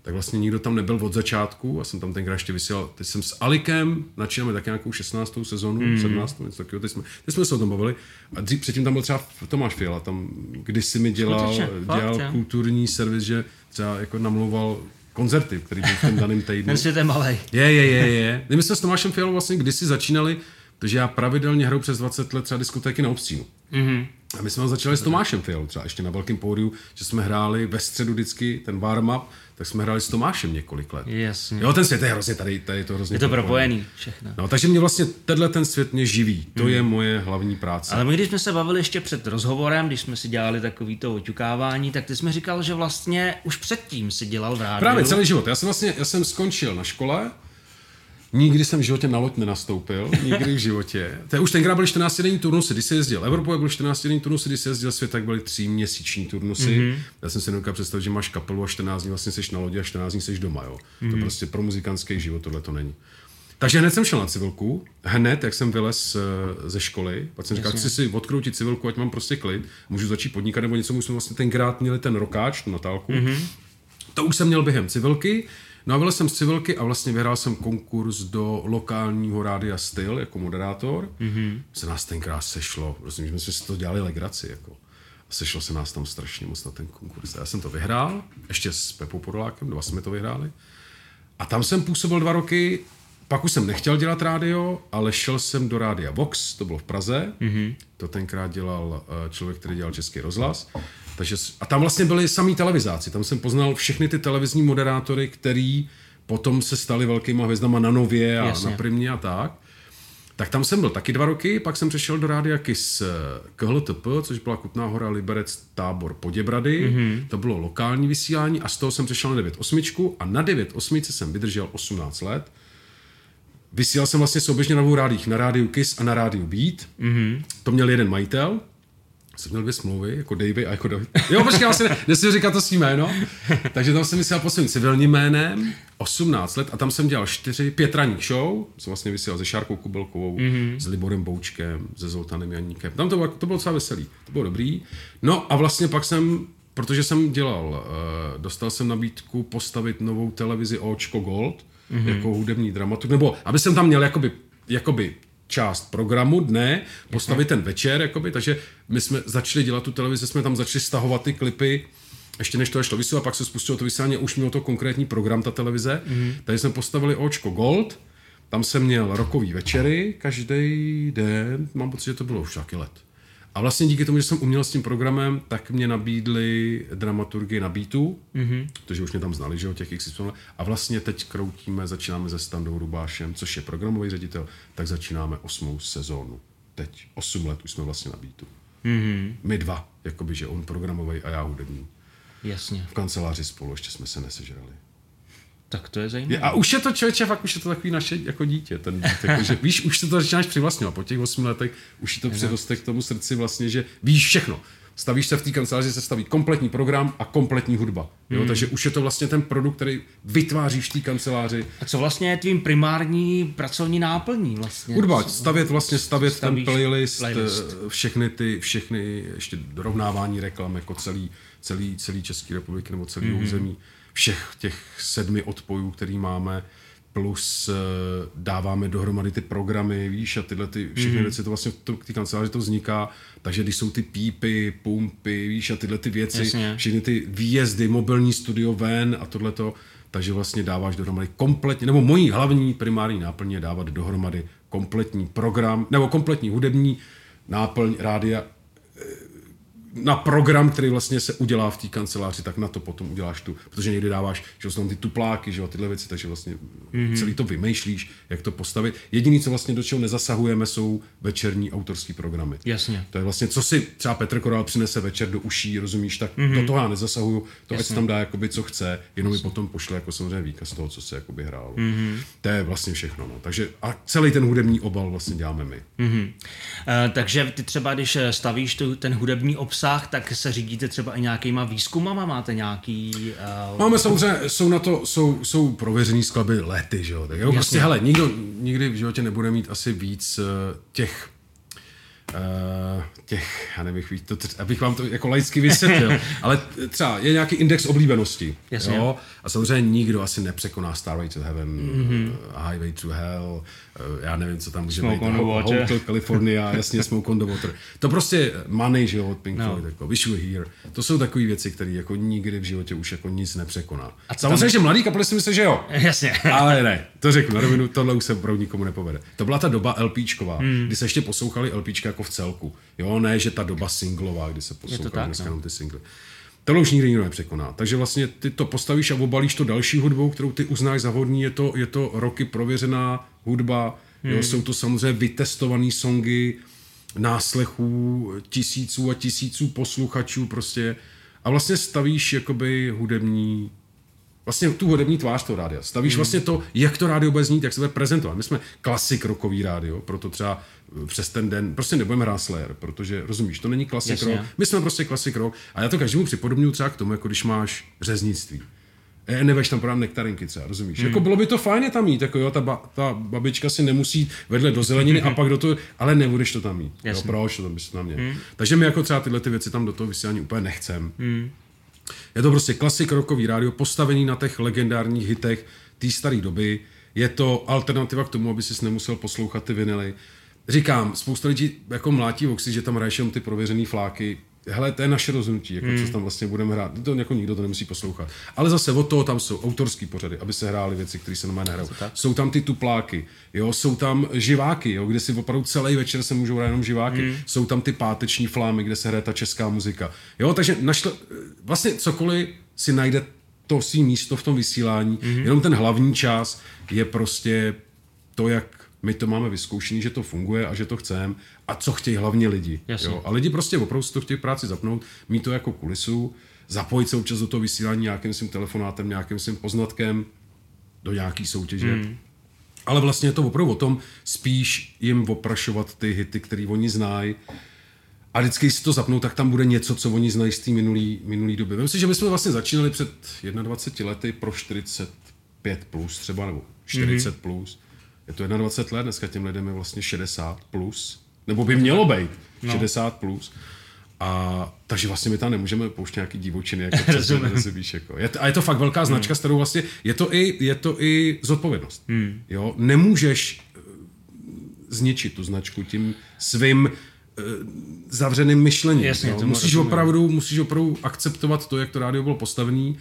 tak vlastně nikdo tam nebyl od začátku a jsem tam tenkrát ještě vysílal. Teď jsem s Alikem, načínáme tak nějakou 16. sezonu, mm. 17. něco takového, teď jsme, teď jsme se o tom bavili. A dřív, předtím tam byl třeba Tomáš Fiala, tam kdysi mi dělal, dělal fakt, kulturní servis, že třeba jako namlouval koncerty, který byl v tom daném týdnu. Ten svět je malý. Je, je, je, je. My jsme s Tomášem Fialou vlastně kdysi začínali, takže já pravidelně hraju přes 20 let třeba diskotéky na obstínu. Mm-hmm. A my jsme začali s Tomášem Fialou třeba ještě na velkém pódiu, že jsme hráli ve středu vždycky ten warm-up, tak jsme hráli s Tomášem několik let. Jasně. Jo, ten svět je hrozně tady, tady je to hrozně Je to propojený všechno. No, takže mě vlastně tenhle ten svět mě živí. To hmm. je moje hlavní práce. Ale my, když jsme se bavili ještě před rozhovorem, když jsme si dělali takový to oťukávání, tak ty jsme říkal, že vlastně už předtím si dělal v rádiu. Právě celý život. Já jsem vlastně, já jsem skončil na škole, Nikdy jsem v životě na loď nenastoupil, nikdy v životě. *laughs* To je už tenkrát byly 14 denní turnusy, když se jezdil Evropu, jak byly 14 denní turnusy, když se jezdil svět, tak byly 3 měsíční turnusy. Mm-hmm. Já jsem si nedokázal představit, že máš kapelu a 14 dní vlastně seš na lodi a 14 dní seš doma. Jo. Mm-hmm. To prostě pro muzikantský život tohle to není. Takže hned jsem šel na civilku, hned, jak jsem vylez eh, ze školy, pak jsem říkal, chci si odkroutit civilku, ať mám prostě klid, můžu začít podnikat nebo něco, už jsme vlastně tenkrát měli ten rokáč, tu natálku. Mm-hmm. To už jsem měl během civilky, No a byl jsem z civilky a vlastně vyhrál jsem konkurs do lokálního rádia Styl jako moderátor. Mm-hmm. Se nás tenkrát sešlo, rozumím, že jsme si to dělali legraci. Jako. A sešlo se nás tam strašně moc na ten konkurs. A já jsem to vyhrál, ještě s Pepou Podolákem, dva jsme to vyhráli. A tam jsem působil dva roky, pak už jsem nechtěl dělat rádio, ale šel jsem do rádia Vox, to bylo v Praze. Mm-hmm. To tenkrát dělal eh, člověk, který dělal Český rozhlas. Takže, a tam vlastně byli samý televizáci. Tam jsem poznal všechny ty televizní moderátory, který potom se stali velkýma hvězdama na Nově a Jasně. na Primě a tak. Tak tam jsem byl taky dva roky, pak jsem přešel do rádia KIS eh, KHLTP, což byla Kutná hora, Liberec, tábor Poděbrady. Mm-hmm. To bylo lokální vysílání a z toho jsem přešel na 9.8 a na 9.8 jsem vydržel 18 let. Vysílal jsem vlastně souběžně na dvou rádích, na rádiu KIS a na rádiu Beat. Mm-hmm. To měl jeden majitel, jsem měl dvě smlouvy, jako Davy a jako David. Jo, počkej, vlastně ne, nesmím říkat to svým jméno. Takže tam jsem vysílal pod svým civilním jménem, 18 let a tam jsem dělal 4, pět ranních show. Jsem vlastně vysílal se Šárkou Kubelkovou, mm-hmm. s Liborem Boučkem, se Zoltanem Janíkem. Tam to bylo, to bylo docela veselý, to bylo dobrý. No a vlastně pak jsem, protože jsem dělal, uh, dostal jsem nabídku postavit novou televizi Očko Gold, mm-hmm. jako hudební dramaturg, nebo aby jsem tam měl jakoby, jakoby část programu dne, postavit ten večer, jakoby, takže my jsme začali dělat tu televizi, jsme tam začali stahovat ty klipy, ještě než to šlo vysílat, pak se spustilo to vysílání, už mělo to konkrétní program, ta televize, mm-hmm. takže jsme postavili Očko Gold, tam jsem měl rokový večery každý den, mám pocit, že to bylo už taky let. A vlastně díky tomu, že jsem uměl s tím programem, tak mě nabídli dramaturgy na beatu, mm-hmm. protože už mě tam znali, že o těch x A vlastně teď kroutíme, začínáme se Standou Rubášem, což je programový ředitel, tak začínáme osmou sezónu. Teď osm let už jsme vlastně na beatu. Mm-hmm. My dva, jakoby, že on programový a já hudební. Jasně. V kanceláři spolu ještě jsme se nesežrali. Tak to je zajímavé. A už je to člověče, fakt už je to takový naše jako dítě. Ten, *laughs* jako, že, víš, už se to začínáš přivlastňovat. Po těch 8 letech už je to přiroste k tomu srdci vlastně, že víš všechno. Stavíš se v té kanceláři, se staví kompletní program a kompletní hudba. Jo? Hmm. Takže už je to vlastně ten produkt, který vytváříš v té kanceláři. A co vlastně je tvým primární pracovní náplní? Vlastně? Hudba, stavět vlastně, stavět ten playlist, playlist, eh, všechny ty, všechny ještě dorovnávání reklam, jako celý, celý, celý Český republiky nebo celý hmm. území všech těch sedmi odpojů, který máme, plus uh, dáváme dohromady ty programy, víš, a tyhle ty všechny mm. věci, to vlastně v té kanceláři to vzniká, takže když jsou ty pípy, pumpy, víš, a tyhle ty věci, Jasně. všechny ty výjezdy, mobilní studio ven a tohleto, takže vlastně dáváš dohromady kompletně, nebo mojí hlavní primární náplň je dávat dohromady kompletní program, nebo kompletní hudební náplň rádia na program, který vlastně se udělá v té kanceláři, tak na to potom uděláš tu, protože někdy dáváš, že jsou tam ty tupláky, že jo, tyhle věci, takže vlastně mm-hmm. celý to vymýšlíš, jak to postavit. Jediný, co vlastně do čeho nezasahujeme, jsou večerní autorský programy. Jasně. To je vlastně, co si třeba Petr Koral přinese večer do uší, rozumíš, tak mm-hmm. do toho já nezasahuju, to ať tam dá jakoby co chce, jenom mi potom pošle jako samozřejmě výkaz toho, co se jakoby hrálo. Mm-hmm. To je vlastně všechno. No. Takže a celý ten hudební obal vlastně děláme my. Mm-hmm. Uh, takže ty třeba, když stavíš tu, ten hudební obsah, obsah, tak se řídíte třeba i nějakýma výzkumama, máte nějaký... Uh... Máme samozřejmě, jsou na to, jsou, jsou prověřený skladby lety, že jo, tak jo, prostě hele, nikdo nikdy v životě nebude mít asi víc uh, těch Uh, těch, já nevím, to, abych vám to jako laicky vysvětlil, *laughs* ale třeba je nějaký index oblíbenosti. Jasně. Jo? A samozřejmě nikdo asi nepřekoná Starway to Heaven, mm-hmm. Highway to Hell, uh, já nevím, co tam může Smoke být. On the water. Hotel California, jasně, Smoke on the Water. To prostě Money, že jo, od Pink no. Floyd, jako Wish You Here. To jsou takové věci, které jako nikdy v životě už jako nic nepřekoná. A samozřejmě, tam... že mladý kapely si myslí, že jo. *laughs* Jasně. ale ne, to řeknu na rovinu, tohle už se opravdu nikomu nepovede. To byla ta doba LPčková, mm. kdy se ještě poslouchali LPčka jako v celku. Jo, ne, že ta doba singlová, kdy se poslouchají dneska no. ty singly. To už nikdy nikdo nepřekoná. Takže vlastně ty to postavíš a obalíš to další hudbou, kterou ty uznáš za hodný. Je to, je to roky prověřená hudba, hmm. jo, jsou to samozřejmě vytestované songy, náslechů tisíců a tisíců posluchačů prostě. A vlastně stavíš jakoby hudební vlastně tu hudební tvář toho rádia. Stavíš hmm. vlastně to, jak to rádio bude znít, jak se bude prezentovat. My jsme klasik rokový rádio, proto třeba eh, přes ten den prostě nebudeme hrát Slayer, protože rozumíš, to není klasik rock. My jsme prostě klasik rock. A já to každému připodobňuji třeba k tomu, jako když máš řeznictví. E, neveš tam právě nektarinky třeba, rozumíš? Hmm. Jako bylo by to fajně tam mít, jako jo, ta, ba, ta babička si nemusí vedle do zeleniny a *laughs* pak do toho, ale nebudeš to tam mít. Jo, proč to tam bys to tam měl. Hmm. Takže my jako třeba tyhle ty věci tam do toho vysílání úplně nechcem. Hmm. Je to prostě klasik rokový rádio, postavený na těch legendárních hitech té staré doby. Je to alternativa k tomu, aby si nemusel poslouchat ty vinily. Říkám, spousta lidí jako mlátí oxy, že tam hraješ ty prověřený fláky hele, to je naše rozhodnutí, jako hmm. co tam vlastně budeme hrát. To jako nikdo to nemusí poslouchat. Ale zase od toho tam jsou autorský pořady, aby se hrály věci, které se normálně nehrajou. Jsou tam ty tupláky, jo, jsou tam živáky, jo, kde si opravdu celý večer se můžou hrát jenom živáky. Hmm. Jsou tam ty páteční flámy, kde se hraje ta česká muzika. Jo, takže našle, vlastně cokoliv si najde to svý místo v tom vysílání, hmm. jenom ten hlavní čas je prostě to, jak my to máme vyzkoušený, že to funguje a že to chceme a co chtějí hlavně lidi. Jasně. Jo? A lidi prostě opravdu si to chtějí práci zapnout, mít to jako kulisu, zapojit se občas do toho vysílání nějakým svým telefonátem, nějakým svým poznatkem do nějaký soutěže. Hmm. Ale vlastně je to opravdu o tom spíš jim oprašovat ty hity, které oni znají. A vždycky, když si to zapnou, tak tam bude něco, co oni znají z té minulý, minulý doby. Myslím si, že my jsme vlastně začínali před 21 lety pro 45 plus třeba, nebo 40 mm-hmm. plus. Je to 21 let, dneska těm lidem je vlastně 60 plus. Nebo by mělo být no. 60 plus. A takže vlastně my tam nemůžeme pouštět nějaký divočiny, jako *laughs* víš, jako. Je to, a je to fakt velká značka, hmm. s kterou vlastně, je to i, je to i zodpovědnost. Hmm. Jo? Nemůžeš eh, zničit tu značku tím svým uh, zavřeným myšlením. Jasně? Musíš, opravdu, musíš opravdu akceptovat to, jak to rádio bylo postavený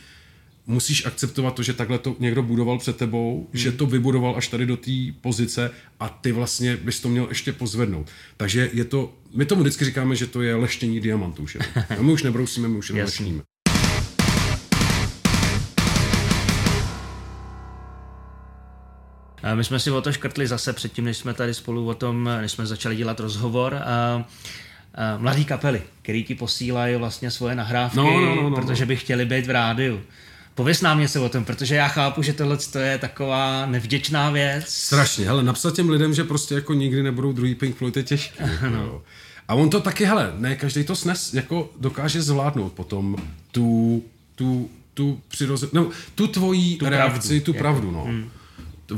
musíš akceptovat to, že takhle to někdo budoval před tebou, hmm. že to vybudoval až tady do té pozice a ty vlastně bys to měl ještě pozvednout. Takže je to, my tomu vždycky říkáme, že to je leštění diamantů. Že? A my už nebrousíme, my už jenom leštíme. My jsme si o to škrtli zase předtím, než jsme tady spolu o tom, než jsme začali dělat rozhovor. A mladý kapely, který ti posílají vlastně svoje nahrávky, no, no, no, no, protože by chtěli být v rádiu. Pověz nám něco o tom, protože já chápu, že tohle je taková nevděčná věc. Strašně, hele, napsat těm lidem, že prostě jako nikdy nebudou druhý Pink Floyd je těžké. no. A on to taky, hele, ne každý to snes jako dokáže zvládnout potom tu, tu, tu přirozenou, no, tu tvojí tu reakci, pravdu, tu jako, pravdu, no. Hmm.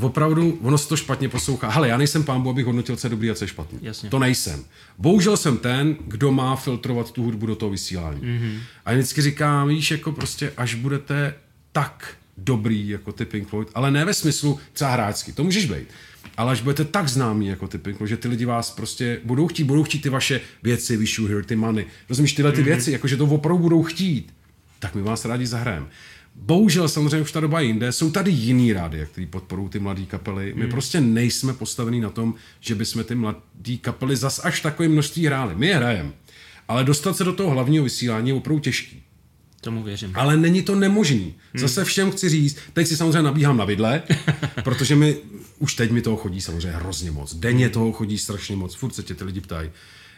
Opravdu, ono se to špatně poslouchá. Hele, já nejsem pán, abych hodnotil, co je dobrý a co je špatný. Jasně. To nejsem. Bohužel jsem ten, kdo má filtrovat tu hudbu do toho vysílání. Mm-hmm. A vždycky říkám, víš, jako prostě, až budete tak dobrý jako ty Pink Floyd, ale ne ve smyslu třeba hráčsky, to můžeš být. Ale až budete tak známí jako ty Pink Floyd, že ty lidi vás prostě budou chtít, budou chtít ty vaše věci, Wish You Here, ty money, rozumíš, tyhle ty mm-hmm. věci, jakože to opravdu budou chtít, tak my vás rádi zahrajeme. Bohužel samozřejmě už ta doba jinde, jsou tady jiný rády, který podporují ty mladé kapely. My mm. prostě nejsme postavení na tom, že bychom ty mladé kapely zas až takové množství hráli. My je hrajeme. Ale dostat se do toho hlavního vysílání je opravdu těžký. Tomu věřím. Ale není to nemožný. Hmm. Zase všem chci říct, teď si samozřejmě nabíhám na vidle, *laughs* protože mi, už teď mi toho chodí samozřejmě hrozně moc. Denně toho chodí strašně moc, furt se tě ty lidi ptají.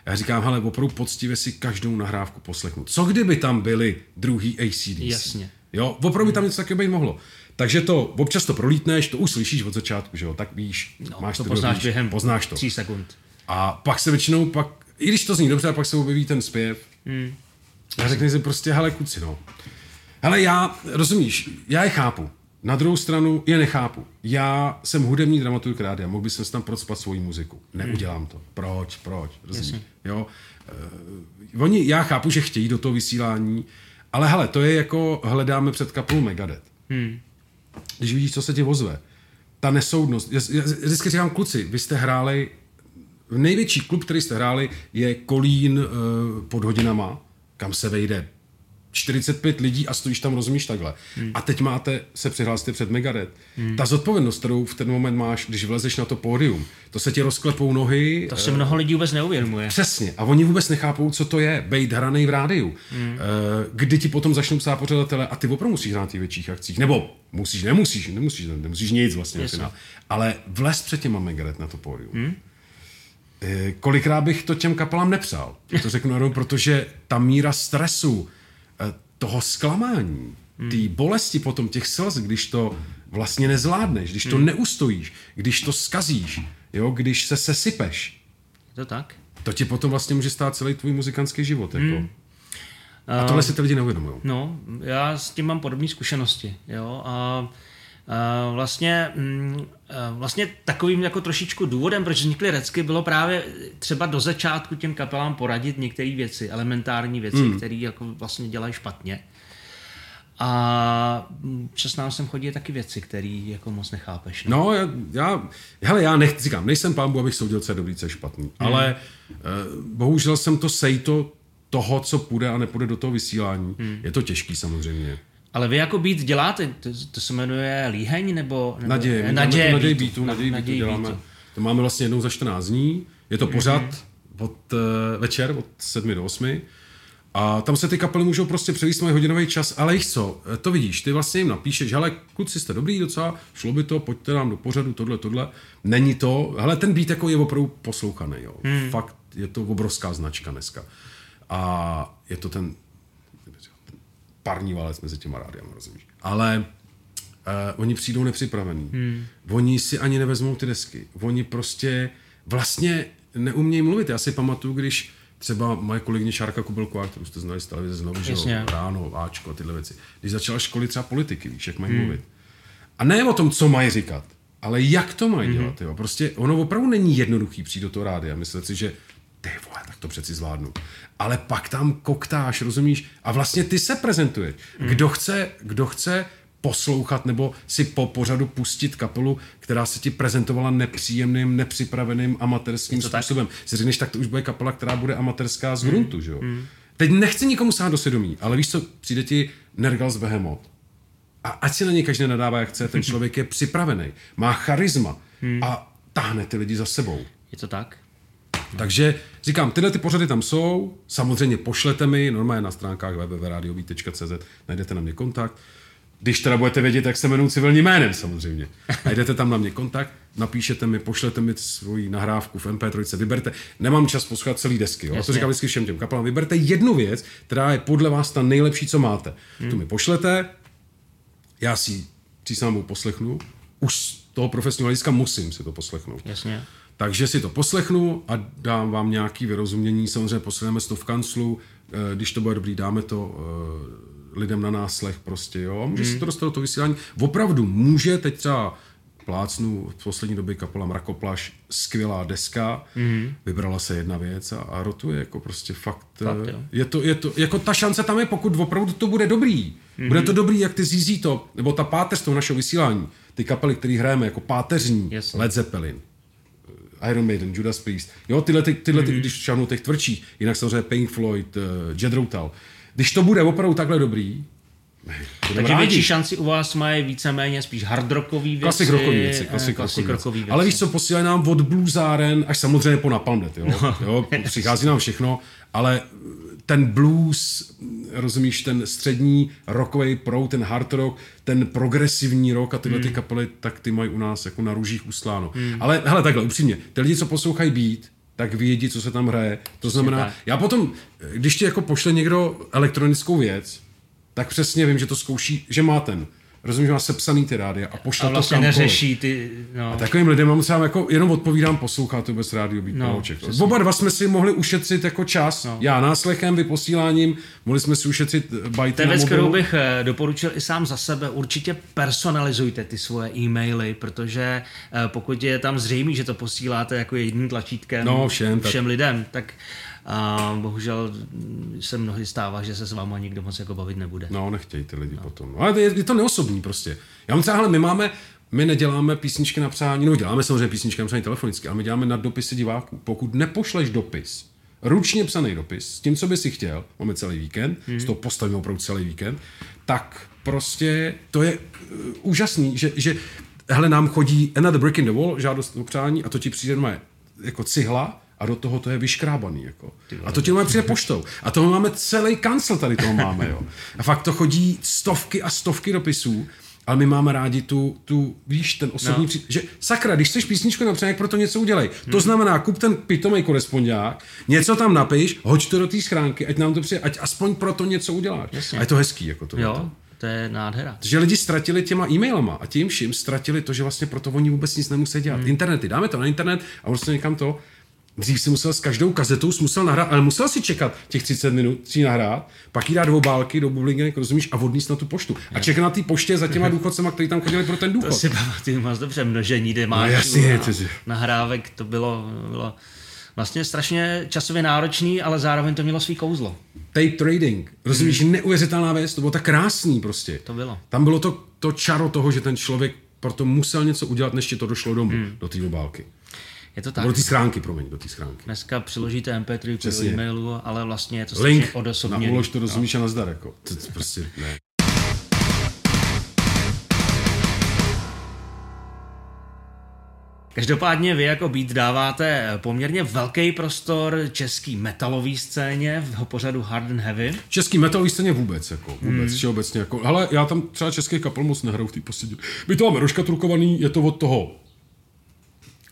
Já říkám, hele, opravdu poctivě si každou nahrávku poslechnu. Co kdyby tam byly druhý ACDC? Jasně. Jo, opravdu by tam něco takového být mohlo. Takže to občas to prolítneš, to uslyšíš od začátku, že jo, tak víš, no, máš to, to poznáš víš, během poznáš to. tří sekund. A pak se většinou, pak, i když to zní dobře, pak se objeví ten zpěv, hmm. A řekne si prostě, hele kuci, no. Hele, já, rozumíš, já je chápu. Na druhou stranu je nechápu. Já jsem hudební dramaturg rádia, mohl bych jsem tam procpat svoji muziku. Neudělám to. Proč, proč, rozumíš? Jo? Uh, oni, já chápu, že chtějí do toho vysílání, ale hele, to je jako hledáme před kapelou Megadeth. Hmm. Když vidíš, co se ti ozve. Ta nesoudnost. Já, já vždycky říkám, kluci, vy jste hráli, největší klub, který jste hráli, je Kolín uh, pod hodinama kam se vejde 45 lidí a stojíš tam, rozumíš takhle. Hmm. A teď máte, se přihlásit před Megadeth. Hmm. Ta zodpovědnost, kterou v ten moment máš, když vlezeš na to pódium, to se ti rozklepou nohy. To si mnoho lidí vůbec neuvědomuje. Přesně. A oni vůbec nechápou, co to je, být hraný v rádiu. Hmm. Kdy ti potom začnou psát pořadatele a ty opravdu musíš hrát těch větších akcích. Nebo musíš, nemusíš, nemusíš, nemusíš nic vlastně. Ale vlez před těma Megadeth na to pódium. Hmm. Eh, kolikrát bych to těm kapelám nepřál. To řeknu jenom, protože ta míra stresu, eh, toho zklamání, hmm. té bolesti potom těch slz, když to vlastně nezvládneš, když to hmm. neustojíš, když to skazíš, jo, když se sesypeš. To tak. To ti potom vlastně může stát celý tvůj muzikantský život. Jako. Hmm. A tohle si ty lidi neuvědomují. No, já s tím mám podobné zkušenosti. Jo, a vlastně, mm, vlastně takovým jako trošičku důvodem, proč vznikly recky, bylo právě třeba do začátku těm kapelám poradit některé věci, elementární věci, mm. které jako vlastně dělají špatně. A přes nám sem chodí taky věci, které jako moc nechápeš. Ne? No, já, já, hele, já nechci, říkám, nejsem pán, abych soudil, co je dobrý, co je špatný. Mm. Ale uh, bohužel jsem to sejto toho, co půjde a nepůjde do toho vysílání. Mm. Je to těžký samozřejmě. Ale vy jako být děláte, to, to se jmenuje líheň nebo... nebo naděje, naděje, naděje beatu, naděje beatu děláme. To máme vlastně jednou za 14 dní, je to pořád mm-hmm. od uh, večer od 7 do 8 A tam se ty kapely můžou prostě převíst, mají hodinový čas, ale jich co, e, to vidíš, ty vlastně jim napíšeš, hele, kluci jste dobrý docela, šlo by to, pojďte nám do pořadu, tohle, tohle. Není to, hele, ten beat jako je opravdu poslouchaný, jo. Hmm. Fakt je to obrovská značka dneska. A je to ten parní válec mezi těma rádiama, rozumíš. Ale uh, oni přijdou nepřipravení. Hmm. Oni si ani nevezmou ty desky. Oni prostě vlastně neumějí mluvit. Já si pamatuju, když třeba moje kolegyně Šárka Kubelková, kterou jste znali z televize znovu, že ráno, Ačko a tyhle věci. Když začala školit třeba politiky, víš, jak mají hmm. mluvit. A ne o tom, co mají říkat, ale jak to mají hmm. dělat. Jo. Prostě ono opravdu není jednoduchý přijít do toho rádia. Myslet si, že ty vole, tak to přeci zvládnu. Ale pak tam koktáš, rozumíš? A vlastně ty se prezentuješ. Hmm. Kdo chce, kdo chce poslouchat nebo si po pořadu pustit kapelu, která se ti prezentovala nepříjemným, nepřipraveným amatérským způsobem. Tak? Si řekneš, tak to už bude kapela, která bude amatérská z gruntu, mm. že jo? Mm. Teď nechci nikomu sát do svědomí, ale víš co, přijde ti Nergal z Behemoth. A ať si na něj každý nadává, jak chce, ten *laughs* člověk je připravený, má charisma mm. a táhne ty lidi za sebou. Je to tak? Takže říkám, tyhle ty pořady tam jsou, samozřejmě pošlete mi, normálně na stránkách www.radiobí.cz, najdete na mě kontakt, když teda budete vědět, jak se jmenuji civilním jménem samozřejmě. Najdete tam na mě kontakt, napíšete mi, pošlete mi svoji nahrávku v MP3, vyberte. Nemám čas poslouchat celý desky, jo? to říkám vždycky všem těm kapelám. Vyberte jednu věc, která je podle vás ta nejlepší, co máte. Hmm. Tu mi pošlete, já si přísám poslechnu, už z toho profesního hlediska musím si to poslechnout. Jasně. Takže si to poslechnu a dám vám nějaký vyrozumění. Samozřejmě poslechneme to v kanclu, eh, když to bude dobrý, dáme to eh, lidem na náslech prostě, jo. Může hmm. se to dostat do toho vysílání. Opravdu může teď třeba plácnu v poslední době kapela Mrakoplaš, skvělá deska, mm. vybrala se jedna věc a, a rotuje jako prostě fakt, fakt eh, je to, je to, jako ta šance tam je, pokud opravdu to bude dobrý. Mm. Bude to dobrý, jak ty zízí to, nebo ta páteř toho našeho vysílání, ty kapely, které hrajeme jako páteřní, yes. Led Zeppelin, Iron Maiden, Judas Priest, jo, tyhle, ty, tyhle ty, mm. když šáhnu těch tvrdších, jinak samozřejmě Pink Floyd, uh, Jet Routal, když to bude opravdu takhle dobrý, takže rádi. větší šanci u vás mají víceméně spíš hardrockový věci. Klasik rockový věci. Klasik, klasik rockový věci. Ale víš co, posílají nám od bluesáren až samozřejmě po Napalmnet, jo. No, jo přichází nám všechno, ale ten blues, rozumíš, ten střední rockový proud, ten hard rock, ten progresivní rock a tyhle hmm. ty kapely, tak ty mají u nás jako na růžích usláno. Hmm. Ale hele, takhle, upřímně, ty lidi, co poslouchají beat, tak vědí, co se tam hraje. To znamená, já potom, když ti jako pošle někdo elektronickou věc, tak přesně vím, že to zkouší, že má ten rozumíš, má sepsaný ty rádia a pošle a vlastně to neřeší ty, no. A takovým lidem mám třeba jako, jenom odpovídám, poslouchat to bez rádio být no, Oba dva jsme si mohli ušetřit jako čas, no. já náslechem, vy posíláním, mohli jsme si ušetřit bajty To je věc, kterou bych eh, doporučil i sám za sebe, určitě personalizujte ty svoje e-maily, protože eh, pokud je tam zřejmý, že to posíláte jako jedním tlačítkem no, všem, všem tak... lidem, tak a bohužel se mnohdy stává, že se s váma nikdo moc jako bavit nebude. No, nechtějí ty lidi no. potom. No, ale je, je to neosobní prostě. Já mám třeba, hele, my máme, my neděláme písničky na přání, no děláme samozřejmě písničky na přání telefonicky, ale my děláme na dopisy diváků. Pokud nepošleš dopis, ručně psaný dopis, s tím, co by si chtěl, máme celý víkend, hmm. z toho postavíme opravdu celý víkend, tak prostě to je uh, úžasný, že, že hele, nám chodí another brick in the wall, žádost o přání a to ti přijde jako cihla, a do toho to je vyškrábaný. Jako. A to ti máme přijde poštou. A toho máme celý kancel tady toho máme. Jo. A fakt to chodí stovky a stovky dopisů, ale my máme rádi tu, tu víš, ten osobní no. Při... že sakra, když chceš písničku napřed, pro to něco udělej. Hmm. To znamená, kup ten pitomý korespondák, něco tam napiš, hoď to do té schránky, ať nám to přijde, ať aspoň pro to něco uděláš. Jasně. A je to hezký, jako to. Jo. To. To je nádhera. Že lidi ztratili těma e-mailama a tím vším ztratili to, že vlastně proto oni vůbec nic nemusí dělat. Hmm. Internety, dáme to na internet a prostě někam to. Dřív si musel s každou kazetou musel nahrát, ale musel si čekat těch 30 minut, tři nahrát, pak jí dát dvou bálky do bublinek, rozumíš, a odníst na tu poštu. A čekat na té poště za těma důchodcema, kteří tam chodili pro ten důchod. To si pamatuju moc dobře, množení demáčů no, jasně, to nahrávek, to bylo, bylo vlastně strašně časově náročný, ale zároveň to mělo svý kouzlo. Tape trading, rozumíš, hmm. neuvěřitelná věc, to bylo tak krásný prostě. To bylo. Tam bylo to, to čaro toho, že ten člověk proto musel něco udělat, než ti to došlo domů, hmm. do té obálky. Je to tak. Do té schránky, promiň, do té schránky. Dneska přiložíte MP3 do e-mailu, ale vlastně je to Link odosobněný. na ulož to rozumíš no. a nazdar, jako. To, to prostě ne. Každopádně vy jako beat dáváte poměrně velký prostor český metalový scéně v pořadu Hard and Heavy. Český metalový scéně vůbec, jako vůbec, hmm. obecně, jako, hele, já tam třeba český kapel moc nehraju v té poslední. My to máme roškatrukovaný, je to od toho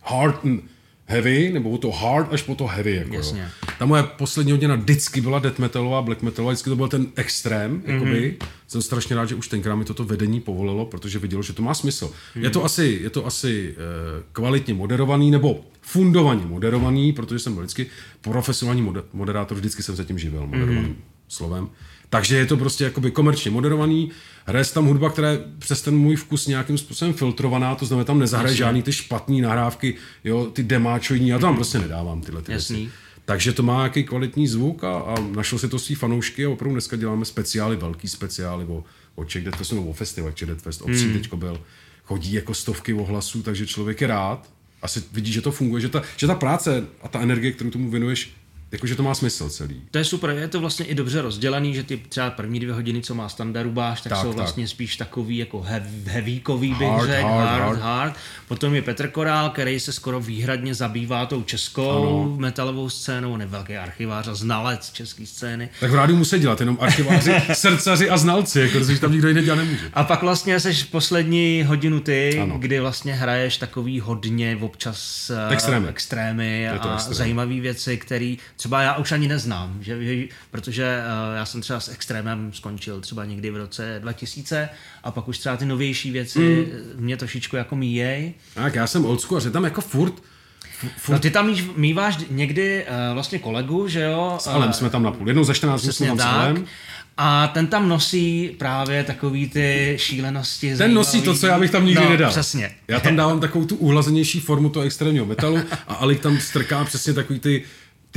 hard and heavy, nebo toho hard až po to heavy. Jako, Jasně. Jo. Ta moje poslední hodina vždycky byla death metalová, black metalová, vždycky to byl ten extrém, mm-hmm. jakoby. Jsem strašně rád, že už tenkrát mi toto vedení povolilo, protože vidělo, že to má smysl. Mm-hmm. Je to asi, je to asi uh, kvalitně moderovaný, nebo fundovaně moderovaný, protože jsem byl vždycky profesionální moder- moderátor, vždycky jsem se tím živil, moderovaným mm-hmm. slovem. Takže je to prostě jakoby komerčně moderovaný, hraje se tam hudba, která je přes ten můj vkus nějakým způsobem filtrovaná, to znamená, tam nezahraje Jasně. žádný ty špatný nahrávky, jo, ty demáčojní, já tam prostě nedávám tyhle ty Jasný. věci. Takže to má nějaký kvalitní zvuk a, a našel si to svý fanoušky a opravdu dneska děláme speciály, velký speciály o, o Czech Death Festu, nebo o festival Czech Death Fest, obcí hmm. teďko byl. Chodí jako stovky ohlasů, takže člověk je rád. Asi vidí, že to funguje, že ta, že ta práce a ta energie, kterou tomu věnuješ, jakože to má smysl celý. To je super, je to vlastně i dobře rozdělený, že ty třeba první dvě hodiny, co má standard báš, tak, Tak, jsou tak. vlastně spíš takový jako hev, heavykový bych Hard, řekl, hard, hard, hard. hard, Potom je Petr Korál, který se skoro výhradně zabývá tou českou Ano. metalovou scénou, on je velký archivář a znalec české scény. Tak v rádiu musí dělat jenom archiváři, *laughs* srdcaři a znalci, jako, protože tam nikdo jiný dělat nemůže. A pak vlastně seš poslední hodinu ty, Ano. kdy vlastně hraješ takový hodně občas eh, Extrémy. extrémy Je to a extrém. zajímavé věci, které třeba já už ani neznám, že, že- protože eh, já jsem třeba s extrémem skončil třeba někdy v roce 2000 a pak už třeba ty novější věci mm. mě trošičku jako míjej. Tak já jsem old school a že tam jako furt, furt No ty tam míš, míváš někdy uh, vlastně kolegu, že jo? s Alem jsme tam na půl. Jednou za 14 dní jsme tam s tak. Alem. A ten tam nosí právě takový ty šílenosti. Ten nosí to, co já bych tam nikdy no, nedal. Přesně. Já tam dávám takovou tu uhlazenější formu toho extrémního metalu a Alik tam strká přesně takový ty,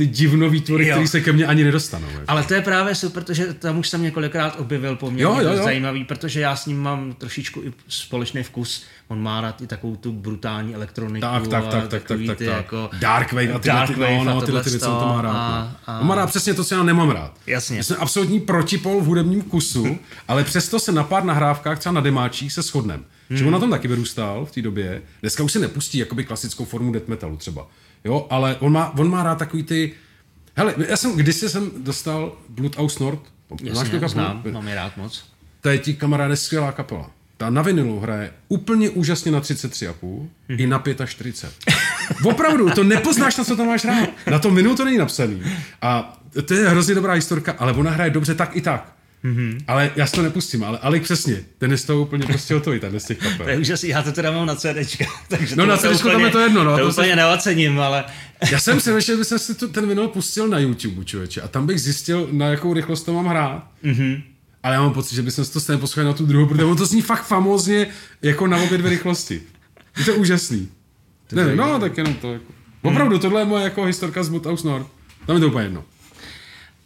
ty divnový tvory, které se ke mně ani nedostanou. Jako. Ale to je právě super, protože tam už jsem několikrát objevil poměrně Jo, jo, jo. zajímavý, protože já s ním mám trošičku i společný vkus. On má rád i takovou tu brutální elektroniku. Tak, tak, tak, tak, tak, tak, tak. Jako Dark Wave a tyhle, Dark ty, Wave no, a no, tyhle ty věci, on to má rád. a- no. a- On má rád přesně to, co já nemám rád. Jasně. Já jsem absolutní protipol v hudebním kusu, ale přesto se na pár nahrávkách, třeba na demáčích, se shodnem. Hmm. Že on na tom taky vyrůstal v té době. Dneska už se nepustí jakoby klasickou formu death metalu třeba. Jo, ale on má, on má rád takový ty... Hele, já jsem, kdysi jsem dostal Blood Aus Nord. Znáš tu Jasně, kapelu? znám, mám je rád moc. To je ti kamaráde skvělá kapela. Ta na vinilu hraje úplně úžasně na 33,5 i na 45. *laughs* Opravdu, to nepoznáš, na co tam máš hrát. Na tom vinilu to není napsaný. A to je hrozně dobrá historka, ale ona hraje dobře tak i tak. Mm-hmm. Ale já si to nepustím, ale Alik přesně, ten je z toho úplně prostě hotový, ten z těch kapel. *laughs* To je úžasný, já to teda mám na CDčka. *laughs* Takže No, to, na to CDčku tam je to jedno, no, To, to úplně se- neocením, ale Já jsem si že bych si tu, ten vinyl pustil na YouTube, člověče, a tam bych zjistil, na jakou rychlost to mám hrát. Mm-hmm. Ale já mám pocit, že bych si to stejně poslouchal na tu druhou, protože on to zní fakt famózně jako na obě dvě rychlosti. Je to úžasný. Ne, no, tak jenom to jako. Opravdu, tohle je moje jako historka z Buthouse Nord. Tam je to úplně jedno.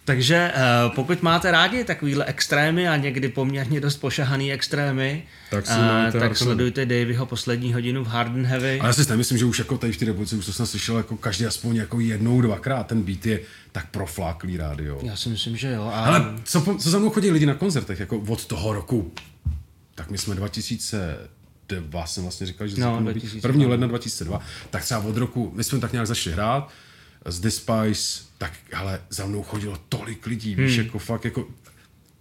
Takže eh, pokud máte rádi takovýhle extrémy a někdy poměrně dost pošahaný extrémy, Tak si eh, tak sledujte Davyho poslední hodinu v Hard and Heavy. Ale já si nemyslím, že už jako tady v té republice už to jsem slyšel jako každý aspoň jako jednou, dvakrát. Ten beat je tak profláklý rádio. Já si myslím, že jo. A Ale co, co za mnou chodí lidi na koncertech, jako od toho roku, tak my jsme 2002, jsem vlastně říkal, že No, no, 2002. 1. ledna 2002, tak třeba od roku, my jsme tak nějak začali hrát, z Despice, tak ale za mnou chodilo tolik lidí, víš, Hmm. jako fakt, jako,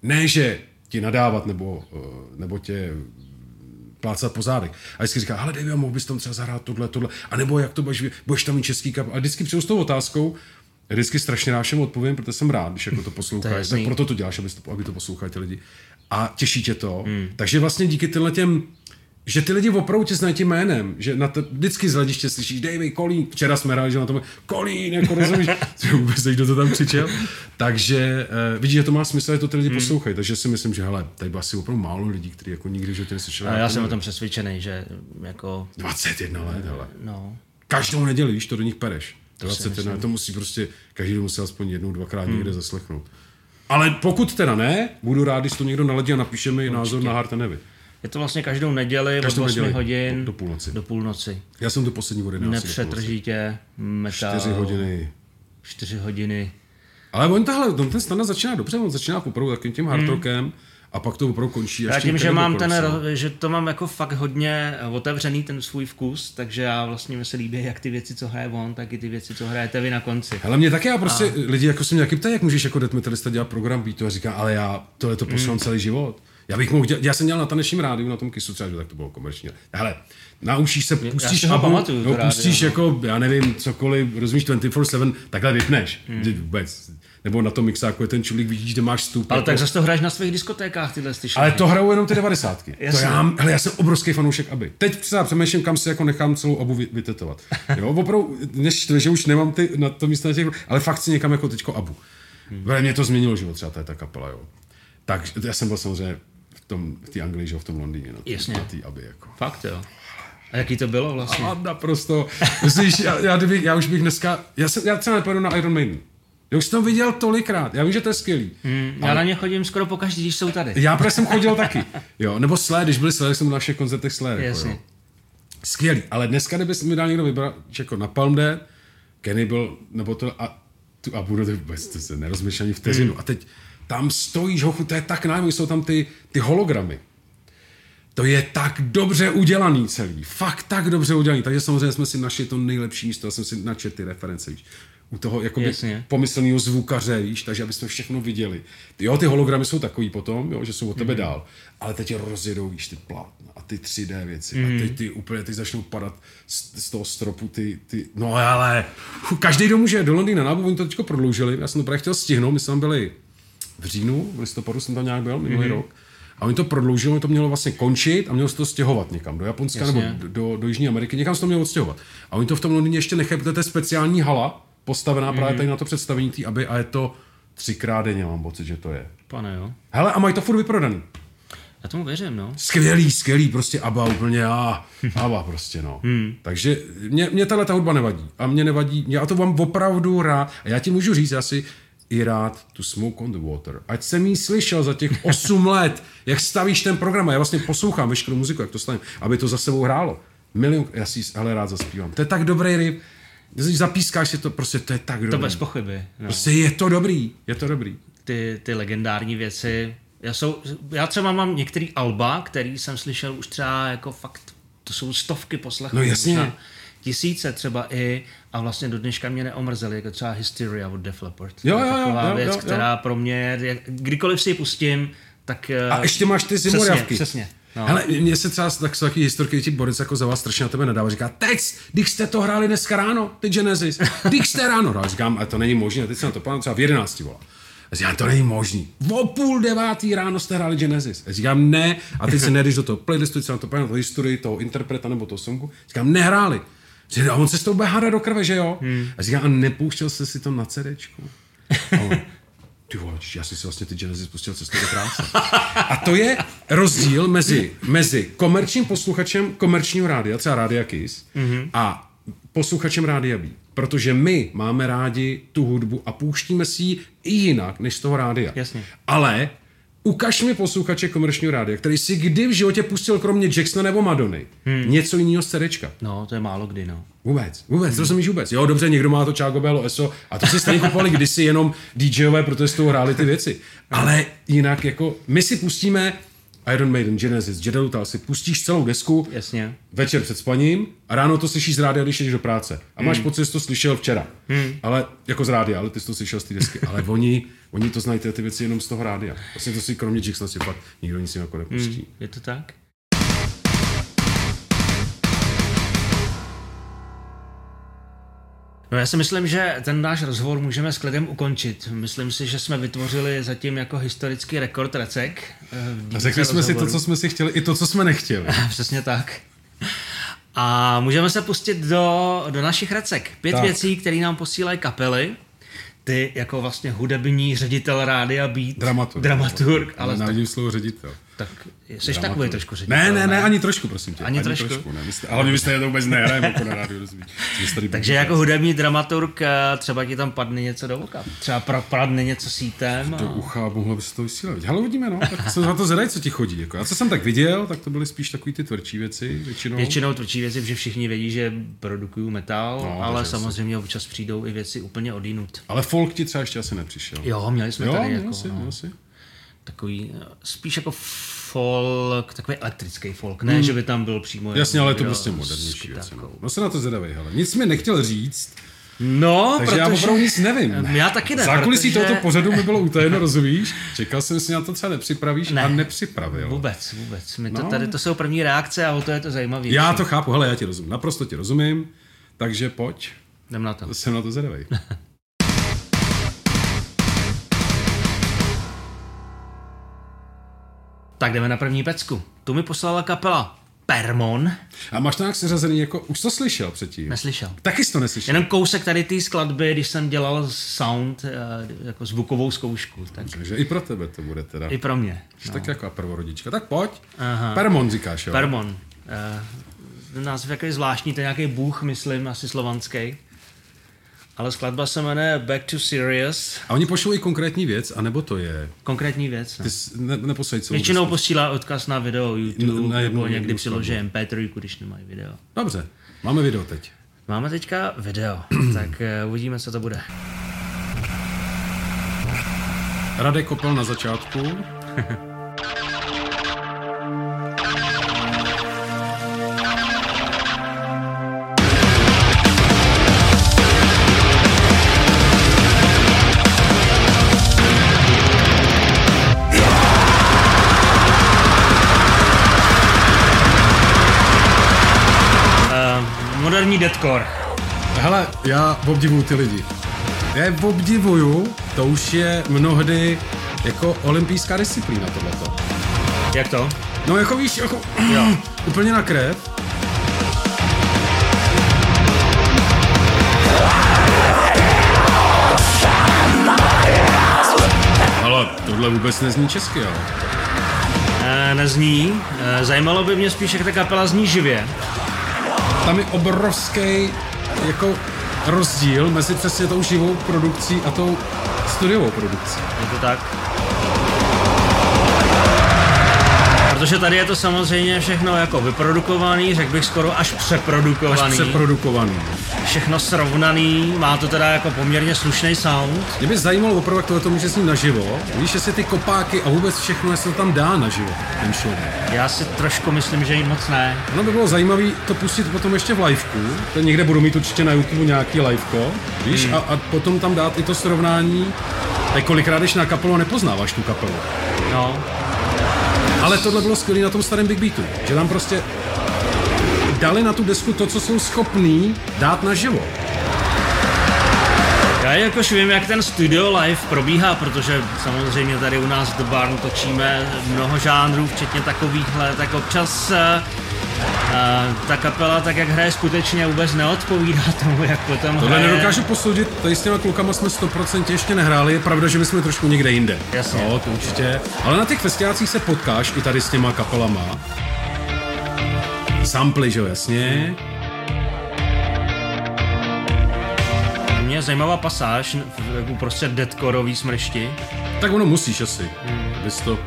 ne, že ti nadávat, nebo, eh, nebo tě plácat po zádech. A vždycky říká, ale Davy, a mohl bys tam třeba zahrát tohle, tohle, a nebo jak to budeš, budeš tam mít český kap. A vždycky přijdu s tou otázkou, vždycky strašně rád všem odpovím, protože jsem rád, když jako to *laughs* posloucháš, tak proto to děláš, aby to, aby to poslouchali ty lidi. A těší tě to. Hmm. Takže vlastně díky těm že ty lidi opravdu tě znají tím jménem, že na to vždycky z hlediště slyšíš Davy, Kolín, včera jsme hráli, že na tom Kolín, jako rozumíš, *laughs* že vůbec kdo to tam křičel. Takže uh, vidíš, že to má smysl, že to ty lidi hmm. poslouchají, takže si myslím, že hele, tady bylo asi opravdu málo lidí, kteří jako nikdy v životě neslyšeli. a já jsem o tom přesvědčený, že jako, 21 let, hele. no, Každou neděli, víš, to do nich pereš. To si 21 let, to musí prostě, každý musí aspoň jednou, dvakrát Hmm. někde zaslechnout. Ale pokud teda ne, budu rád, když to někdo naladí a napíše mi názor na Hard Heavy. Je to vlastně každou neděli Každou od 8 neděli hodin do- do půlnoci. Do půlnoci. Já jsem tu poslední od 11 do půlnoci. Nepřetržitě, metal, 4 hodiny. 4 hodiny. Ale on tahle, on ten standard začíná dobře, on začíná poprvé takovým tím hard rockem a pak to opravdu končí. Já tím, že mám ten, že to mám jako fakt hodně otevřený ten svůj vkus, takže já vlastně mi se líbí jak ty věci, co hraje on, tak i ty věci, co hrajete vy na konci. Ale mě taky, já prostě, a... lidi jako se mě taky ptají, jak můžeš jako death metalista dělat program beatu a říká, ale já tohle to poslouchám mm. celý život. Já bych mohl dělat, já jsem dělal na tanečním rádiu, na tom kisu třeba, že tak to bylo komerční. Hele, naučíš se, pustíš abu, pamatuju, no, pustíš rádio, jako, já nevím, cokoliv, rozumíš 24-7, takhle vypneš. Hmm. Vůbec. Nebo na tom mixáku je ten čulík, vidíš, že máš stup. Ale jako... tak zase to hraješ na svých diskotékách, tyhle ty Ale to hrajou jenom ty devadesátky. to já, hele, já jsem obrovský fanoušek Aby. Teď třeba přemýšlím, kam si jako nechám celou Abu vytetovat. *laughs* Jo, opravdu, než že už nemám ty na to místo na těch, ale fakt si někam jako teďko Abu. Hmm. Mě to změnilo život, třeba ta kapela, jo. Tak já jsem byl samozřejmě v tom, v té Anglii, že v tom Londýně, no, Jasně. na té Aby, jako. Fakt jo. A jaký to bylo vlastně? A naprosto. Myslíš, já, já, kdyby, já už bych dneska, já, se, já třeba nepojedu na Iron Maiden. Já už jsem to viděl tolikrát, já vím, že to je skvělý. Hmm, já ale... na ně chodím skoro pokaždý, když jsou tady. Já právě jsem chodil taky. Jo, nebo Sled, když byli Sled, jsem na všech koncertech Sled. Jako. Skvělý, ale dneska, kdyby mi dal někdo vybrat, jako na Palm Dead, Kenny byl, nebo to, a, tu, a budu to vůbec, to se nerozmyšlení vteřinu. Hmm. A teď tam stojíš, hochu, to je tak nájemný, jsou tam ty, ty hologramy. To je tak dobře udělaný celý. Fakt tak dobře udělaný. Takže samozřejmě jsme si našli to nejlepší místo. Já jsem si načetl ty reference. Víš. U toho jakoby pomyslného zvukaře, víš, takže aby jsme všechno viděli. Ty, jo, ty hologramy jsou takový potom, jo, že jsou od tebe mm. dál. Ale teď rozjedou, víš, ty plátna a ty 3D věci. Mm. A teď ty úplně, teď začnou padat z, z toho stropu ty, ty, no ale, každý, kdo může do Londýna, nábu, oni to teď prodloužili. Já jsem to právě chtěl stihnout, my jsme tam byli v říjnu, v listopadu jsem tam nějak byl, minulý mm. rok. A oni to prodloužili, to mělo vlastně končit a mělo se to stěhovat někam do Japonska Jasně. nebo do, do Jižní Ameriky, někam se to mělo odstěhovat. A oni to v tom Londýně ještě nechají, protože to je speciální hala, postavená mm. právě tady na to představení té, aby a je to třikrát denně, mám pocit, že to je. Pane, jo. Hele, a mají to furt vyprodaný. Já tomu věřím, no. Skvělý, skvělý, prostě ABBA úplně, a *laughs* ABBA prostě, no. Hmm. Takže mě, mě tahle ta hudba nevadí. A mě nevadí, já to mám opravdu rád. A já ti můžu říct, já si i rád tu Smoke on the Water. Ať jsem jí slyšel za těch 8 let, jak stavíš ten program, a já vlastně poslouchám veškerou muziku, jak to stane, aby to za sebou hrálo. Milion, já si ale rád zaspívám. To je tak dobrý ryb. Když zapískáš si to, prostě to je tak dobrý. To bez pochyby. No. Prostě je to dobrý, je to dobrý. Ty, ty legendární věci. Já, jsou, já třeba mám některý alba, který jsem slyšel už třeba jako fakt, to jsou stovky poslechů. No jasně. Tisíce třeba i a vlastně do dneška mě neomrzeli, jako třeba Hysteria od Def Leppard. Jo, jo, taková jo, věc, jo, jo. která pro mě, kdykoliv si ji pustím, tak... A ještě máš ty zimorávky. Přesně, přesně. No. Hele, mně se třeba tak jsou taky historky, ti Boris jako za vás strašně na tebe nedává. Říká, teď, když jste to hráli dneska ráno, ty Genesis, když jste ráno hráli. Říkám, a to není možné, teď se na to plánu třeba v 11 volá. A říkám, to není možný. O půl devátý ráno jste hráli Genesis. A říkám, ne, a teď se nejdeš do toho playlistu, se na to to historii toho interpreta nebo toho songu. Říkám, nehráli. A on se s tou bude hádat do krve, že jo? Hmm. A říkám, a nepouštěl jste si to na CDčku? ty vole, já jsem si vlastně ty Genesis pustil cestu do práce. A to je rozdíl mezi, mezi komerčním posluchačem komerčního rádia, třeba Rádia Kiss, mm-hmm. a posluchačem Rádia B. Protože my máme rádi tu hudbu a pouštíme si ji i jinak, než z toho rádia. Jasně. Ale ukaž mi posluchače komerčního rádia, který si kdy v životě pustil kromě Jacksona nebo Madony hmm. něco jiného z CDčka. No, to je málo kdy, no. Vůbec, vůbec, hmm. rozumíš vůbec. Jo, dobře, někdo má to Chago Bello ESO a to si stejně kupovali kdysi jenom DJové, protože z toho hráli ty věci. Ale jinak jako, my si pustíme Iron Maiden, Genesis, Jedel si pustíš celou desku Jasně. večer před spaním a ráno to slyšíš z rádia, když jdeš do práce. A máš hmm. pocit, že jsi to slyšel včera. Hmm. Ale jako z rádia, ale ty jsi to slyšel z té desky. Ale *laughs* oni, oni to znají ty věci jenom z toho rádia. Vlastně to si kromě Jacksona si fakt nikdo nic jako nepustí. Hmm. Je to tak? No já si myslím, že ten náš rozhovor můžeme s klidem ukončit. Myslím si, že jsme vytvořili zatím jako historický rekord recek. Eh, a řekli jsme rozhovoru. si to, co jsme si chtěli, i to, co jsme nechtěli. *laughs* Přesně tak. A můžeme se pustit do, do našich recek. Pět tak. věcí, které nám posílají kapely ty jako vlastně hudební ředitel rádia být dramaturg, dramaturg ale tak, slovo ředitel. Tak jsi takový trošku ředitel. Ne, ne, ne, ani trošku, prosím tě. Ani, ani trošku. trošku ne, jste, ale my byste to vůbec nehrajeme jako na rádiu, Takže jako hudební dramaturg eh, třeba ti tam padne něco do oka. Třeba padne něco sítem. A... Do ucha mohlo by se to vysílat. Ale uvidíme, no. Tak se za to zadají, co ti chodí. Jako. A co jsem tak viděl, tak to byly spíš takový ty tvrdší věci většinou. Většinou tvrdší věci, že všichni vědí, že produkují metal, no, ale samozřejmě občas přijdou i věci úplně odinut. Ale folk ti třeba ještě asi nepřišel. Jo, měli jsme jo, tady. Jako, si, no. si. Takový, eh, spíš jako folk, takový elektrický folk, ne, hmm. že by tam byl přímo... Jasně, ale je to prostě modernější věc. No. no se na to zvedavej, hele. Nic mi nechtěl říct, No, Takže protože... já opravdu nic nevím. Já taky ne, Zákulisí protože... tohoto pořadu mi bylo utajeno, rozumíš? Čekal jsem si na to třeba nepřipravíš ne. a nepřipravil. Vůbec, vůbec. My to no. tady, to jsou první reakce a o to je to zajímavé. Já to chápu, hele, já ti rozumím, naprosto ti rozumím, takže pojď. Jdem na to. Jsem na to zvedavej. *laughs* tak jdeme na první pecku. Tu mi poslala kapela Permon. A máš to nějak seřazený, jako, už to slyšel předtím? Neslyšel. Taky jsi to neslyšel? Jenom kousek tady té skladby, když jsem dělal sound, eh, jako zvukovou zkoušku. Tak... Takže i pro tebe to bude teda. I pro mě. No. Tak jako prvorodička. Tak pojď. Aha. Permon říkáš, jo? Permon. Uh, název je zvláštní, to je nějaký bůh, myslím, asi slovanský. Ale skladba se jmenuje Back to Serious. A oni pošlou i konkrétní věc, anebo to je? Konkrétní věc, no. Ty ne, celou Většinou posílá odkaz na video YouTube, na, na nebo někdy přiloží MP3, když nemají video. Dobře, máme video teď. Máme teďka video, *clears throat* tak uh, uvidíme, co to bude. Radek Kopel na začátku. *laughs* moderní deadcore. Hele, já obdivuju ty lidi. Já je obdivuju, to už je mnohdy jako olympijská disciplína tohleto. Jak to? No jako víš, jako jo. *clears throat* úplně na krev. Ale tohle vůbec nezní česky, ale. E, nezní. E, zajímalo by mě spíš, jak ta kapela zní živě tam je obrovský jako rozdíl mezi přesně tou živou produkcí a tou studiovou produkcí. Je to tak? Protože tady je to samozřejmě všechno jako vyprodukovaný, řekl bych skoro až přeprodukovaný. Až přeprodukovaný. Všechno srovnaný, má to teda jako poměrně slušný sound. Mě by zajímalo opravdu, jak tohle to může znít naživo. Víš, jestli ty kopáky a vůbec všechno, jestli to tam dá naživo, ten show. Já si trošku myslím, že jim moc ne. Ono by bylo zajímavé to pustit potom ještě v liveku. To někde budu mít určitě na YouTube nějaký liveko, víš, hmm. a, a, potom tam dát i to srovnání. Tak kolikrát, když na kapelu nepoznáváš tu kapelu. No, ale tohle bylo skvělé na tom starém Big Beatu, že tam prostě dali na tu desku to, co jsou schopní dát naživo. Já jakož vím, jak ten studio live probíhá, protože samozřejmě tady u nás do Barn točíme mnoho žánrů, včetně takovýchhle, tak občas uh, ta kapela, tak jak hraje skutečně vůbec neodpovídá *laughs* tomu, jak potom Tohle hraje. nedokážu posoudit, tady s těma klukama jsme 100% ještě nehráli, je pravda, že my jsme trošku někde jinde. Jasně. No, to určitě. Ale na těch festiácích se potkáš i tady s těma kapelama. Samply, že jo, jasně. Mě zajímavá pasáž v uprostřed deadcoreový smršti. Tak ono musíš asi. Hmm. Bys to...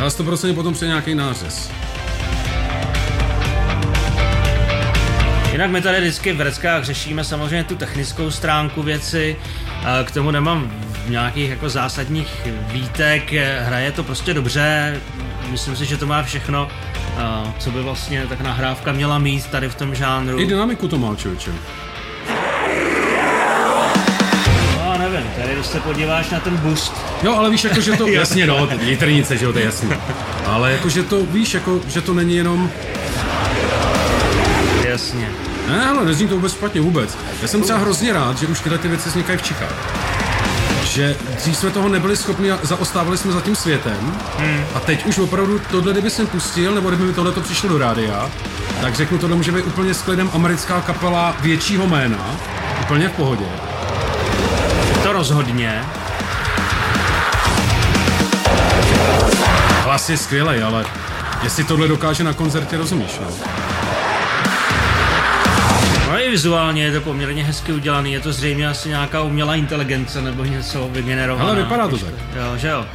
Ale 100% potom přijde nějaký nářez. Jinak my tady vždycky v Reckách řešíme samozřejmě tu technickou stránku věci, k tomu nemám nějakých jako zásadních výtek, hraje to prostě dobře, myslím si, že to má všechno, co by vlastně tak nahrávka měla mít tady v tom žánru. I dynamiku to má, člověče. No, nevím, tady když se podíváš na ten boost. Jo, ale víš, jako, že to, *laughs* jasně no, jitrnice, že jo, to je jasný. Ale jako, že to, víš, jako, že to není jenom Jasně. Ne, ale nezní to vůbec špatně, vůbec. Já jsem třeba hrozně rád, že už tyhle ty věci vznikají v Čechách. Že dřív jsme toho nebyli schopni a zaostávali jsme za tím světem. Hmm. A teď už opravdu tohle, kdyby jsem pustil, nebo kdyby mi tohle to přišlo do rádia, tak řeknu, tohle může být úplně s klidem americká kapela většího jména. Úplně v pohodě. To rozhodně. Hlas je skvělý, ale jestli tohle dokáže na koncertě, rozumíš, no? No i vizuálně je to poměrně hezky udělaný, je to zřejmě asi nějaká umělá inteligence nebo něco vygenerované. Ale vypadá to tak. Jo, že jo.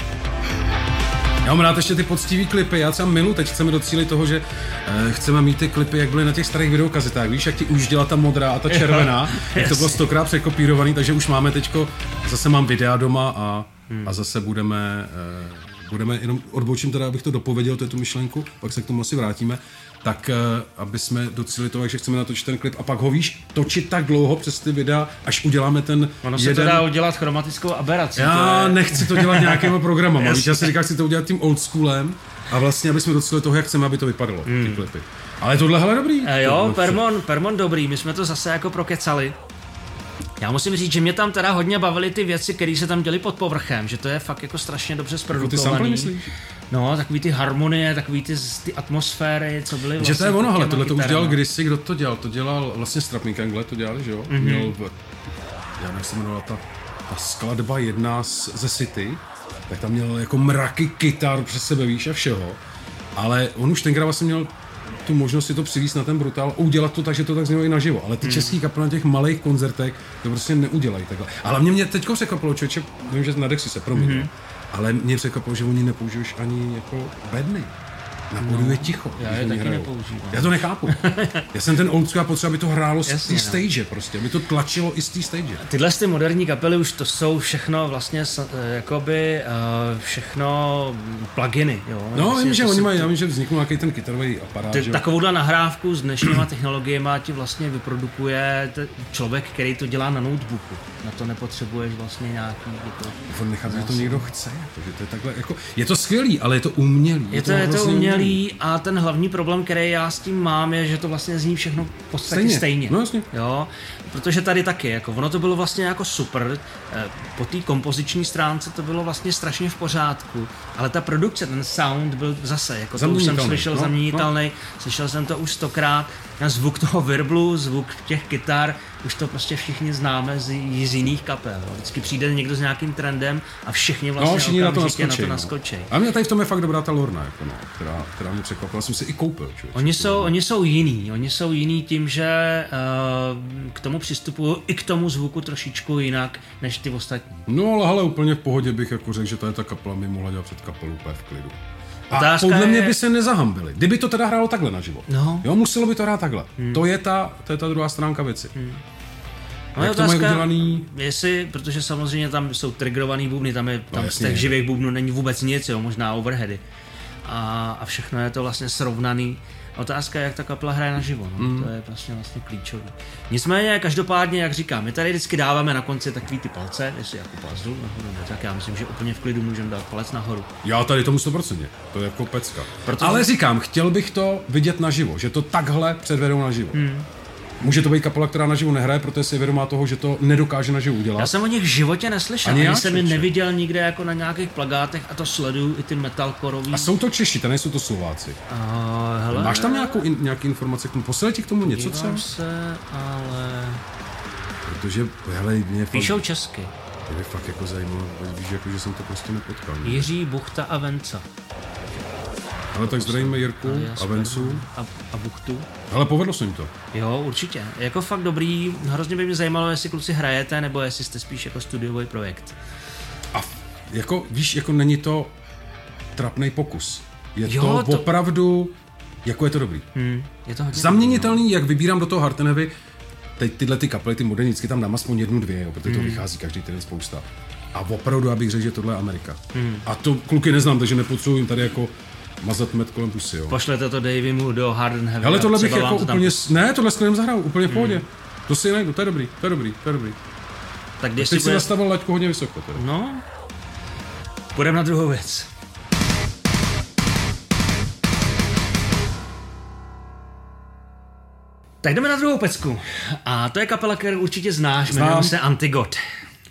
Já mám rád ještě ty poctivý klipy, já třeba milu, teď chceme docílit toho, že eh, chceme mít ty klipy, jak byly na těch starých videokazitách, víš, jak ti už dělá ta modrá a ta *laughs* červená, jak to bylo stokrát překopírovaný, takže už máme teďko, zase mám videa doma a hmm. a zase budeme, uh, budeme jenom odbočím teda, abych to dopověděl, tu myšlenku, pak se k tomu asi vrátíme, tak uh, aby jsme docílili toho, že chceme natočit ten klip a pak ho víš, točit tak dlouho přes ty videa, až uděláme ten Ono jeden... se to dá udělat chromatickou aberací. Já to je... nechci to dělat nějakýma programama, víš, já si říkám, chci to udělat tím old schoolem a vlastně, aby jsme docílili toho, jak chceme, aby to vypadalo, hmm. ty klipy. Ale tohle hele dobrý. E, jo, Permon, Permon dobrý, my jsme to zase jako prokecali. Já musím říct, že mě tam teda hodně bavily ty věci, které se tam děly pod povrchem, že to je fakt jako strašně dobře zprodukovaný. Jako ty No, takový ty harmonie, takový ty, ty atmosféry, co byly vlastně. Že to je ono, ale tohle to už dělal kdysi, kdo to dělal? To dělal vlastně Strapnik Angle, to dělali, že jo? Mm-hmm. Měl v, já nevím, se jmenovala ta, ta skladba jedna z, ze City, tak tam měl jako mraky kytar přes sebe, víš, a všeho. Ale on už tenkrát vlastně měl tu možnost si to přivízt na ten brutál a udělat to tak, že to tak znělo i naživo. Ale ty hmm. český kapely na těch malých koncertech to prostě neudělají takhle. Ale mě, mě teď překvapilo, člověče, vím, že na Dexy se promiň, hmm. ale mě překvapilo, že oni nepoužiješ ani jako bedny. Na pódiu no, je ticho. Já je taky nepoužívám. Já to nechápu. *laughs* já jsem ten old school, já potřeba, aby to hrálo z té no. stage prostě, aby to tlačilo i z té stage. Tyhle ty moderní kapely už to jsou všechno vlastně eh, jakoby uh, všechno pluginy. Jo? No, vlastně vím, že oni mají, já vím, že vznikl nějaký ten kytarový aparát. Ty, takovouhle nahrávku s dnešníma *clears throat* technologiemi ti vlastně vyprodukuje člověk, který to dělá na notebooku. Na to nepotřebuješ vlastně nějaký... Jako, nechat, že to někdo chce. Jako, že to je, takhle, jako, je to skvělý, ale je to umělý. Je to, je to, je to umělý skvělý a ten hlavní problém, který já s tím mám, je, že to vlastně zní všechno v podstatě stejně. stejně. No jasně. Jo, protože tady taky, jako ono to bylo vlastně jako super, eh, po té kompoziční stránce to bylo vlastně strašně v pořádku, ale ta produkce, ten sound byl zase, jako to už jsem slyšel no, zaměnitelný, no. slyšel jsem to už stokrát, zvuk toho virblu, zvuk těch kytar, už to prostě všichni známe z, z jiných kapel. Vždycky přijde někdo s nějakým trendem a všichni vlastně no, všichni na to naskočí. Na to naskočí. No. A mě tady v tom je fakt dobrá ta Lorna, jako no, která, která mě překvapila, jsem si i koupil. Člověč, oni, jsou, oni jsou jiný, oni jsou jiný tím, že uh, k tomu přistupují i k tomu zvuku trošičku jinak, než ty ostatní. No ale hele, úplně v pohodě bych jako řekl, že to je ta kapela mi mohla dělat před kapelu úplně v klidu. A Otázka podle je... mě by se nezahambili. Kdyby to teda hrálo takhle naživo. No. Jo, muselo by to hrát takhle. Hmm. To, je ta, to je ta druhá stránka věci. Hmm. No Jak otázka, to mají udělaný? Jestli, protože samozřejmě tam jsou triggerovaný bubny, tam, je, tam no, z těch živých bubnů není vůbec nic, jo, možná overheady. A, a všechno je to vlastně srovnaný. Otázka je, jak ta kapela hraje naživo, no. mm. to je vlastně vlastně klíčové. Nicméně, každopádně, jak říkám, my tady vždycky dáváme na konci takový ty palce, jestli jako dolů nahoru, tak já myslím, že úplně v klidu můžeme dát palec nahoru. Já tady tomu 100%, to je jako pecka. Protože... Ale říkám, chtěl bych to vidět naživo, že to takhle předvedou naživo. Mm. Může to být kapela, která naživo nehraje, protože si je vědomá toho, že to nedokáže naživo udělat. Já jsem o nich v životě neslyšel, ani, ani jsem je neviděl nikde jako na nějakých plagátech a to sleduju i ty metalkorový. A jsou to Češi, to nejsou to Slováci. Uh, hele, Máš tam nějakou in, nějaký informace k tomu? Poslali ti k tomu něco třeba? se, ale... Protože, hele, mě Píšou fakt, česky. Mě fakt jako zajímalo, víš, jako, že jsem to prostě nepotkal. Jiří Buchta a Venca. Ale tak zdravíme Jirku a Vencu. A, a Buchtu. Ale povedlo se jim to. Jo, určitě. Jako fakt dobrý. Hrozně by mě zajímalo, jestli kluci hrajete, nebo jestli jste spíš jako studiový projekt. A jako, víš, jako není to trapný pokus. Je jo, to, to opravdu, jako je to dobrý. Hmm, je to hodně Zaměnitelný, dobrý, no. jak vybírám do toho Hartenevy, teď tyhle ty kapely, ty modernicky tam dám aspoň jednu, dvě, jo, protože hmm. to vychází každý týden spousta. A opravdu, abych řekl, že tohle je Amerika. Hmm. A to kluky neznám, takže nepotřebuji jim tady jako mazat med kolem pusy, jo. Pošlete to Davymu do Hard and Heavy. Ale tohle bych jako to úplně, tam... ne, tohle skvělým zahrál, úplně v pohodě. Hmm. To si najdu, to je dobrý, to je dobrý, to je dobrý. Tak když si bude... nastavil laťku hodně vysoko. Teda. No, půjdeme na druhou věc. Tak jdeme na druhou pecku. A to je kapela, kterou určitě znáš, jmenuje se Antigod.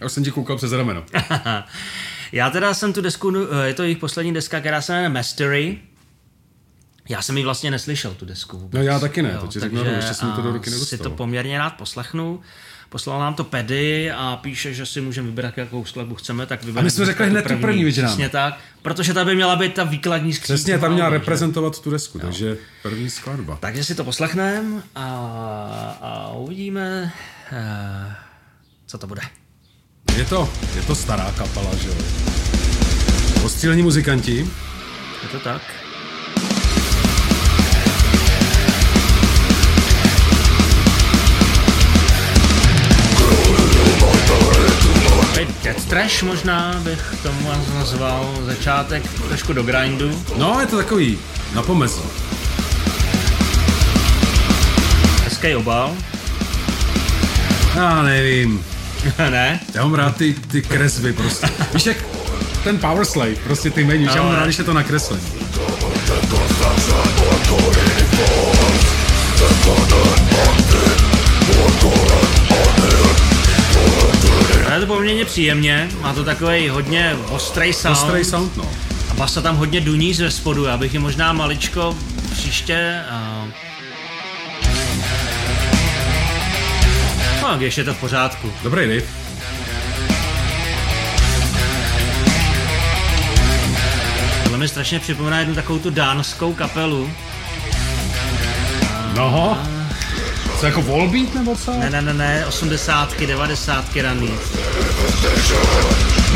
Já už jsem ti koukal přes rameno. *laughs* Já teda jsem tu desku, eh, je to jejich poslední deska, která se jmenuje Mastery. Já jsem ji vlastně neslyšel, tu desku vůbec. No já taky ne, jo, to takže řeknu, ještě jsem to do ruky nedostal. si to poměrně rád poslechnu. Poslal nám to Pedy a píše, že si můžeme vybrat, jakou skladbu chceme, tak vybereme. A my jsme řekli hned tu první, vidíte Přesně tak, protože ta by měla být ta výkladní skříň. Přesně, tam měla reprezentovat tu desku, jo. takže první skladba. Takže si to poslechneme a, a uvidíme, uh, co to bude. Je to, je to stará kapela, že jo? Ostřílení muzikanti. Je to tak. Death trash možná bych tomu nazval. Začátek trošku do grindu. No, je to takový na pomezí. Hezký obal. Já nevím. *laughs* ne? Já mám rád ty, ty kresby prostě. Víš jak ten Power Slave, prostě ty menu, já mám rád, když je to nakreslení. Je to poměrně příjemně, má to takový hodně ostrý sound. Ostrý sound, no. A basa tam hodně duní ze spodu, já bych je možná maličko příště... Uh... No, ještě je to v pořádku. Dobrý riff. Tohle mi strašně připomíná jednu takovou tu dánskou kapelu. No. Co jako Volbeat nebo co? Ne, ne, ne, ne, 80 90 raný.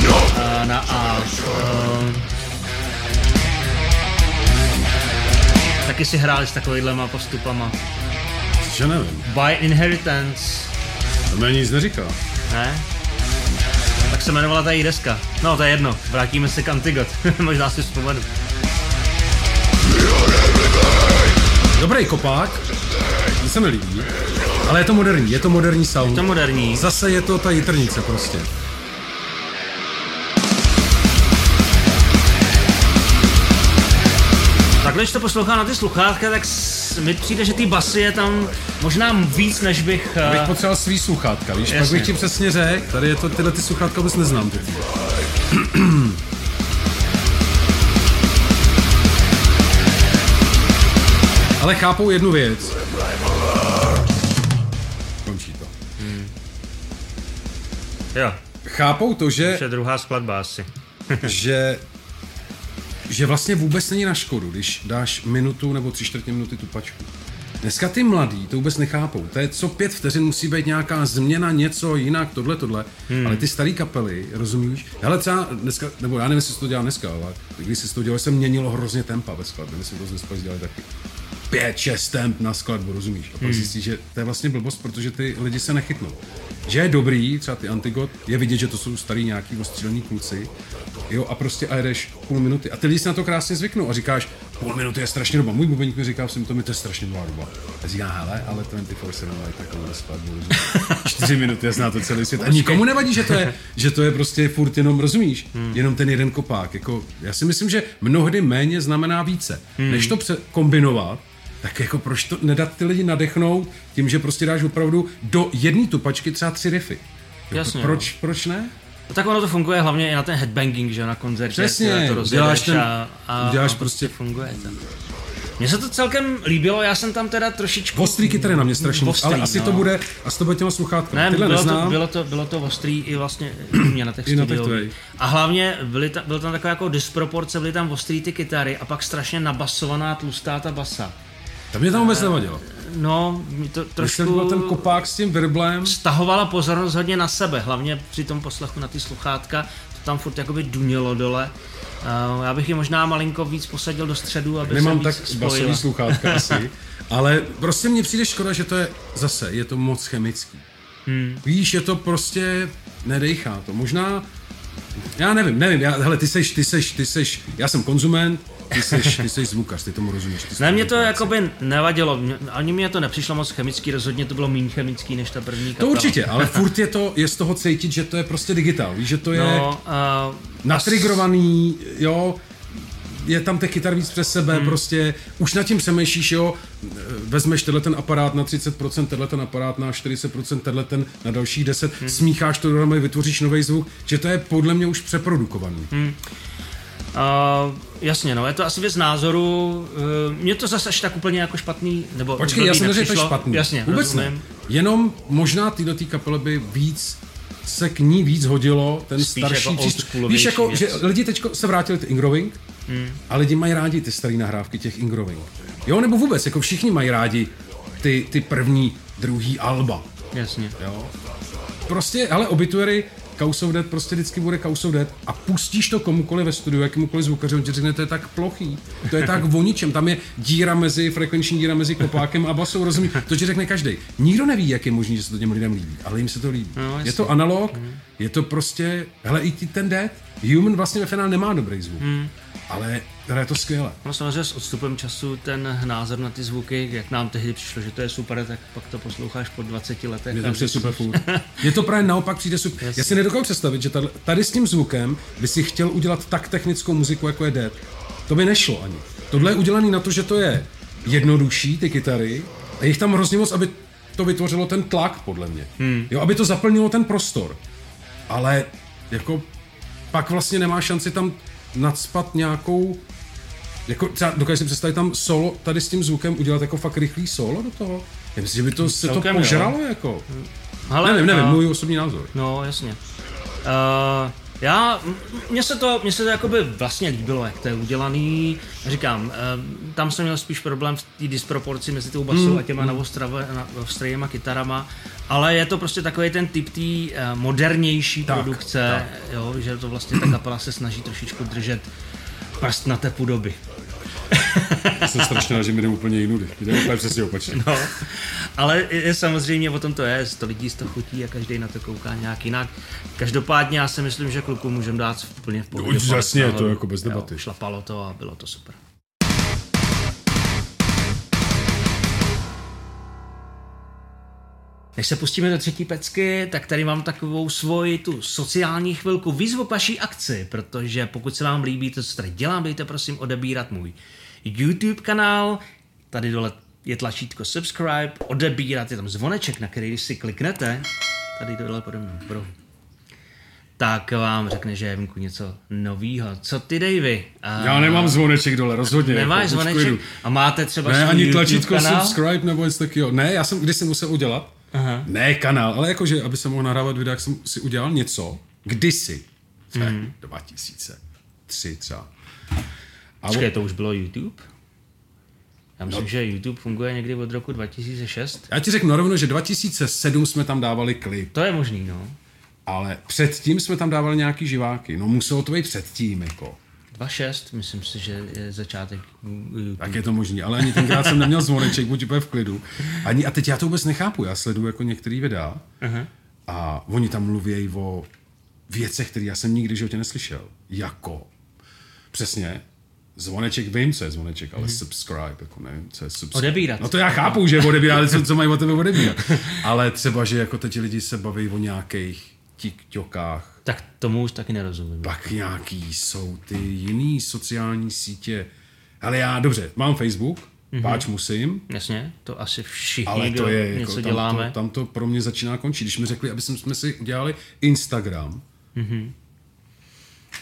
Uh, na A. Uh, taky si hráli s takovýhlema postupama. Že nevím. By Inheritance. To mi nic neříká. Ne? Tak se jmenovala ta její deska. No, to je jedno, vrátíme se k Antigot. *laughs* Možná si vzpomenu. Dobrý kopák. To se mi líbí. Ale je to moderní, je to moderní sound. Je to moderní. Zase je to ta jitrnice prostě. Takhle, když to poslouchám na ty sluchátka, tak mi přijde, že ty basy je tam možná víc, než bych... eh, Bych potřeboval svý sluchátka, víš? Pak Jasně. bych ti přesně řekl, tady je to, tyhle ty sluchátka vůbec neznám. Ty. *clears throat* Ale chápou jednu věc. Končí to. Jo, Chápou to, že to je druhá skladba asi. *laughs* že, že vlastně vůbec není na škodu, když dáš minutu nebo tři čtvrtě minuty tu pačku. Dneska ty mladí to vůbec nechápou. To je co pět vteřin musí být nějaká změna, něco jinak, tohle, tohle. Hmm. Ale ty staré kapely, rozumíš? Ale třeba dneska, nebo já nevím, jestli to dělal dneska, ale když jsi to dělal, se měnilo hrozně tempa ve skladbě. My jsme to dneska dělali taky. Pět, šest temp na skladbu, rozumíš? A pak hmm. zjistíš, že to je vlastně blbost, protože ty lidi se nechytnou. Že je dobrý, třeba ty Antigot, je vidět, že to jsou starý nějaký ostřílený kluci, jo, a prostě a jedeš půl minuty. A ty lidi si na to krásně zvyknou a říkáš, půl minuty je strašně doba. Můj bubeník mi říká, jsem to mi to je strašně dlouhá doba. A říká, hele, ale 24 7 mají takovou skladbu? Čtyři minuty, já zná to celý svět. A nikomu nevadí, že to je, *laughs* že to je prostě furt jenom, rozumíš? Jenom ten jeden kopák. Jako, já si myslím, že mnohdy méně znamená více. Než to pře- kombinovat, tak jako proč to nedat ty lidi nadechnout tím, že prostě dáš opravdu do jedné tupačky třeba tři riffy. Jasně, proč, proč ne? No tak ono to funguje hlavně i na ten headbanging, že na koncertě. Přesně, to rozjedeš ten- a, a, uděláš a prostě- funguje to. Mně se to celkem líbilo, já jsem tam teda trošičku... Ostrý kytary na mě strašně Ostrý, ale asi no. to bude, asi to bude těma sluchátkama. Ne, Tyhle bylo neznám. to, bylo, to, bylo to ostrý i vlastně u mě na těch na těch. A hlavně byly ta, byl tam taková jako disproporce, byly tam ostrý ty kytary a pak strašně nabasovaná tlustá ta basa. To mě tam vůbec nevadilo. No, mi to Trošku... byl ten kopák s tím virblem. stahovala pozornost hodně na sebe, hlavně při tom poslechu na ty sluchátka, to tam furt jakoby dunělo dole. Uh, já bych je možná malinko víc posadil do středu, aby Nemám se tak basový sluchátka *laughs* asi. Ale prostě mně přijde škoda, že to je zase, je to moc chemický. Hmm. Víš, je to prostě, nedejchá to. Možná, já nevím, nevím, já, hele, ty seš, ty seš, ty seš, já jsem konzument, ty seš, ty seš zvukař, ty tomu rozumíš. Ty jsi Ne, mě to práci. jakoby nevadilo, mě- ani mě to nepřišlo moc chemický, rozhodně to bylo méně chemický než ta první To kapela. určitě, ale *laughs* furt je to, je z toho cítit, že to je prostě digitál, víš, že to je no, uh, natrigrovaný, jo, je tam těch kytar víc přes sebe, hmm. prostě už nad tím přemýšlíš, jo, vezmeš tenhle ten aparát na 30%, tenhle ten aparát na 40%, tenhle ten na dalších 10, hmm. smícháš to dohromady, vytvoříš nový zvuk, že to je podle mě už přeprodukovaný. Hmm. Uh, jasně, no, je to asi věc názoru. Uh, mně to zase až tak úplně jako špatný, nebo Počkej, já jsem neřekl, že to je nepřišlo. špatný. Jasně, Vůbec rozumím. ne. Jenom možná tyhle tý kapele by víc se k ní víc hodilo ten Spíš starší jako přístup. oldschoolovější Víš, jako, věc. že lidi teď se vrátili ty Ingroving hmm. a lidi mají rádi ty staré nahrávky těch Ingroving. Jo, nebo vůbec, jako všichni mají rádi ty, ty první, druhý alba. Jasně. Jo. Prostě, ale obituary House of Dead prostě vždycky bude House of Dead a pustíš to komukoliv ve studiu, jakémukoliv zvukaři, on ti řekne, to je tak plochý, to je tak o ničem, tam je díra mezi, frekvenční díra mezi kopákem a basou, rozumí? To ti řekne každý. Nikdo neví, jak je možné, že se to těm lidem líbí, ale jim se to líbí. No, je to analog, je to prostě, hele, i ten Dead, Human vlastně ve finále nemá dobrý zvuk, ale hraje to skvěle. No samozřejmě s odstupem času ten názor na ty zvuky, jak nám tehdy přišlo, že to je super, tak pak to posloucháš po 20 letech. Mně a to přijde super furt. Mně to právě naopak přijde super. Já si nedokážu představit, že tady, tady s tím zvukem by si chtěl udělat tak technickou muziku, jako je Dead. To by nešlo ani. Tohle je udělaný na to, že to je jednodušší, ty kytary, a je jich tam hrozně moc, aby to vytvořilo ten tlak, podle mě. Hmm. Jo, aby to zaplnilo ten prostor. Ale jako pak vlastně nemá šanci tam nadspat nějakou jako třeba dokážu si představit tam solo, tady s tím zvukem udělat jako fakt rychlý solo do toho? Já myslím, že by to se to jo. požralo jako. Ale, nevím, nevím, a- můj osobní názor. No, jasně. Uh, já, mně se to, mně se to jakoby vlastně líbilo, jak to je udělaný. Říkám, uh, tam jsem měl spíš problém v té disproporci mezi tou basou Hmm, a těma novostrajema kytarama, ale je to prostě takový ten typ té uh, modernější Tak, produkce, Jo, že to vlastně ta kapela se snaží trošičku držet prst na tepu doby. *laughs* Já jsem strašně že mi jde úplně jinudy. Jde úplně přesně opačně. No, ale je, samozřejmě o tom to je, to lidí z toho chutí a každý na to kouká nějak jinak. Každopádně já si myslím, že klukům můžeme dát úplně v pohodě. No, jasně, to jako bez debaty. Jo, šlapalo to a bylo to super. Než se pustíme do třetí pecky, tak tady mám takovou svoji tu sociální chvilku výzvu k vaší akci, protože pokud se vám líbí to, co tady dělám, dejte prosím odebírat můj YouTube kanál, tady dole je tlačítko subscribe, odebírat, je tam zvoneček, na který když si kliknete, tady dole pode mnou, v rohu, tak vám řekne, že je venku něco novýho. Co ty, Davy? A Já nemám zvoneček dole, rozhodně. Nemáš jako, zvoneček? A máte třeba Ne, ani tlačítko kanál? subscribe nebo něco takového. Ne, já jsem kdysi musel udělat. Aha. Ne kanál, ale jakože, aby jsem mohl nahrávat videa, jak jsem si udělal něco. Kdysi. Mhm. Mm. 2003 třeba. A Počkej, to už bylo YouTube? Já myslím, no. že YouTube funguje někdy od roku 2006. já ti řeknu rovno, že 2007 jsme tam dávali klip, To je možný, no. ale předtím jsme tam dávali nějaký živáky. No muselo to být předtím, jako. 2006, myslím si, že je začátek YouTube. Tak je to možný, ale ani tenkrát jsem neměl zvoneček, buď úplně v klidu. Ani, a teď já to vůbec nechápu, já sleduju jako některý videa Aha. a oni tam mluví o věcech, které já jsem nikdy v životě neslyšel. Jako, přesně, zvoneček, vím, co je zvoneček, ale subscribe, jako nevím, co je subscribe. Odebírat. No to já chápu, že odebírat, co, co mají o tebe odebírat. Ale třeba, že jako teď lidi se baví o nějakých TikTokách, Tak tomu už taky nerozumím. pak nějaký jsou ty jiný sociální sítě. Ale já, dobře, mám Facebook, mm-hmm. páč musím, Jasně, to asi všichni, ale to je, něco jako, tam, děláme. to, tam to pro mě začíná končit. Když mi řekli, aby jsme si udělali Instagram, mm-hmm.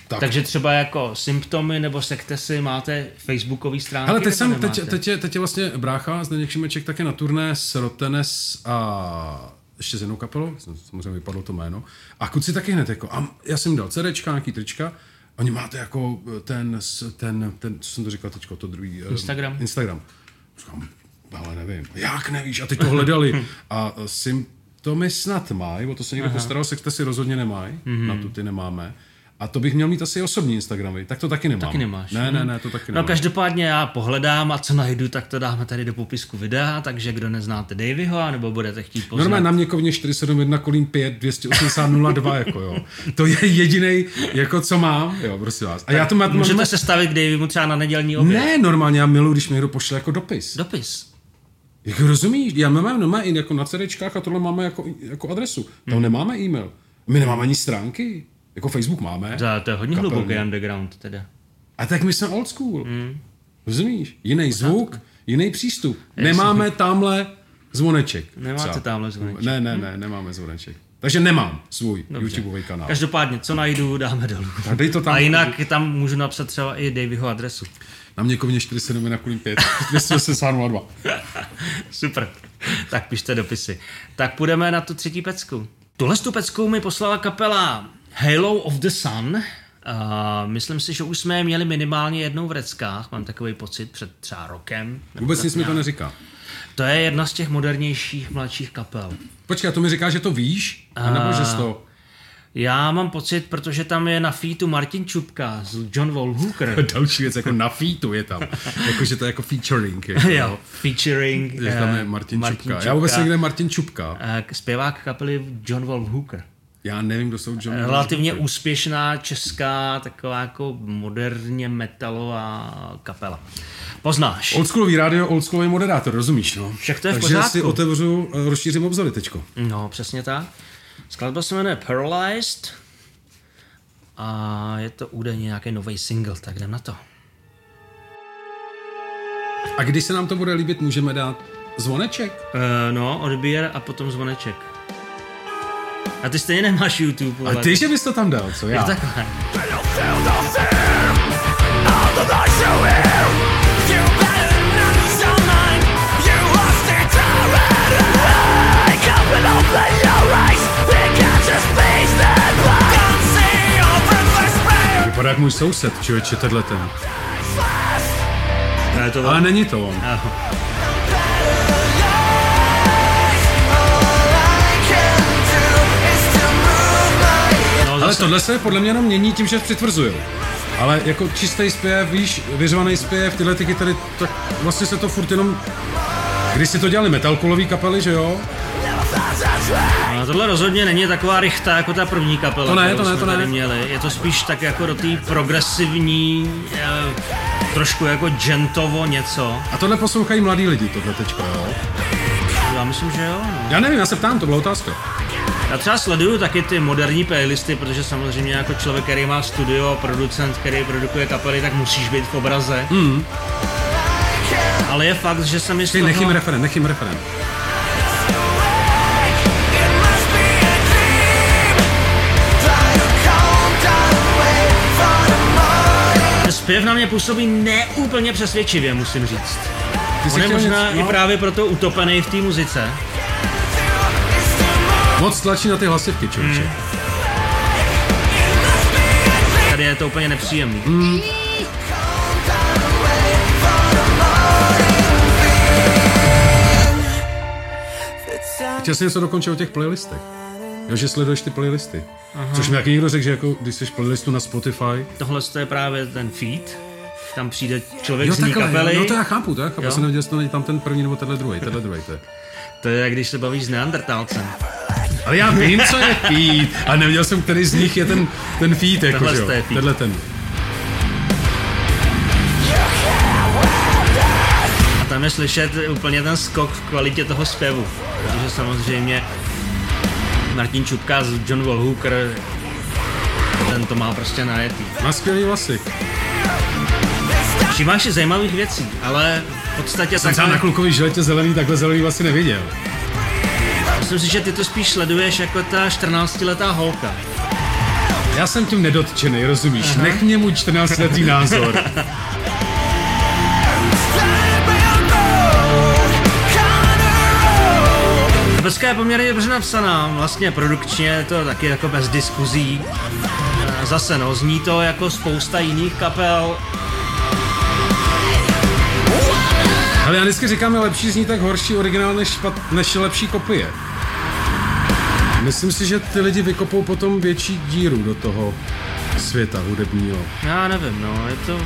Tak, Takže třeba jako symptomy nebo sektesy máte facebookové stránky? ale teď, jsem, teď, teď, je, teď je vlastně brácha Zdeněk Šimeček také na turné s Rotenes a ještě s jednou kapelou, samozřejmě vypadlo to jméno. A kluci taky hned jako, a já jsem dal CDčka, nějaký trička, oni máte jako ten, s- ten, ten, co jsem to říkal teďko, to druhý. eh, Instagram? Instagram. Říkám, ale nevím, jak nevíš? A teď to hledali. *laughs* A eh, symptomy snad mají, o to se někdo postaral, sekte si rozhodně nemají, Mhm. na to ty nemáme. A to bych měl mít asi osobní Instagramy, tak to taky nemám. Taky nemáš. Ne, ne, ne, to taky No nemám. každopádně já pohledám a co najdu, tak to dáme tady do popisku videa, takže kdo neznáte Davyho, nebo budete chtít poznat. Normálně na Měkovně 471 Kolín 5 280 02, jako jo. To je jediný, jako co mám, jo, prosím vás. A já to mám, Můžete se stavit k Davymu třeba na nedělní oběd. Ne, normálně já miluji, když mi někdo pošle jako dopis. Dopis. Jak rozumíš? Já máme i jako na CDčkách a tohle máme jako, jako adresu. Tam nemáme e-mail. My nemáme ani stránky. Jako Facebook máme. To, to je hodně hluboký underground teda. A tak my jsme old school. Mm. Rozumíš? Jiný zvuk, jiný přístup. Nemáme tamhle zvoneček. Nemáte třeba. tamhle zvoneček. Ne, ne, ne, nemáme zvoneček. Takže nemám svůj Dobře. YouTubeový kanál. Každopádně, co najdu, dáme dolů. Tak dej to tam. A jinak tam můžu napsat třeba i Davyho adresu. Na Měkovně 47 na Kulín 5. 282. Super. tak pište dopisy. Tak půjdeme na tu třetí pecku. Tuhle tu pecku mi poslala kapela Halo of the Sun. Uh, myslím si, že už jsme je měli minimálně jednou v Reckách, mám takový pocit, před třeba rokem. Vůbec nic mi to neříká. To je jedna z těch modernějších mladších kapel. Počkej, a to mi říká, že to víš? A nebo že jsi to... Já mám pocit, protože tam je na featu Martin Čupka z John Wall Hooker. *laughs* Další věc, jako na featu je tam. *laughs* Jakože to je jako featuring. Jako, jo, featuring. Je tam je eh, Martin, Martin Čupka. Čupka. Já vůbec nevím, kde Martin Čupka. eh, Zpěvák kapely John Wall Hooker. Já nevím, kdo jsou John Relativně Hooker. úspěšná česká, taková jako moderně metalová kapela. Poznáš. Oldschoolový rádio, oldschoolový moderátor, rozumíš, no? Však to je v Takže pořádku. si otevřu, eh, rozšířím obzory teďko. No, přesně tak. Skladba se jmenuje Paralyzed a je to údajně nějaký nový single, tak jdem na to. A když se nám to bude líbit, můžeme dát zvoneček? Uh, no, odběr a potom zvoneček. A ty stejně nemáš YouTube. A ty, že bys to tam dal, co já? Je takhle. Vypadá jak můj soused, člověče, tenhle ten. Ale není to on. Aho. Ale zase, tohle se podle mě jenom mění tím, že přitvrzují. Ale jako čistý zpěv, víš, vyřvaný zpěv, tyhle ty kytary, tak vlastně se to furt jenom... Když si to dělali metalcolový kapely, že jo? no, tohle rozhodně není taková rychta jako ta první kapela, To ne, kterou to ne, jsme to ne. tady měli. Je to spíš tak jako do té progresivní, eh, trošku jako gentovo něco. A tohle poslouchají mladí lidi, tohle teďka, jo? Já myslím, že jo. No. Já nevím, já se ptám, to byla otázka. Já třeba sleduju taky ty moderní playlisty, protože samozřejmě jako člověk, který má studio, producent, který produkuje kapely, tak musíš být v obraze. Mm. Ale je fakt, že se mi z toho... nechým referent, nechým referent. Zpěv na mě působí neúplně přesvědčivě, musím říct. Ty On je možná něco- i no, právě proto utopený v té muzice. Moc tlačí na ty hlasivky, člověče. Hmm. Tady je to úplně nepříjemný. Hmm. Chtěl jsem něco dokončit o těch playlistech. Jo, že sleduješ ty playlisty. Aha. Což mi taky někdo řekl, že jako, když jsi playlistu na Spotify, Tohle je právě ten feed. Tam přijde člověk z ní kapely. no to já chápu, to já chápu. Jo. Jsem nevěděl, jestli to není tam ten první nebo tenhle druhý, tenhle druhý. To je. To je, jak když se bavíš s neandertálcem. Ale já vím, co je feed. A nevěděl jsem, který z nich je ten, ten feed. Jako, Tenhle jo. feed. Tenhle ten. A tam je slyšet úplně ten skok v kvalitě toho zpěvu. Protože samozřejmě Martin Čupka z John Wall Hooker ten to má prostě najetý. Má skvělý vlasy. Všimáš si zajímavých věcí, ale v podstatě Jsem třeba na takhle, klukový žiletě zelený, takhle zelený vlasy neviděl. Myslím si, že ty to spíš sleduješ jako ta 14-letá holka. Já jsem tím nedotčený, rozumíš? Aha. Nech mě můj 14-letý názor. Peska je poměrně dobře napsaná, vlastně produkčně je to taky jako bez diskuzí. E, Zase no, zní to jako spousta jiných kapel, Ale já vždycky říkám, je lepší zní tak horší originál než, špat, než lepší kopie. Myslím si, že ty lidi vykopou potom větší díru do toho světa hudebního. Já nevím, no, je to...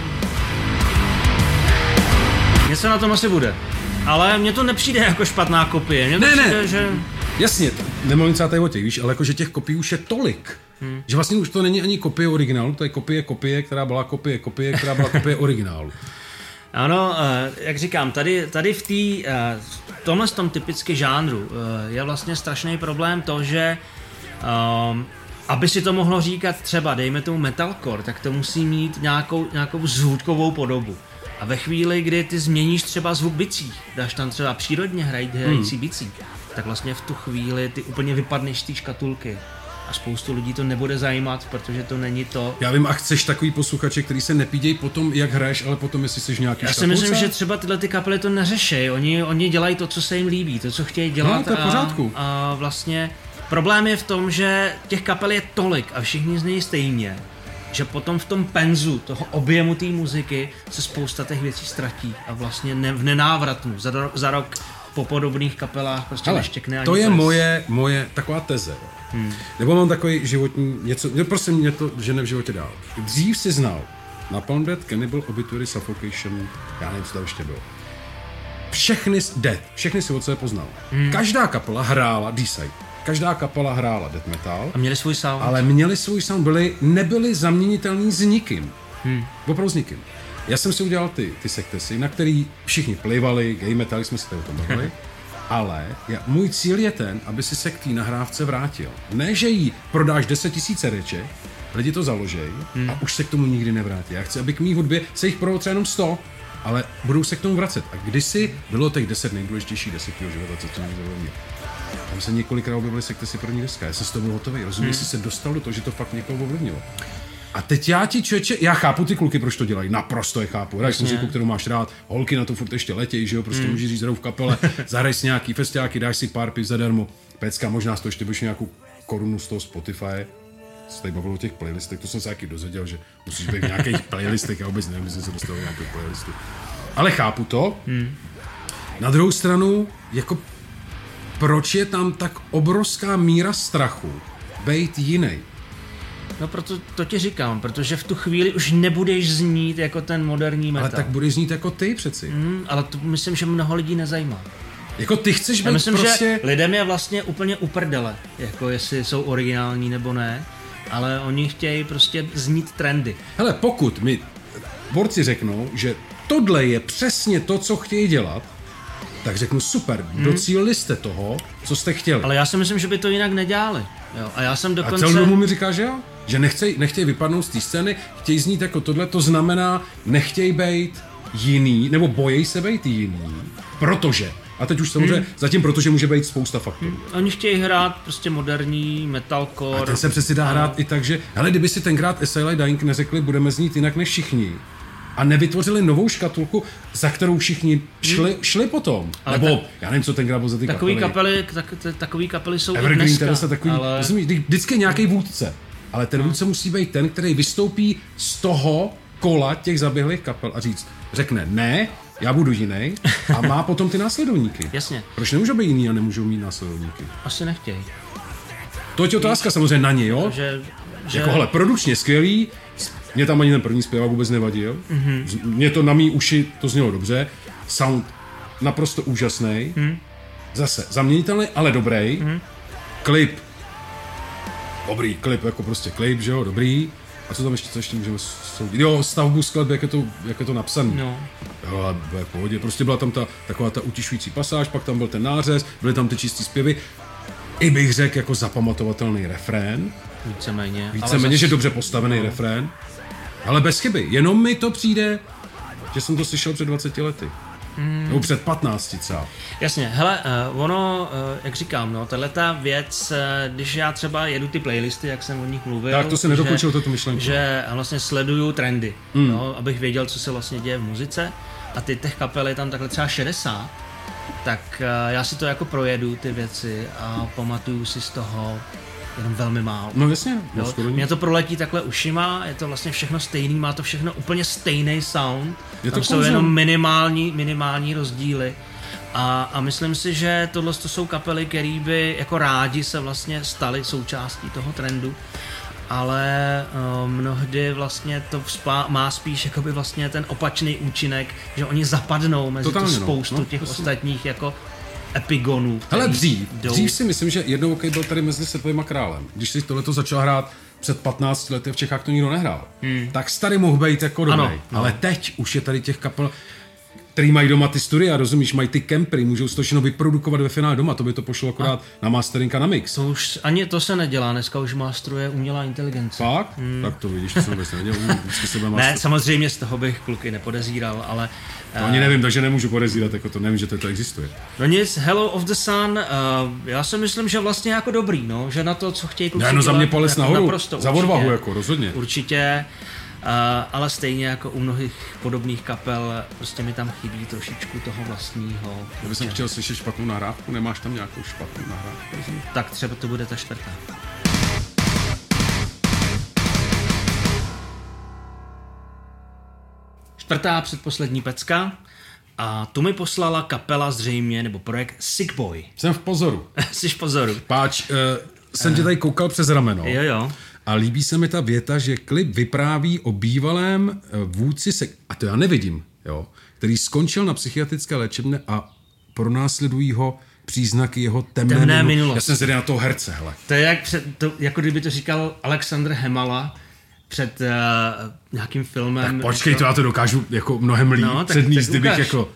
Něco na tom asi bude. Ale mně to nepřijde jako špatná kopie. Mně to Ne, ne. přijde, že... Jasně, nemluvím třeba tady o těch, víš, ale jakože těch kopií už je tolik. Hmm. Že vlastně už to není ani kopie originálu, to je kopie kopie, která byla kopie kopie, která byla kopie originálu. *laughs* Ano, eh, jak říkám, tady, tady v té, eh, v tomhle tom typicky žánru eh, je vlastně strašný problém to, že aby si to mohlo říkat třeba, dejme tomu metalcore, tak to musí mít nějakou, nějakou zvukovou podobu. A ve chvíli, kdy ty změníš třeba zvuk bicí, dáš tam třeba přírodně hrají, hrající Hmm. bicí, tak vlastně v tu chvíli ty úplně vypadneš z té škatulky. A spoustu lidí to nebude zajímat, protože to není to, Já vím, a chceš takový posluchače, který se nepídějí potom, jak hraješ, ale potom, jestli jsi nějaký Já si myslím, že třeba tyhle ty kapely to neřeší. Oni, oni dělají to, co se jim líbí, to, co chtějí dělat. No, to je v pořádku. A, a vlastně problém je v tom, že těch kapel je tolik a všichni znějí stejně, že potom v tom penzu toho objemu té muziky se spousta těch věcí ztratí a vlastně ne, v nenávratnu za, ro, za rok po podobných kapelách prostě Hele, neštěkne ani to je pes. moje, moje taková teze. jo. Hmm. Nebo mám takový životní, něco, ne, prostě mě to žene v životě dál. Dřív si znal Napalm Death, Cannibal, Obituary, Suffocation, já nevím, co tam ještě bylo. Všechny, Death, všechny si od sebe poznal. Hmm. Každá kapela hrála D-Side, každá kapela hrála death metal, A měli svůj sound. ale měli svůj sound, byli, nebyli zaměnitelní s nikým. Hmm. Opravdu s nikým. Já jsem si udělal ty, ty sektesy, na který všichni plivali, gay metal, jsme se tady o tom bavili, *laughs* ale já, můj cíl je ten, aby si se k té nahrávce vrátil. Ne, že jí prodáš 10 000 reček, lidi to založej hmm. a už se k tomu nikdy nevrátí. Já chci, aby k mý hudbě se jich prodalo třeba jenom 100, ale budou se k tomu vracet. A kdysi bylo těch 10 nejdůležitějších desek tvýho života, co to mě. Tam se několikrát objevily sekty první deska. Já jsem z toho byl hotový. Rozumíš, hmm. jsi se dostal do toho, že to fakt někoho ovlivnilo. A teď já ti člověče, já chápu ty kluky, proč to dělají, naprosto je chápu. Hraješ muziku, kterou máš rád, holky na to furt ještě letějí, že jo, prostě mm. můžeš říct v kapele, *laughs* zahraj si nějaký festiáky, dáš si pár piv zadarmo, pecka, možná z toho ještě budeš nějakou korunu z toho Spotify, se tady bavilo o těch playlistech, to jsem se taky dozvěděl, že musíš být v nějakých *laughs* playlistech, já vůbec nevím, jestli se dostal do nějaké playlisty. Ale chápu to. Hmm. Na druhou stranu, jako proč je tam tak obrovská míra strachu být jiný? No proto to ti říkám, protože v tu chvíli už nebudeš znít jako ten moderní metal. Ale tak budeš znít jako ty přeci. Hmm, ale to myslím, že mnoho lidí nezajímá. Jako ty chceš být Já myslím, prostě... že lidem je vlastně úplně uprdele, jako jestli jsou originální nebo ne, ale oni chtějí prostě znít trendy. Hele, pokud mi borci řeknou, že tohle je přesně to, co chtějí dělat, tak řeknu super, hmm. docílili jste toho, co jste chtěli. Ale já si myslím, že by to jinak nedělali. Jo, a já jsem A dokonce... celou dobu mi říká, že jo? Že nechtějí, nechtějí vypadnout z té scény, chtějí znít jako tohle, to znamená, nechtějí být jiný, nebo bojí se být jiný, protože. A teď už samozřejmě, hmm. zatím protože může být spousta faktorů. Hmm. Oni chtějí hrát prostě moderní metalcore. A ten se přeci dá hrát i tak, že, hele, kdyby si tenkrát SLI Dying neřekli, budeme znít jinak než všichni, a nevytvořili novou škatulku, za kterou všichni šli, šli potom. Ale Nebo, tak- já nevím, co tenkrát bylo za ty Takový kapely. kapely, tak, takový kapely jsou i Evergreen dneska, Terrace a takový, ale... rozumíš, vždy- vždycky nějaký vůdce. Ale ten vůdce musí být ten, který vystoupí z toho kola těch zaběhlých kapel a říct, řekne ne, já budu jiný a má *laughs* potom ty následovníky. Jasně. Proč nemůžou být jiný a nemůžou mít následovníky? Asi nechtějí. To je otázka samozřejmě na ně, jo? Že, že... Jako, hele, produkčně skvělý, mě tam ani ten první zpěvák vůbec nevadil. Mhm. Mm-hmm. Mě to na mý uši, to znělo dobře. Sound naprosto úžasný. Mm. Zase zaměnitelný, ale dobrý. Mm. Klip. Dobrý klip, jako prostě klip, že jo, dobrý. A co tam ještě, co ještě můžeme soudit? Jo, stavbu skladby, jak je to, jak je to napsané. No. Jo, a bylo v pohodě. Prostě byla tam ta, taková ta utišující pasáž, pak tam byl ten nářez, byly tam ty čistý zpěvy. I bych řekl jako zapamatovatelný refrén. Víceméně. Víceméně, že dobře postavený no. refrén. Ale bez chyby. Jenom mi to přijde, že jsem to slyšel před 20 lety. Mm. Nebo před 15 třeba. Jasně, hele, uh, ono, uh, jak říkám, no, tahle ta věc, uh, když já třeba jedu ty playlisty, jak jsem o nich mluvil, Tak to se nedokončil, toto myšlenku. že vlastně sleduju trendy, mm. no, abych věděl, co se vlastně děje v muzice a ty těch kapel je tam takhle třeba 60, tak já si to jako projedu ty věci a pamatuju si z toho jenom velmi málo. No jasně, no, Jo, mě to proletí takhle ušima, je to vlastně všechno stejný, má to všechno úplně stejný sound. Je to Tam jsou kouzlo. jenom minimální, minimální rozdíly. A, a myslím si, že tohle to jsou kapely, které by jako rádi se vlastně staly součástí toho trendu. Ale uh, mnohdy vlastně to vzpá, má spíš jakoby vlastně ten opačný účinek, že oni zapadnou mezi Totálně, tu no. spoustu No, těch to jsou- ostatních jako epigonů. Který dřív, jdou- dřív si myslím, že jednou OK byl tady mezi světovým a králem. Když si tohleto začal hrát před 15 lety, v Čechách to nikdo nehrál. Hmm. Tak starý mohl být jako dobrý. Ano, no. Ale teď už je tady těch kapel, který mají doma ty studia, rozumíš, mají ty kempery, můžou to všechno vyprodukovat ve finále doma, to by to pošlo akorát na mastering a na mix. To už ani to se nedělá, dneska už mastruje umělá inteligence. Fakt? Hmm. Tak to vidíš, to jsem vůbec nevěděl. *laughs* Vždycky se bude Ne, samozřejmě z toho bych kluky nepodezíral, ale To ani nevím, takže nemůžu podezírat, jako to nevím, že to, to existuje. no nic, Hello of the Sun, uh, já si myslím, že vlastně jako dobrý, no, že na to, co chtějí kluci Ne, no za mě palec jako nahoru, naprosto, za odvahu, jako rozhodně. Určitě, ale stejně jako u mnohých podobných kapel, prostě mi tam chybí trošičku toho vlastního. Já bych chtěl slyšet špatnou nahrávku, nemáš tam nějakou špatnou nahrávku? Tak třeba to bude ta čtvrtá. Čtvrtá předposlední pecka A tu mi poslala kapela zřejmě, nebo projekt Sick Boy. Jsem v pozoru. *laughs* Jsi v pozoru. Páč, uh, jsem tě tady koukal přes rameno. Jo, jo. A líbí se mi ta věta, že klip vypráví o bývalém eh, vůdci, se, a to já nevidím, jo, který skončil na psychiatrické léčebně a pronásledují ho příznaky jeho temné, Temné minu- minulosti. Já jsem zvědavý na toho herce, hele. To je jak před, to, jako kdyby to říkal Alexandr Hemala před uh, nějakým filmem. Tak počkej, to já to dokážu jako mnohem líp No, tak- předníst, kdybych jako...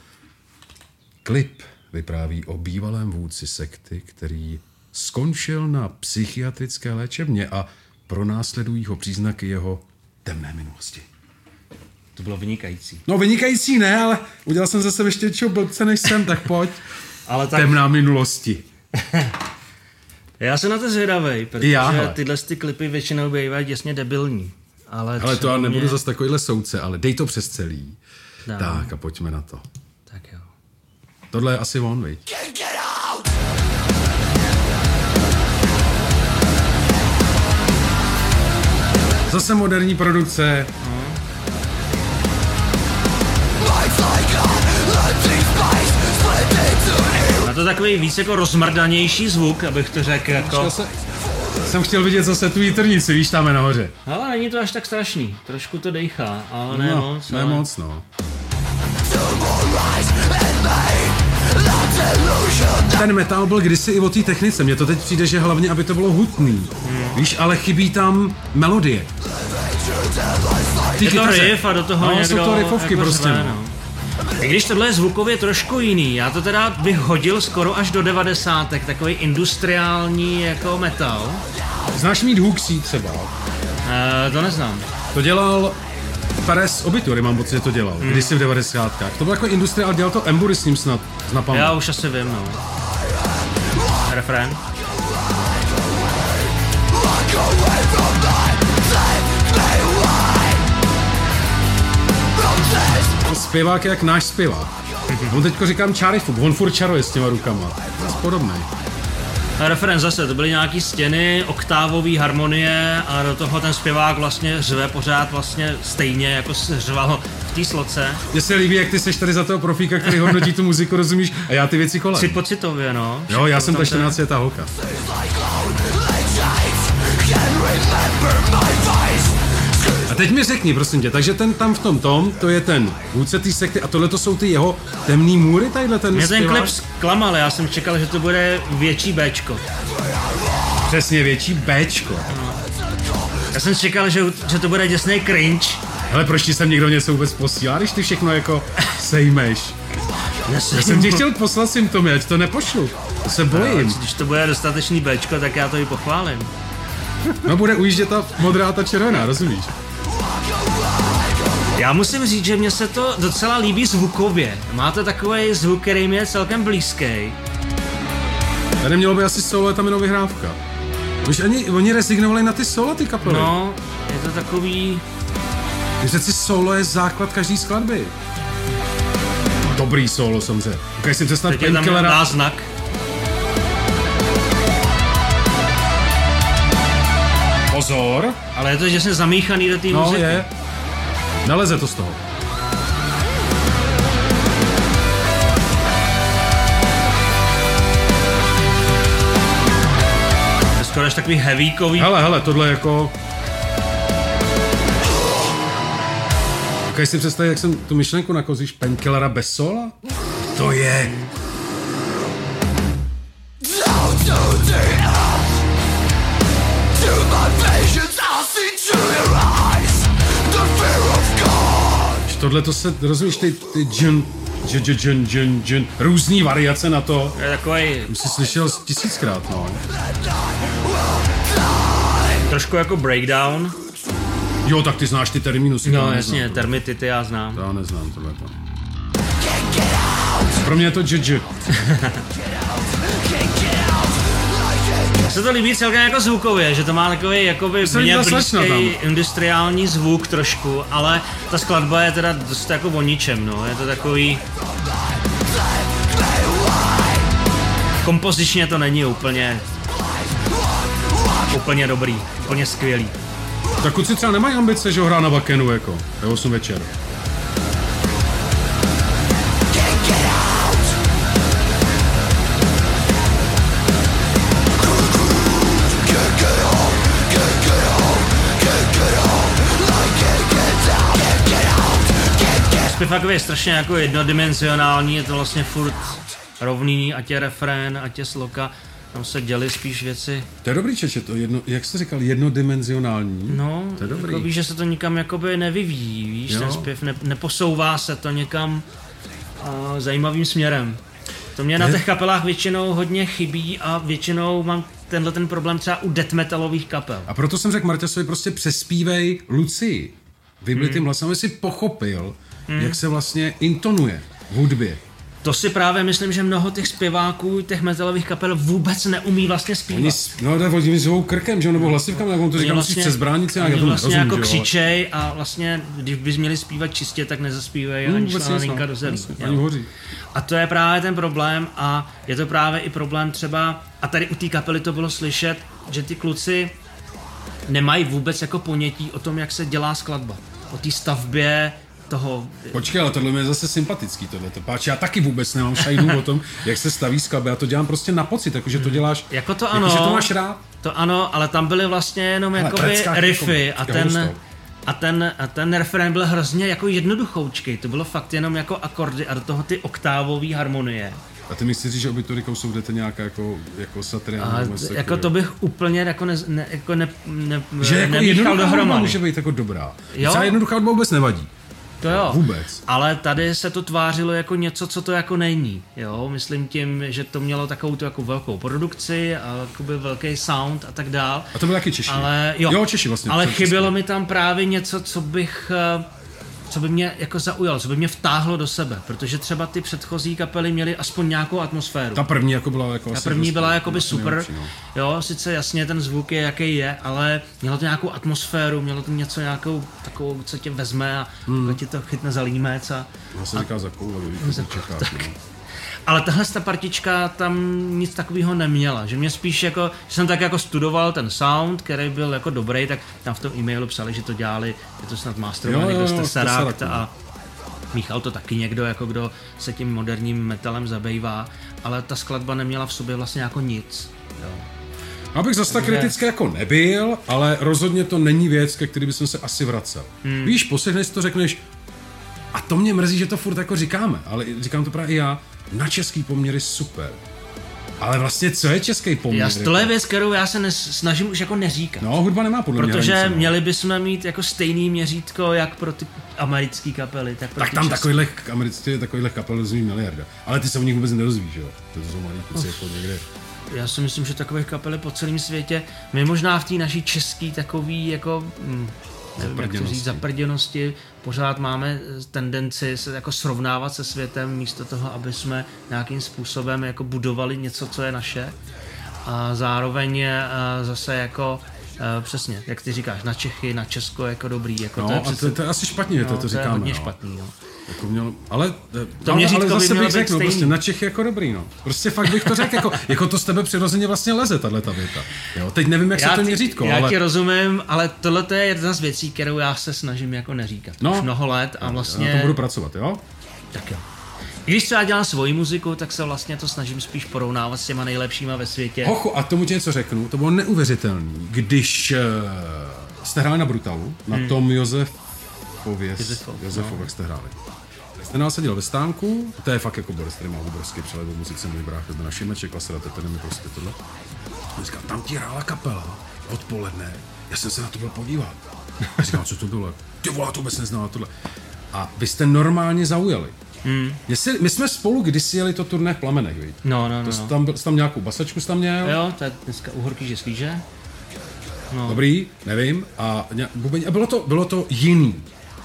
Klip vypráví o bývalém vůdci sekty, který skončil na psychiatrické léčebně a pronásledují ho příznaky jeho temné minulosti. To bylo vynikající. No vynikající ne, ale udělal jsem zase ještě většího blbce než jsem, tak pojď. *laughs* Ale tak Temná minulosti. *laughs* já jsem na to zvědavej, protože já, hele. tyhle ty klipy většinou bývají děsně debilní. Ale, Ale to já nebudu mě... zase takovýhle soudce, ale dej to přes celý. Dám. Tak a pojďme na to. Tak jo. Tohle je asi on, viď? Zase moderní produkce. Na to takový víc jako rozmrdanější zvuk, abych to řekl jako... Se, jsem chtěl vidět zase tu jitrnici, víš, tam je nahoře. Ale není to až tak strašný. Trošku to dejchá, ale ne no, moc. ne ale... moc, no. Ten metal byl kdysi i o té technice. Mně to teď přijde, že hlavně, aby to bylo hutný. Hmm. Víš, ale chybí tam melodie. Ty Je to riff a do toho no, někdo jsou to riffovky jako prostě. řve, no. no. I když tohle je zvukově trošku jiný, já to teda bych hodil skoro až do devadesátek, takový industriální jako metal. Znáš mít Hooksy třeba? E, to neznám. To dělal Perez Obituary, mám pocit, že to dělal. Hmm. Kdysi v 90. To byl jako industriál, dělal to Embury s ním snad. Napalmu. Já už asi vím, no. Refrén. Zpěvák je jak náš zpěvák. *laughs* On teďko říkám čáry fuk, on furt čaruje s těma rukama. Podobný. A refrén zase, to byly nějaký stěny, oktávové harmonie a do toho ten zpěvák vlastně řve pořád vlastně stejně, jako se řval v té sloce. Mně se líbí, jak ty seš tady za toho profíka, který hodnotí tu muziku, rozumíš? A já ty věci kolem. Cit pocitově, no. Jo, já jsem ta Tam 14 ta holka. A teď mi řekni, prosím tě, takže ten tam v tom tom, to je ten vůdce té sekty a tohle to jsou ty jeho temný můry, tadyhle ten Mě ten zpěvák? klip zklamal, já jsem čekal, že to bude větší Bčko. Přesně, větší Bčko. Já jsem čekal, že, že to bude děsný cringe. Hele, proč ti sem někdo něco vůbec posílá, když ty všechno jako sejmeš? Já Já jsem ti chtěl poslat symptomy, ať to nepošlu. To se bojím. Když to bude dostatečný Bčko, tak já to i pochválím. No bude ujíždět ta modrá a ta červená, rozumíš? Já musím říct, že mně se to docela líbí zvukově. Máte takový zvuk, který mi je celkem blízký. Tady mělo by asi solo, je tam jenom vyhrávka. Už ani, oni rezignovali na ty solo, ty kapely. No, je to takový... Když přeci solo je základ každý skladby. Dobrý solo, samozřejmě. Ukaž si představ Teď je tam náznak. Pozor. Ale je to děsně zamíchaný do té No, muziky. je. Neleze to z toho. Skoro až takový heavykový. Hele, hele, tohle jako... Ukaž si představit, jak jsem tu myšlenku nakozíš Painkillera bez sola? To je... Tohle to se, rozumíš, ty, ty džun, džun, džun, džun, džun, džun, různý variace na to. Je takový jsi slyšel tisíckrát, no. trošku jako breakdown. Jo, tak ty znáš ty terminusy. to No jasně, neznám, termity ty já znám. To já neznám tohle. Pro mě je to dž, *laughs* se to líbí celkem jako zvukově, že to má takový jakoby slečna blízký industriální zvuk trošku, ale ta skladba je teda dost jako o ničem, no. Je to takový... Kompozičně to není úplně úplně dobrý, úplně skvělý. Tak kluci třeba nemají ambice, že ho hrá na Bakenu, jako, ve 8 večer. Takový strašně jako jednodimenzionální, je to vlastně furt rovný, ať je refrén, ať je sloka. Tam se děly spíš věci. To je dobrý čeče, to jedno, jak jsi říkal, jednodimenzionální. No, to je dobrý. Jako víš, že se to nikam jakoby nevyvíjí, víš, jo. ten zpěv ne, neposouvá se to někam uh, zajímavým směrem. To mě je... na těch kapelách většinou hodně chybí a většinou mám tenhle ten problém třeba u death metalových kapel. A proto jsem řekl Marťasovi, prostě přespívej Lucii. Vybitým hmm. hlasem, si pochopil, hmm. jak se vlastně intonuje v hudbě. To si právě myslím, že mnoho těch zpěváků, těch metalových kapel vůbec neumí vlastně zpívat. Oni, no, tak oni svou krkem, že nebo hlasivkami, jak on to říká, vlastně, přes bránici, a já to vlastně nerozum, jako křičej a vlastně, když bys měli zpívat čistě, tak nezaspívají hmm, ani šlaninka do zemí. A to je právě ten problém a je to právě i problém třeba, a tady u té kapely to bylo slyšet, že ty kluci nemají vůbec jako ponětí o tom, jak se dělá skladba. O té stavbě, toho... Počkej, ale tohle je zase sympatický, tohle to páči. Já taky vůbec nemám šajnu o tom, jak se staví skladby. Já to dělám prostě na pocit, jakože to děláš, jako to ano, jako, že to máš rád. To ano, ale tam byly vlastně jenom ale jakoby riffy jako, a ten, a ten, a ten refrén byl hrozně jako jednoduchoučkej. To bylo fakt jenom jako akordy a do toho ty oktávové harmonie. A ty myslíš, že obiturikou jsou jdete nějaká jako, jako satrián? Jako to bych úplně jako ne, ne, jako ne, ne, že jako jednoduchá může být jako dobrá. Jo? Třeba jednoduchá hudba vůbec nevadí. To jo. Vůbec. Ale tady se to tvářilo jako něco, co to jako není. Jo, myslím tím, že to mělo takovou tu jako velkou produkci a jakoby velký sound a tak dál. A to bylo taky Češi. Ale jo, jo Češi vlastně. Ale chybělo mi tam právě něco, co bych eh, co by mě jako zaujalo, co by mě vtáhlo do sebe, protože třeba ty předchozí kapely měly aspoň nějakou atmosféru. Ta první jako byla jako Ta první byla jako by super, nejlepší, no. jo, sice jasně ten zvuk je jaký je, ale mělo to nějakou atmosféru, mělo to něco nějakou takovou, co tě vezme a hmm. ti to chytne za límec a... Já se říká za koule, no. Ale tahle ta partička tam nic takového neměla, že mě spíš jako, že jsem tak jako studoval ten sound, který byl jako dobrý, tak tam v tom e-mailu psali, že to dělali, je to snad masterovaný, kdo jste Serakt a Michal to taky někdo, jako kdo se tím moderním metalem zabývá, ale ta skladba neměla v sobě vlastně jako nic. Jo. Abych zase tak kritický jako nebyl, ale rozhodně to není věc, ke který bych se asi vracel. Hmm. Víš, posledně si to řekneš, a to mě mrzí, že to furt jako říkáme, ale říkám to právě i já, na český poměry super. Ale vlastně, co je český poměr? Já, tohle je věc, kterou já se nes, snažím už jako neříkat. No, hudba nemá podle mě Protože hranice, no. měli bychom mít jako stejný měřítko, jak pro ty americké kapely, tak pro Tak tam takových amerických takovýchhle kapel rozumí miliarda. Ale ty se o nich vůbec nedozvíš, jo? To jsou malý kluci jako někde. Já si myslím, že takových kapely po celém světě, my možná v té naší české takový jako hm, jak to říct, zaprděnosti, pořád máme tendenci se jako srovnávat se světem místo toho, aby jsme nějakým způsobem jako budovali něco, co je naše. A zároveň je zase jako Uh, přesně, jak ty říkáš, na Čechy, na Česko jako dobrý. Jako no, to je, přece, to, to je asi špatně, no, to, to říkáme. To je hodně no. špatný, no. Jako měl, ale, to ale, ale zase bych řekl, no, prostě na Čechy jako dobrý, no. Prostě fakt bych to řekl, jako, jako to z tebe přirozeně vlastně leze, tahle ta věta. Jo, teď nevím, jak já se to měřítko, Já ale... ti rozumím, ale tohle je jedna z věcí, kterou já se snažím jako neříkat. No, Už mnoho let a vlastně... Já na to budu pracovat, jo? Tak jo. Když třeba dělám svoji muziku, tak se vlastně to snažím spíš porovnávat s těma nejlepšíma ve světě. Hochu, a tomu ti něco řeknu, to bylo neuvěřitelné, když uh, jste hráli na Brutalu, na hmm. tom Josefově, Josefov, no. jak jste hráli. Jste nás seděl ve stánku, to je fakt jako Boris, který má obrovský přehled o muzice, můj brácha zde na Šimeček, Klasera, mi prostě tohle. A říkal, tam ti hrála kapela odpoledne, já jsem se na to byl podívat. A říkal, co to bylo? Ty vole, to vůbec neznal tohle. A vy jste normálně zaujali. Hmm. Jestli, my jsme spolu kdysi jeli to turné v Plamenech, víš? No, no, no. To no. Tam, tam nějakou basačku tam měl. Jo, to je dneska uhorky, že slíže. No. Dobrý, nevím. A, a bylo, to, bylo to jiný.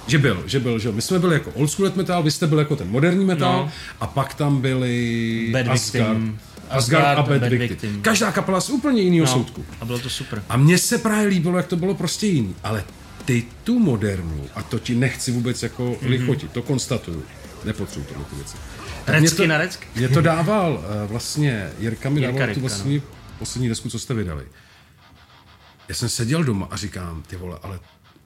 Že byl, že byl, že my jsme byli jako old school metal, vy jste byli jako ten moderní metal no. a pak tam byli Bad Asgard. Victim. Asgard a Bad, Bad Victim. Victim. Každá kapela z úplně jiného no, soudku. A bylo to super. A mně se právě líbilo, jak to bylo prostě jiný. Ale ty tu modernu, a to ti nechci vůbec jako mm-hmm. lichotit, to konstatuju, nepotřebuji tohle ty věci. Recky to, na recky. Mě to dával uh, vlastně, Jirka mi Jirka dával tu vlastně no. poslední desku, co jste vydali. Já jsem seděl doma a říkám, ty vole, ale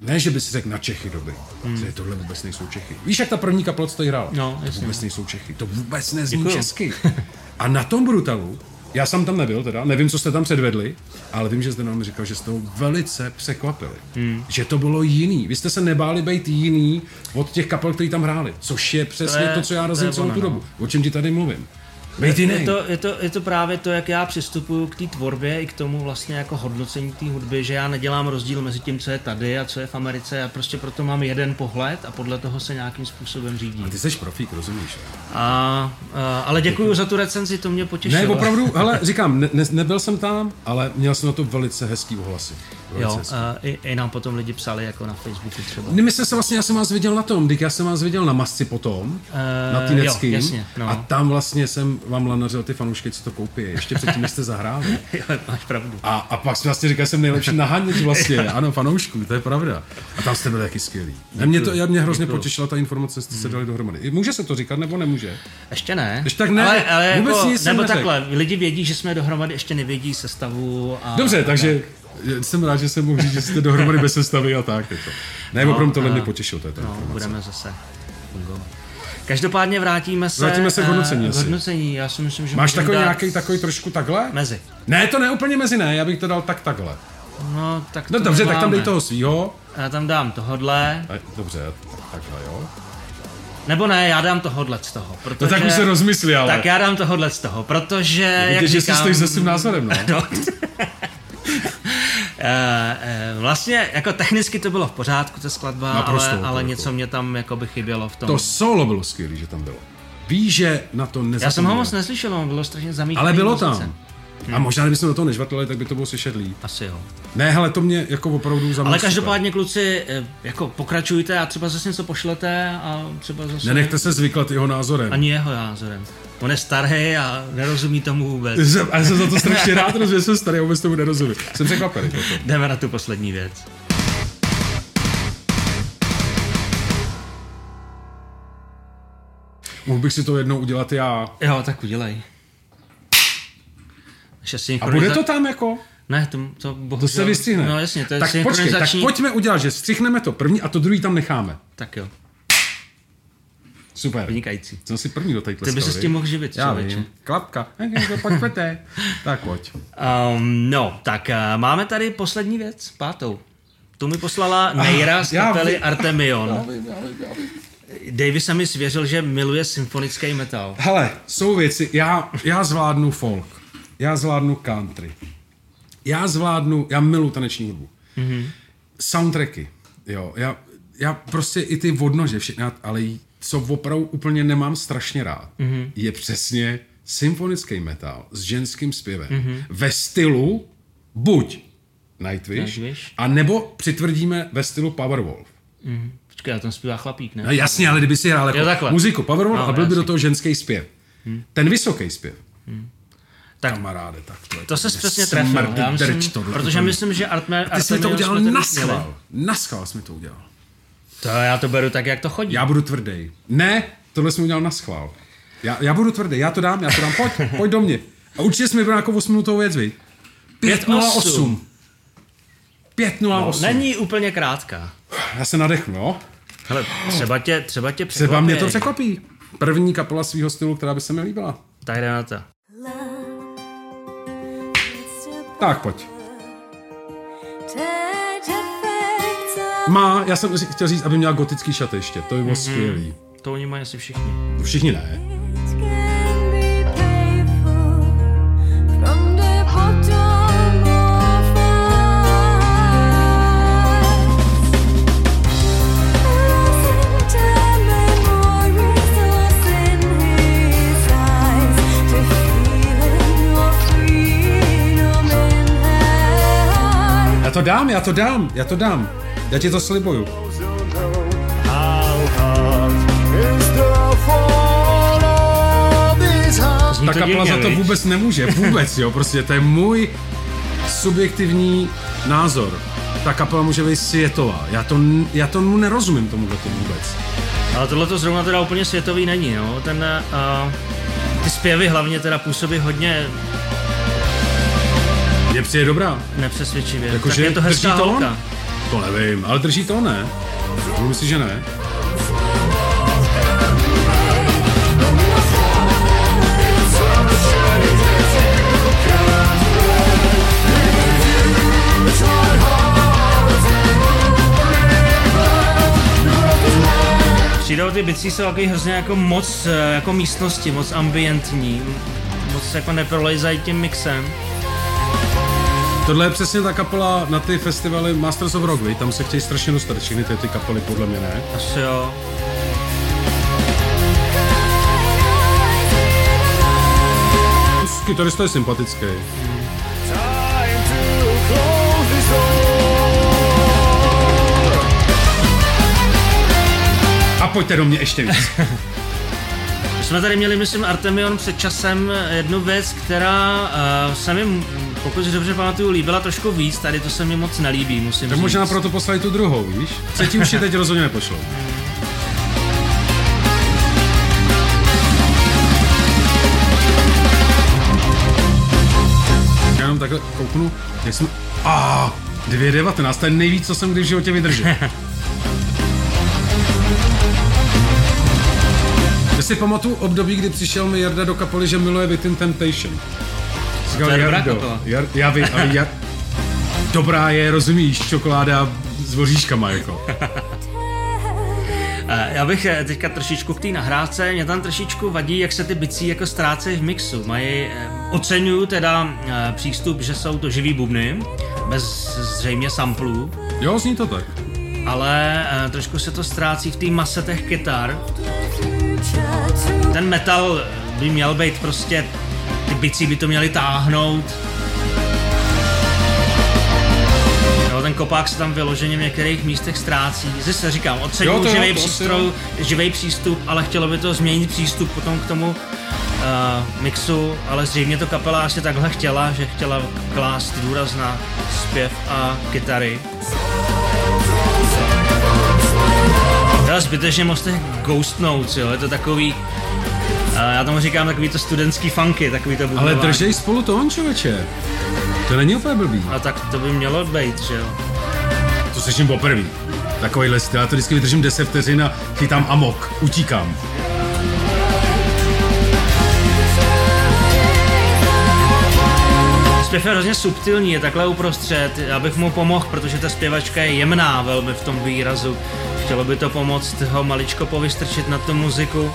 ne, že by si řekl na Čechy dobrý. Hmm. Tohle vůbec nejsou Čechy. Víš, jak ta první kapela, co to hrála? No, to vůbec nejsou Čechy. To vůbec nezní Děkuju. česky. *laughs* A na tom Brutalu Já jsem tam nebyl teda, nevím, co jste tam předvedli, ale vím, že jste nám říkal, že jste ho velice překvapili. Hmm. Že to bylo jiný. Vy jste se nebáli být jiný od těch kapel, který tam hráli. Což je přesně to, je, to co já razím celou tu no. dobu. O čem ti tady mluvím. Je, to, je, to, je to právě to, jak já přistupuju k té tvorbě i k tomu vlastně jako hodnocení té hudby, že já nedělám rozdíl mezi tím, co je tady a co je v Americe. Já prostě proto mám jeden pohled a podle toho se nějakým způsobem řídím. A ty jsi profík, rozumíš? A, a, ale děkuji za tu recenzi, to mě potěšilo. Ne, opravdu, hele, říkám, ne, ne, nebyl jsem tam, ale měl jsem na to velice hezký ohlasy. Jo, a i, i, nám potom lidi psali jako na Facebooku třeba. My jsme se vlastně, já jsem vás viděl na tom, já jsem vás viděl na masci potom, uh, na Týneckým. no. A tam vlastně jsem vám lanařil ty fanoušky, co to koupí. Ještě předtím, než jste zahráli. *laughs* jo, máš pravdu. A, a pak jsme vlastně říkal, že jsem nejlepší nahánět vlastně. *laughs* ano, fanoušku, to je pravda. A tam jste byli taky skvělí. A mě, to, já mě hrozně Děkuju. potěšila ta informace, jste se dali dohromady. Může se to říkat, nebo nemůže? Ještě ne. Ještě tak ne, ale, ale vůbec jako, nic nebo neřek. takhle, lidi vědí, že jsme dohromady, ještě nevědí sestavu. A, Dobře, takže jsem rád, že jsem mohl říct, že jste dohromady bez sestavy a tak. Je to. Ne, no, opravdu tohle mě potěšilo. To je no, budeme zase fungovat. Každopádně vrátíme se... Vrátíme se k hodnocení. Uh, hodnocení, já si myslím, že Máš takový dát... nějaký takový trošku takhle? Mezi. Ne, to ne úplně mezi, ne, já bych to dal tak takhle. No, tak No dobře, tak tam dej toho svýho. Já tam dám tohodle. A, dobře, takhle, jo. Nebo ne, já dám tohodle z toho, protože... No tak už se rozmyslí, ale... Tak já dám tohodle z toho, protože, Vidíte, jak že říkám... si stojíš se svým názorem, no. no. *laughs* *laughs* Eh, vlastně jako technicky to bylo v pořádku, ta skladba, Naprosto, ale, ale něco mě tam jako by chybělo v tom. To solo bylo skvělé, že tam bylo. Víš, že na to nezapomněl. Já jsem ho moc neslyšel, on bylo strašně zamítavý. Ale bylo tam. Hmm. A možná, kdybychom do toho nežvatlili, tak by to bylo slyšet líp. Asi jo. Ne, hele, to mě jako opravdu zamyslí. Ale každopádně, kluci, eh, jako pokračujte a třeba zase něco pošlete a třeba zase... Nenechte se zvyklat jeho názorem. Ani jeho názorem. On je starý a nerozumí tomu vůbec. A já jsem za to strašně rád, že jsem starý a vůbec tomu nerozumím. Jsem překvapený. Jdeme na tu poslední věc. Mohl bych si to jednou udělat já. Jo, tak udělej. A bude to tam jako? Ne, to, to bohužel... To se vystřihne. No jasně, to je tak počkej, tak pojďme udělat, že střihneme to první a to druhý tam necháme. Tak jo. Super. Vynikající. Jsem si první do tady Ty by se s tím mohl živit, Já vím. Klapka. Pojďte. *laughs* tak pojď. Um, no, tak uh, máme tady poslední věc, pátou. Tu mi poslala Nejra z kapely Artemion. Já vím, já vím, já vím. Davey se mi svěřil, že miluje symfonický metal. Hele, jsou věci, já, já zvládnu folk, já zvládnu country, já zvládnu, já milu taneční hudbu. Mm-hmm. Soundtracky, jo, já, já prostě i ty vodnože, všechny, ale co opravdu úplně nemám strašně rád, mm-hmm. je přesně symfonický metal s ženským zpěvem. Mm-hmm. Ve stylu buď Nightwish, Nightwish, a nebo přitvrdíme ve stylu Powerwolf. Mm-hmm. Počkej, já tam zpívá chlapík, ne? No jasně, ale kdyby si hrál jako muziku Powerwolf no, a byl by do toho ženský zpěv. Hmm. Ten vysoký zpěv. Hmm. Tak, Kamaráde, tak to je to se přesně trefil. Já myslím, to, protože to, myslím, že Artme, Ty jsi to udělal na schvál. Na schvál jsme to udělal. To já to beru tak, jak to chodí. Já budu tvrdý. Ne, tohle jsme udělal na schvál. Já, já budu tvrdý, já to dám, já to dám, pojď, *laughs* pojď do mě. A určitě jsme byli jako 8 minutovou věc, vy. 5.08. 5.08. No, není úplně krátká. Já se nadechnu, jo? Hele, třeba tě, třeba tě překvapí. Třeba mě to překvapí. První kapela svého stylu, která by se mi líbila. Tak jde na to. Tak pojď. Má, já jsem chtěl říct, aby měla gotický šaty ještě, to by bylo mm-hmm. skvělý. To oni mají asi všichni. Všichni ne. to dám, já to dám, já to dám. Já ti to slibuju. Ta kapela za to vůbec nemůže, vůbec, jo, prostě to je můj subjektivní názor. Ta kapela může být světová. Já, to, já tomu nerozumím tomu vůbec. Ale tohle to zrovna teda úplně světový není, no. Ten, uh, ty zpěvy hlavně teda působí hodně mně přijde dobrá. Nepřesvědčivě. Jako, tak že je to hezká to holka. To nevím, ale drží to ne. Myslím, že ne. Přijdou ty bicí jsou takový hrozně jako moc eh, jako místnosti, moc ambientní, moc jako neprolejzají tím mixem. Tohle je přesně ta kapela na ty festivaly Masters of Rock, tam se chtějí strašně dostat všechny ty, ty kapely, podle mě ne. Asi jo. Kytarista je sympatický. A pojďte do mě ještě víc. *laughs* Jsme tady měli, myslím, Artemion před časem jednu věc, která uh, se mi, pokud si dobře pamatuju, líbila trošku víc, tady to se mi moc nelíbí, musím Tak říct. možná proto poslali tu druhou, víš? Třetí už je teď rozhodně nepošlou. Já jenom takhle kouknu, jak jsem... A 2.19, to je nejvíc, co jsem kdy v životě vydržel. *laughs* si pamatuju období, kdy přišel mi Jarda do kapely, že miluje Within Temptation. Říkal, To je dobrá Jardo, kapela. Jar, já vím, ale Jar, dobrá je, rozumíš, čokoláda s voříškama, jako. *laughs* Eh, Já bych eh, teďka trošičku k té nahrávce, mě tam trošičku vadí, jak se ty bicí jako ztrácejí v mixu. Mají, eh, oceňuju teda přístup, že jsou to živý bubny, bez zřejmě samplů, Jo, zní to tak. ale trošku se to ztrácí v té mase těch kytar. Ten metal by měl být prostě, ty bicí by to měly táhnout. Jo, ten kopák se tam vyloženě v některých místech ztrácí. Zase říkám, jo, živý přístroj, živý přístup, ale chtělo by to změnit přístup potom k tomu uh, mixu, ale zřejmě to kapela asi takhle chtěla, že chtěla klást důraz na zpěv a kytary. Já zbytečně moc těch Ghost Notes, jo, je to takový, já tomu říkám takový to studentský funky, takový to Ale bubnování. držej spolu tón, člověče. To není úplně blbý. A tak to by mělo být, že jo. To slyším poprvé. Takovýhle styl, já to vždycky vydržím 10 vteřin a chytám amok, utíkám. Zpěv je hrozně subtilní, je takhle uprostřed, já bych mu pomohl, protože ta zpěvačka je jemná velmi v tom výrazu. Chtělo by to pomoct ho maličko povystrčit na tu muziku.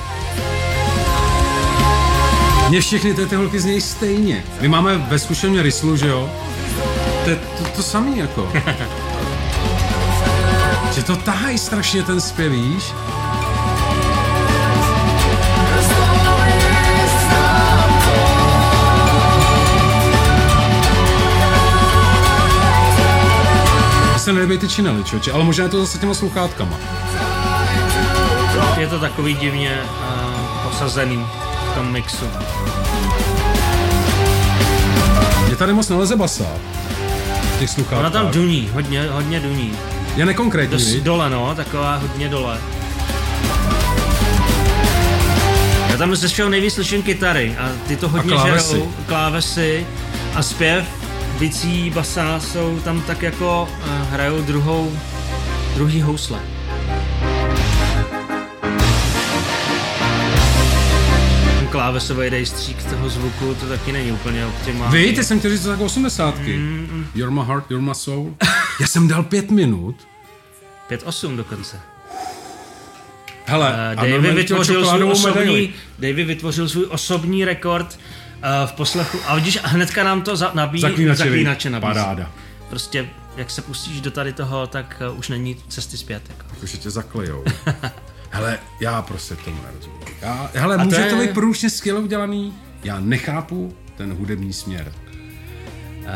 Mně všechny ty, ty holky znějí stejně. My máme ve zkušeně Ryslu, že jo? To je to, to samý jako. *laughs* že to tahají strašně ten zpěv, víš? Se nelíbí ty činely, člověče, ale možná je to zase těma sluchátkama. Je to takový divně uh, posazený tom mixu. Mě tady moc neleze basa. Těch sluchátkách. Ona tam duní, hodně, hodně duní. Je nekonkrétní, Dost viď? dole, no, taková hodně dole. Já tam ze všeho nejvíc slyším kytary a ty to hodně klávesy. žerou, klávesy a zpěv, bicí, basa jsou tam tak jako uh, hrajou druhou, druhý housle. Klávesový rejstřík toho zvuku, to taky není úplně optimální. Vy, ty jsem chtěl říct to tak osmdesátky. Mm, You're my heart, you're my soul. Já jsem dal pět minut. 5-8 dokonce. Hele, Uh, Davey vytvořil, svůj osobní, medaili. Davey vytvořil svůj osobní rekord uh, v poslechu. A vidíš, hnedka nám to za, nabíjí, Zaklínače, zaklínače nabízí. Paráda. Prostě, jak se pustíš do tady toho, tak uh, už není cesty zpět. Jako. Jakože tě zaklejou. *laughs* Hele, já prostě tomu nerozumím. Já, hele, A to může je- to být průčně skvěle udělaný, já nechápu ten hudební směr.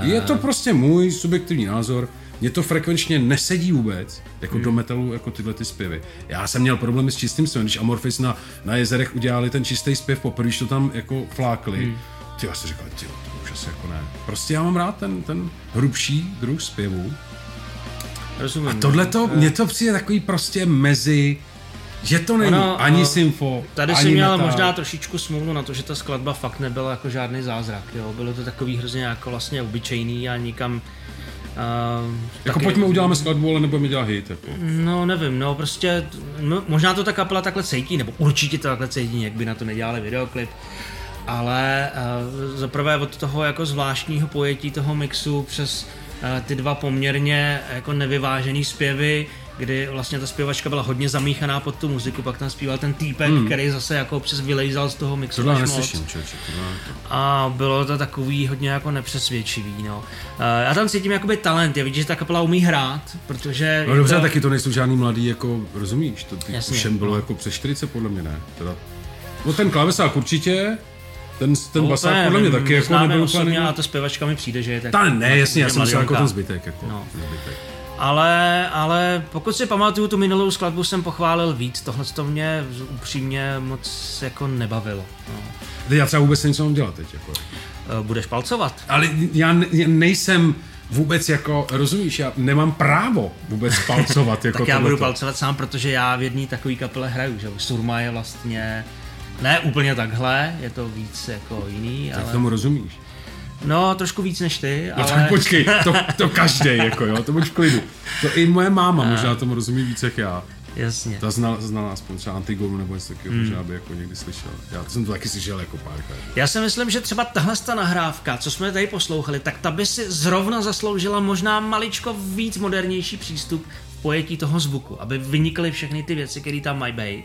Je to prostě můj subjektivní názor, mně to frekvenčně nesedí vůbec, jako Hmm. do metalu, jako tyhle ty zpěvy. Já jsem měl problémy s čistým zpěvem, když Amorphis na, na jezerech udělali ten čistý zpěv poprvé, když to tam jako flákli. Hmm. Ty já si říkal, ty to už asi jako ne. Prostě já mám rád ten, ten hrubší druh zpěvu. Rozumím. A tohle to, mně to přijde takový prostě mezi, že to není Ono, ani no, symfo, Tady ani si měl metal. možná trošičku smůlu na to, že ta skladba fakt nebyla jako žádný zázrak. Jo? Bylo to takový hrozně jako vlastně obyčejný a nikam... Uh, Jako pojďme uděláme skladbu, ale nebudeme dělat hit. Jako. No nevím, no prostě, no, možná to ta kapela takhle cítí, nebo určitě to takhle cítí, jak by na to nedělali videoklip. Ale uh, zaprvé od toho jako zvláštního pojetí toho mixu přes uh, ty dva poměrně jako nevyvážený zpěvy kdy vlastně ta zpěvačka byla hodně zamíchaná pod tu muziku, pak tam zpíval ten týpek, hmm. který zase jako přes vylejzal z toho mixu moc. neslyším, člověče. to- A bylo to takový hodně jako nepřesvědčivý, no. Eh, Já tam cítím jakoby talent, je vidět, že ta kapela umí hrát, protože... No dobře, to... taky to nejsou žádný mladý, jako rozumíš, to Jasně, všem bylo no. jako přes 40 podle mě, ne? Teda, no ten klávesák určitě, ten, ten basák Úplně, podle mě taky jako nebyl úplně... a ta zpěvačka mi přijde, že je tak... Ta ne, jasně, já jsem myslel jako ten zbytek, jako No. zbytek. Ale, ale pokud si pamatuju, tu minulou skladbu jsem pochválil víc, tohle to mě upřímně moc jako nebavilo. No. Teď já třeba vůbec něco mám dělat teď, jako. Eh, Budeš palcovat? Ale já ne- já nejsem vůbec jako, rozumíš, já nemám právo vůbec *laughs* palcovat jako Tak já budu tohleto. palcovat sám, protože já v jedné takové kapele hraju, že. Surma je vlastně ne úplně takhle, je to víc jako jiný, Tak ale... tomu rozumíš. No, trošku víc než ty, No ale... tak počkej, to, to každý, jako jo, to buď v klidu. To i moje máma možná tomu rozumí víc jak já. Jasně. Ta znala, znala aspoň třeba Antigonu nebo něco takového, Hmm. možná by jako někdy slyšel. Já to jsem to taky slyšel jako párkrát. Já si myslím, že třeba tahle ta nahrávka, co jsme tady poslouchali, tak ta by si zrovna zasloužila možná maličko víc modernější přístup pojetí toho zvuku, aby vynikly všechny ty věci, které tam mají být.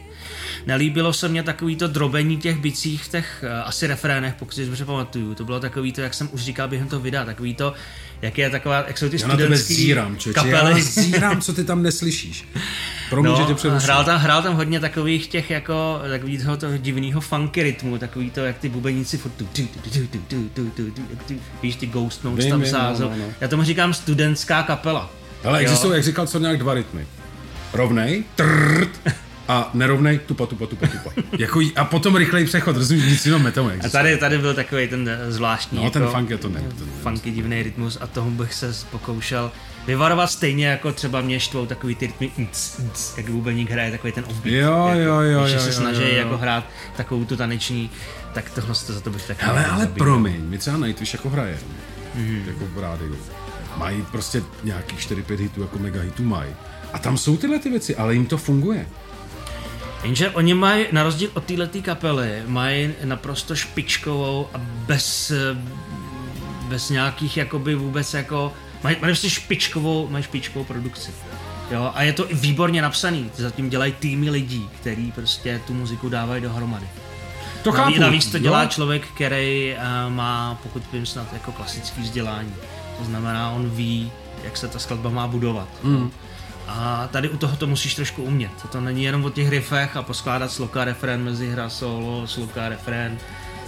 Nelíbilo se mně takový to drobení těch bicích v těch uh, asi refrénech, pokud si dobře pamatuju. To bylo takový to, jak jsem už říkal během toho videa, takový to, jak je taková, jak jsou ty Já na studentský zírám, člověče, kapely. já zírám, co ty tam neslyšíš. Promiň, že tě No, přeruším. hrál tam, hrál tam hodně takových těch jako, takový toho, toho divného funky rytmu, takový to, jak ty bubeníci furt tu, tu, tu, tu, tu, tu, tu, tu, tu, víš, ty ghost notes Vím, tam no, no, no. Já tomu říkám studentská kapela. Ale existují, jak říkal, co nějak dva rytmy. Rovnej, trrrt, a nerovnej, tupa, tupa, tupa, tupa. *laughs* Jako, a potom rychlej přechod, rozumíš, nic jiného metonu A tady, tady byl takový ten eh, zvláštní, No, ten jako, funk je to ne. To, funky divný rytmus a tomu bych se pokoušel vyvarovat stejně jako třeba mě štvou takový ty rytmy, nc, nc, jak bubeník hraje takový ten offbeat. Jo, jako, jo, jo, Když jo, se jo, snaží jo, jo. jako hrát takovou tu taneční, tak tohle to za to bych taky Hele, ale zabít. promiň, my třeba Nightwish jako hraje, Mhm. jako v rádiu. Mají prostě nějakých 4-5 hitů, jako mega hitů mají. A tam jsou tyhle ty věci, ale jim to funguje. Jenže oni mají, na rozdíl od této kapely, mají naprosto špičkovou a bez, bez nějakých jakoby vůbec jako, mají, mají prostě špičkovou, mají špičkovou produkci. Jo, a je to i výborně napsaný, zatím dělají týmy lidí, který prostě tu muziku dávají dohromady. To chápu. navíc to dělá jo. člověk, který uh, má, pokud vím, snad jako klasický vzdělání. To znamená, on ví, jak se ta skladba má budovat. Mm. A tady u toho to musíš trošku umět. To není jenom o těch riffech a poskládat sloka refrén mezi hra solo, sloka refrén,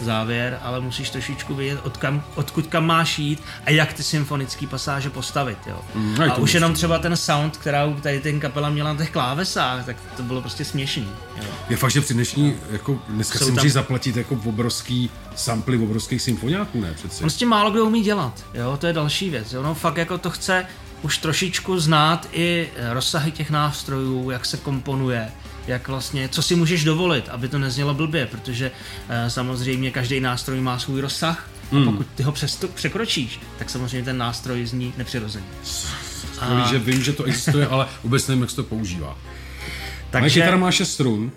závěr, ale musíš trošičku vědět, od kam, odkud kam máš jít a jak ty symfonické pasáže postavit. Jo. Mm, a aj to už jenom třeba ten sound, kterou tady ten kapela měla na těch klávesách, tak to bylo prostě směšný. Jo. Je fakt, že při dnešní, jako dneska Jsou si tam- musí zaplatit jako obrovský samply obrovských symfoniáků, ne přeci. Tím málo kdo umí dělat, jo, to je další věc. Ono fakt jako to chce už trošičku znát i rozsahy těch nástrojů, jak se komponuje, jak vlastně, co si můžeš dovolit, aby to neznělo blbě, protože eh, samozřejmě každý nástroj má svůj rozsah, Hmm. a pokud ty ho přesto, překročíš, tak samozřejmě ten nástroj zní nepřirozeně. Skvělý, že vím, že to existuje, ale vůbec nevím, jak se to používá. Moje Takže, kytara má 6 strun.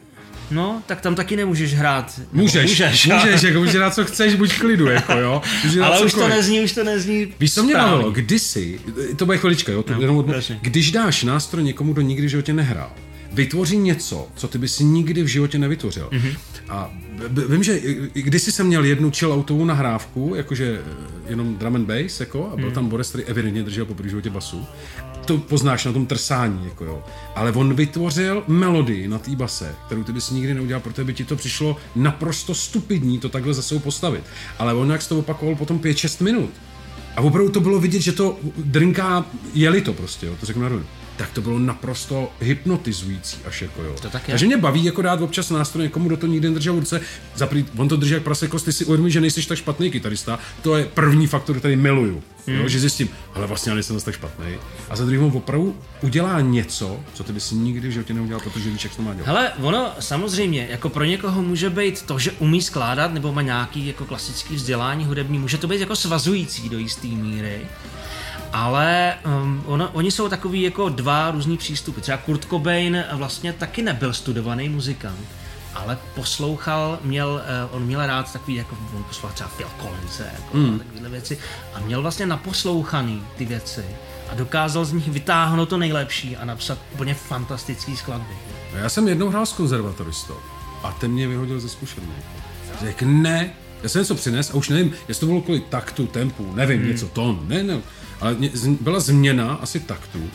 no, tak tam taky nemůžeš hrát. Můžeš, můžeš, můžeš, jako můžeš dělat, co chceš, buď v klidu, jako jo. *laughs* Můžeš ale už to cokoliv. nezní, už to nezní Víš, co mě bavilo? Kdysi, to bude chvilička, jo, to No, jenom když dáš nástroj někomu, kdo nikdy v životě nehrál, vytvoří něco, co ty bys nikdy v životě nevytvořil. Mhm. Mm-hmm. A vím, že kdysi jsem měl jednu chilloutovou nahrávku, jakože eh, jenom drum and bass, jako, a byl Mhm. tam Boris, který evidentně držel po životě basu. To poznáš na tom trsání, jako jo. Ale on vytvořil melodii na té base, kterou ty bys nikdy neudělal, protože by ti to přišlo naprosto stupidní to takhle za sebou postavit. Ale on jak to opakoval potom 5-6 minut, a opravdu to bylo vidět, že to drinká, jeli to prostě, jo, to řeknu na rovinu. Tak to bylo naprosto hypnotizující až jako jo. To tak je. Takže mě baví jako dát občas nástroj někomu, kdo to nikdy nedržel v ruce. Zaprý, on to drží jak prase kost, ty si uvědomí, že nejsi tak špatný kytarista. To je první faktor, který miluju. Hmm. Jo, že zjistím, ale vlastně já nejsem tak špatný. A za druhý on opravdu udělá něco, co ty bys nikdy v životě neudělal, protože víš, jak to má dělat. Hele, ono samozřejmě, jako pro někoho může být to, že umí skládat nebo má nějaký jako klasický vzdělání hudební, může to být jako svazující do jisté míry, ale um, ono, oni jsou takový jako dva různý přístupy. Třeba Kurt Cobain vlastně taky nebyl studovaný muzikant. ale poslouchal, měl, eh, on měl rád takový, jako on poslouchal třeba Phil Collins, jako mm. takovéhle věci a měl vlastně naposlouchaný ty věci a dokázal z nich vytáhnout to nejlepší a napsat úplně fantastický skladby. Já jsem jednou hrál s konzervatoristou a ten mě vyhodil ze zkušení. Řekl ne, já jsem něco přines a už nevím, jestli to bylo kvůli taktu, tempu, nevím, hmm. něco, tón, ne, ne, ale byla změna asi taktu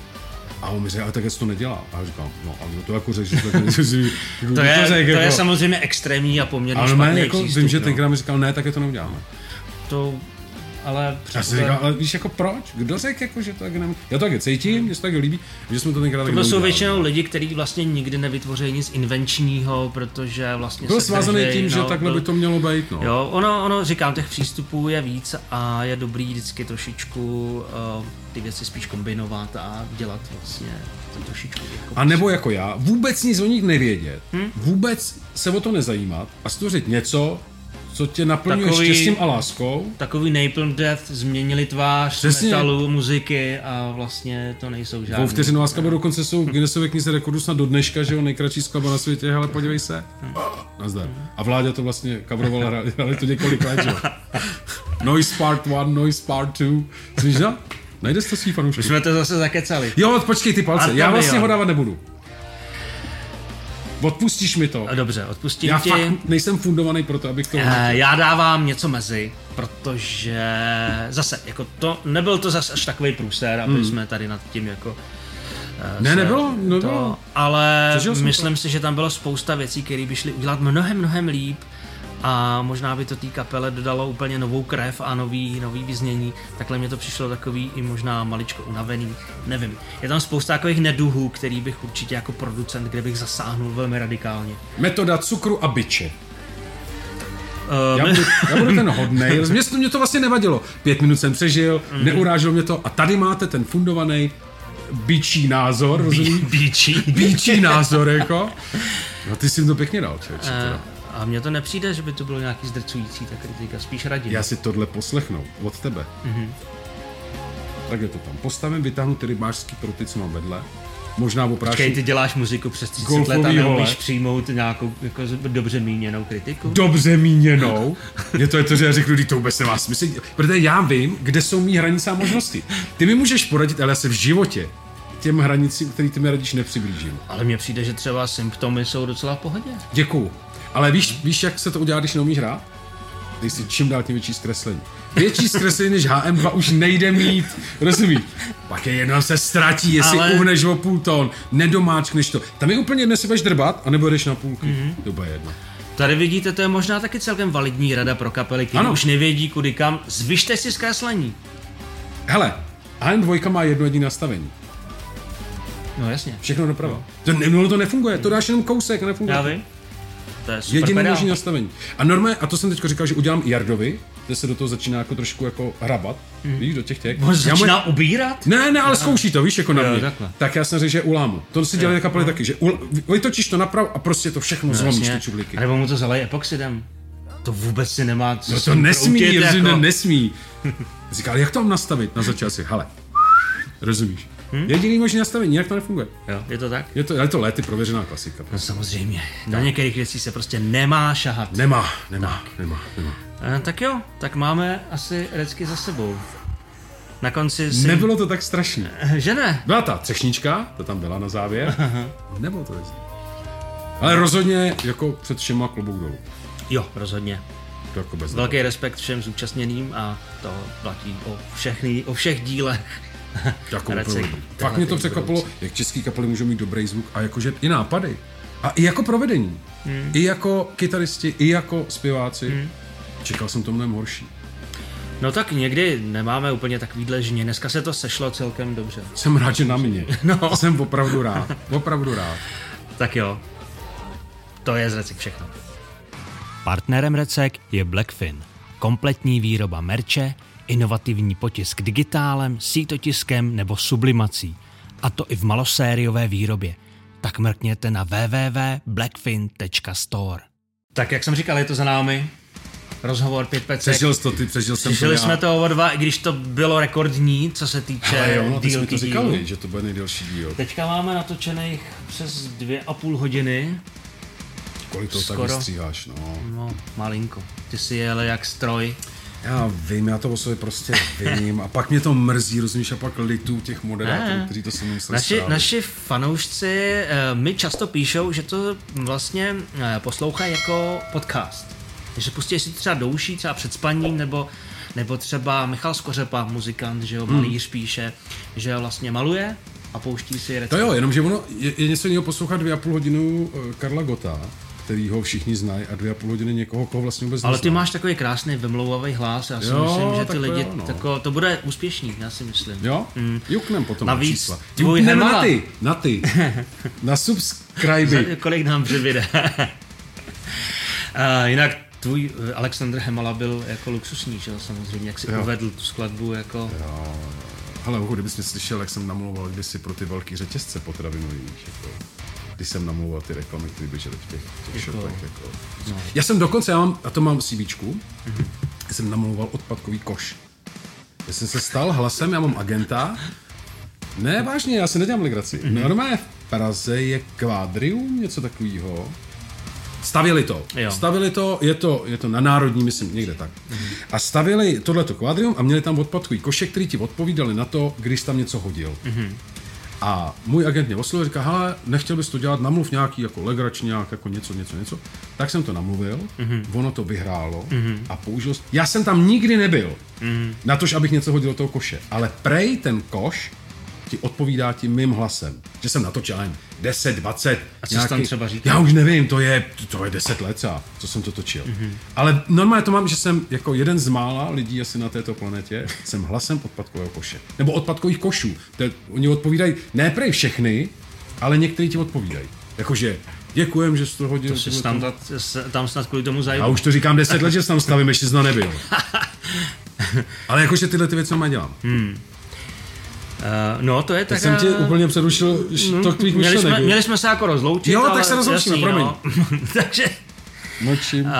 a on mi řekl, ale tak to nedělá. A já říkám, no, ale to jako řekl, že to, to, *laughs* to, je, to, řek, to jako, je samozřejmě extrémní a poměrně ale špatný jako, přístup, vím, že no. tenkrát mi říkal, ne, tak je to neuděláme. To ale... Já si říkal, ale víš jako proč? Kdo řekl, jako, že to tak nem... Já to taky cítím, mě se to tak líbí, že jsme to tenkrát tak jsou většinou lidi, kteří vlastně nikdy nevytvoří nic invenčního, protože vlastně Byl svázaný tím, no, že takhle byl, by to mělo být, no. Jo, ono, ono, říkám, těch přístupů je víc a je dobrý vždycky trošičku uh, ty věci spíš kombinovat a dělat vlastně to trošičku. Jako a nebo jako já, vůbec nic o nich nevědět, hmm? vůbec se o to nezajímat a stvořit něco, co tě naplňuje takový, štěstím a láskou. Takový Napalm Death změnili tvář Přesně. metalu, muziky a vlastně to nejsou žádné. Dvou vteřinu a skladba dokonce jsou v Guinnessově knize rekordů snad do dneška, že jo, nejkratší skladba na světě, ale podívej se. Hmm. Nazdar. A vládě to vlastně kavrovala, *laughs* hráli to několik let, že jo. Noise Part 1, Noise Part 2. Víš, Najde to svý fanoušky. My jsme to zase zakecali. Jo, počkej ty palce, já vlastně ho dávat nebudu. Odpustíš mi to. Dobře, odpustím já ti. Já fakt nejsem fundovaný pro to, abych to... Uh, já dávám něco mezi, protože zase, jako to, nebyl to zase až takový průser, aby hmm. jsme tady nad tím jako... Uh, ne, nebylo, nebylo. To, ale myslím to. si, že tam bylo spousta věcí, které by šly udělat mnohem, mnohem líp a možná by to té kapele dodalo úplně novou krev a nový, nový vyznění. Takhle mě to přišlo takový i možná maličko unavený, nevím. Je tam spousta takových neduhů, který bych určitě jako producent, kde bych zasáhnul velmi radikálně. Metoda cukru a byče. Uh, já, budu, já budu ten hodnej. Mě, mě to vlastně nevadilo. Pět minut jsem přežil, mm-hmm. neurážilo mě to a tady máte ten fundovaný bíčí názor, rozumíš? Bíčí? Bíčí názor, jako. No ty jsi to pěkně dal, člověče. Uh, a mně to nepřijde, že by to bylo nějaký zdrcující ta kritika, spíš radím. Já si tohle poslechnu od tebe. Mm-hmm. Tak je to tam. Postavím, vytáhnu ty rybářský pruty, co mám vedle. Možná opráším... Počkej, ty děláš muziku přes 30 let a neumíš přijmout nějakou jako dobře míněnou kritiku? Dobře míněnou? je to je to, že já řeknu, že to vůbec nemá smysl. Protože já vím, kde jsou mý hranice a možnosti. Ty mi můžeš poradit, ale já se v životě těm hranicím, který ty mi radíš, nepřiblížím. Ale mně přijde, že třeba symptomy jsou docela v pohodě. Děkuju. Ale víš, víš, jak se to udělá, když neumíš hrát? Když si čím dál tím větší zkreslení. Větší zkreslení než HM2 už nejde mít, rozumíš? Pak je jedno se ztratí, jestli Ale... uhneš o půl tón, nedomáčkneš to. Tam je úplně jedno, jestli budeš drbat, anebo jdeš na půlky. Mm-hmm. To bude jedno. Tady vidíte, to je možná taky celkem validní rada pro kapely, které už nevědí kudy kam. Zvyšte si zkreslení. Hele, HM2 má jedno jediné nastavení. No jasně. Všechno doprava. No. To, no, to nefunguje, to dáš jenom kousek a nefunguje. Já vím. To je super Jediné možné nastavení. A normálně, a to jsem teď říkal, že udělám Jardovi, kde se do toho začíná jako trošku jako hrabat, mm. víš, do těch těch. On začíná můj... ubírat? Ne, ne, ale zkouší to, víš, jako na mě. Tak já jsem řekl, že ulámu. To si dělali kapely taky, že ul... vytočíš to napravo a prostě to všechno no, zlomíš, ty čudlíky. A nebo mu to zalej epoxidem. To vůbec si nemá co No to nesmí, kroutit, jako... nesmí. *laughs* Říkal, jak to mám nastavit? Na začátku, hele, rozumíš? Hmm? Jediný možný nastavení, jinak to nefunguje. Jo, je to tak? Je to, je to léty prověřená klasika. No samozřejmě. Na některých věcí se prostě nemá šahat. Nemá, nemá, tak. nemá, nemá. E, tak jo, tak máme asi recky za sebou. Na konci si... Nebylo to tak strašně. Eh, že ne? Byla ta třešnička, to tam byla na závěr. Nebylo to věc. Ale rozhodně jako před všema klobouk dolů. Jo, rozhodně. To jako bez Velký respekt všem zúčastněným a to platí o, všechny, o všech dílech *laughs* jako Fakt mě to překvapilo, jak český kapely můžou mít dobrý zvuk a jakože i nápady. A i jako provedení. Hmm. I jako kytaristi, i jako zpěváci. Hmm. Čekal jsem to mnohem horší. No tak někdy nemáme úplně takovýhle žně. Dneska se to sešlo celkem dobře. Jsem rád, že na mě. *laughs* No. Jsem opravdu rád. Opravdu rád. tak jo. To je z Recek všechno. Partnerem Recek je Blackfin. Kompletní výroba merče, inovativní potisk digitálem, sítotiskem nebo sublimací. A to i v malosériové výrobě. Tak mrkněte na www.blackfin.store. Tak jak jsem říkal, je to za námi. Rozhovor 5 pecek. Přežil jsi to, ty přežil jsem Přežili to jsme to o dva, i když to bylo rekordní, co se týče Ale jo, no, ty jsme to říkali, že to bude nejdelší díl. Teďka máme natočených přes dvě a půl hodiny. Kolik to tak vystříháš, no. No, malinko. Ty si jel jak stroj. Já vím, já to o sobě prostě vím a pak mě to mrzí, rozumíš, a pak litu těch moderátorů, kteří to se mnou museli Naši, strávit. naši fanoušci eh, mi často píšou, že to vlastně eh, poslouchají jako podcast. Že pustí si třeba douší, třeba před spaním, nebo, nebo třeba Michal Skořepa, muzikant, že jo, Hmm. malíř píše, že vlastně maluje a pouští si To recept. jo, jenomže ono je, je něco jiného poslouchat dvě a půl hodinu eh, Karla Gota, který ho všichni znají, a dvě a půl hodiny někoho, koho vlastně vůbec Ale ty máš takový krásný vymlouvavý hlas, já si Jo, myslím, že ty lidi, jo, no. tako, to bude úspěšný, já si myslím. Jo? Mm. Juknem potom Navíc na čísla. tvůj Juknem na ty, na ty. *laughs* na subscribe. Kolik nám přibyde. A *laughs* jinak tvůj eh, Alexander Hemala byl jako luxusní, že jo, samozřejmě, jak si Jo. uvedl tu skladbu jako... Hele, Uhu, kdybys mě slyšel, jak jsem namlouval kdysi pro ty velký řetězce potravinový, jako, když jsem namlouval ty reklamy, které běžely v těch, těch Jako- shopech. Jako. No. Já jsem dokonce, já mám, a to mám CVčku, mm-hmm. jsem namlouval odpadkový koš. Já jsem se stal hlasem, já mám agenta. Ne, vážně, já si nedělám legraci. Mm-hmm. Normálně v Praze je kvádrium, něco takového. Stavili to. Jo. Stavili to, je to, je to na národní, myslím, někde tak. A stavili tohleto kvádrium a měli tam odpadkový koše, který ti odpovídali na to, když tam něco hodil. A můj agent mě oslovil, říká, hele, nechtěl bys to dělat, namluv nějaký jako legračňák, jako něco, něco, něco. Tak jsem to namluvil, mm-hmm. ono to vyhrálo mm-hmm. a použil. Já jsem tam nikdy nebyl, mm-hmm. na tož, abych něco hodil do toho koše. Ale prej ten koš ti odpovídá tím mým hlasem. Že jsem natočil já nevím, 10, 20. A co jsi tam třeba říkal? Já už nevím, to je, to je 10 let, třeba, co jsem to točil. Mm-hmm. Ale normálně to mám, že jsem jako jeden z mála lidí asi na této planetě, jsem hlasem odpadkového koše. Nebo odpadkových košů. To je, oni odpovídají, ne prej všechny, ale někteří ti odpovídají. Jakože, děkujem, že jsi to hodil. To si tam, tam snad kvůli tomu Já zajdu. už to říkám 10 let, že se tam stavím, ještě zna nebyl. *laughs* Ale jakože tyhle ty věci normálně dělám. Hmm. Uh, no, to je tak... Tak jsem tě úplně přerušil š- to tvých měli, jsme, měli jsme se jako rozloučit, Jo, tak ale se rozloučíme, jasný, promiň. *laughs* No. Takže Mlčím. uh,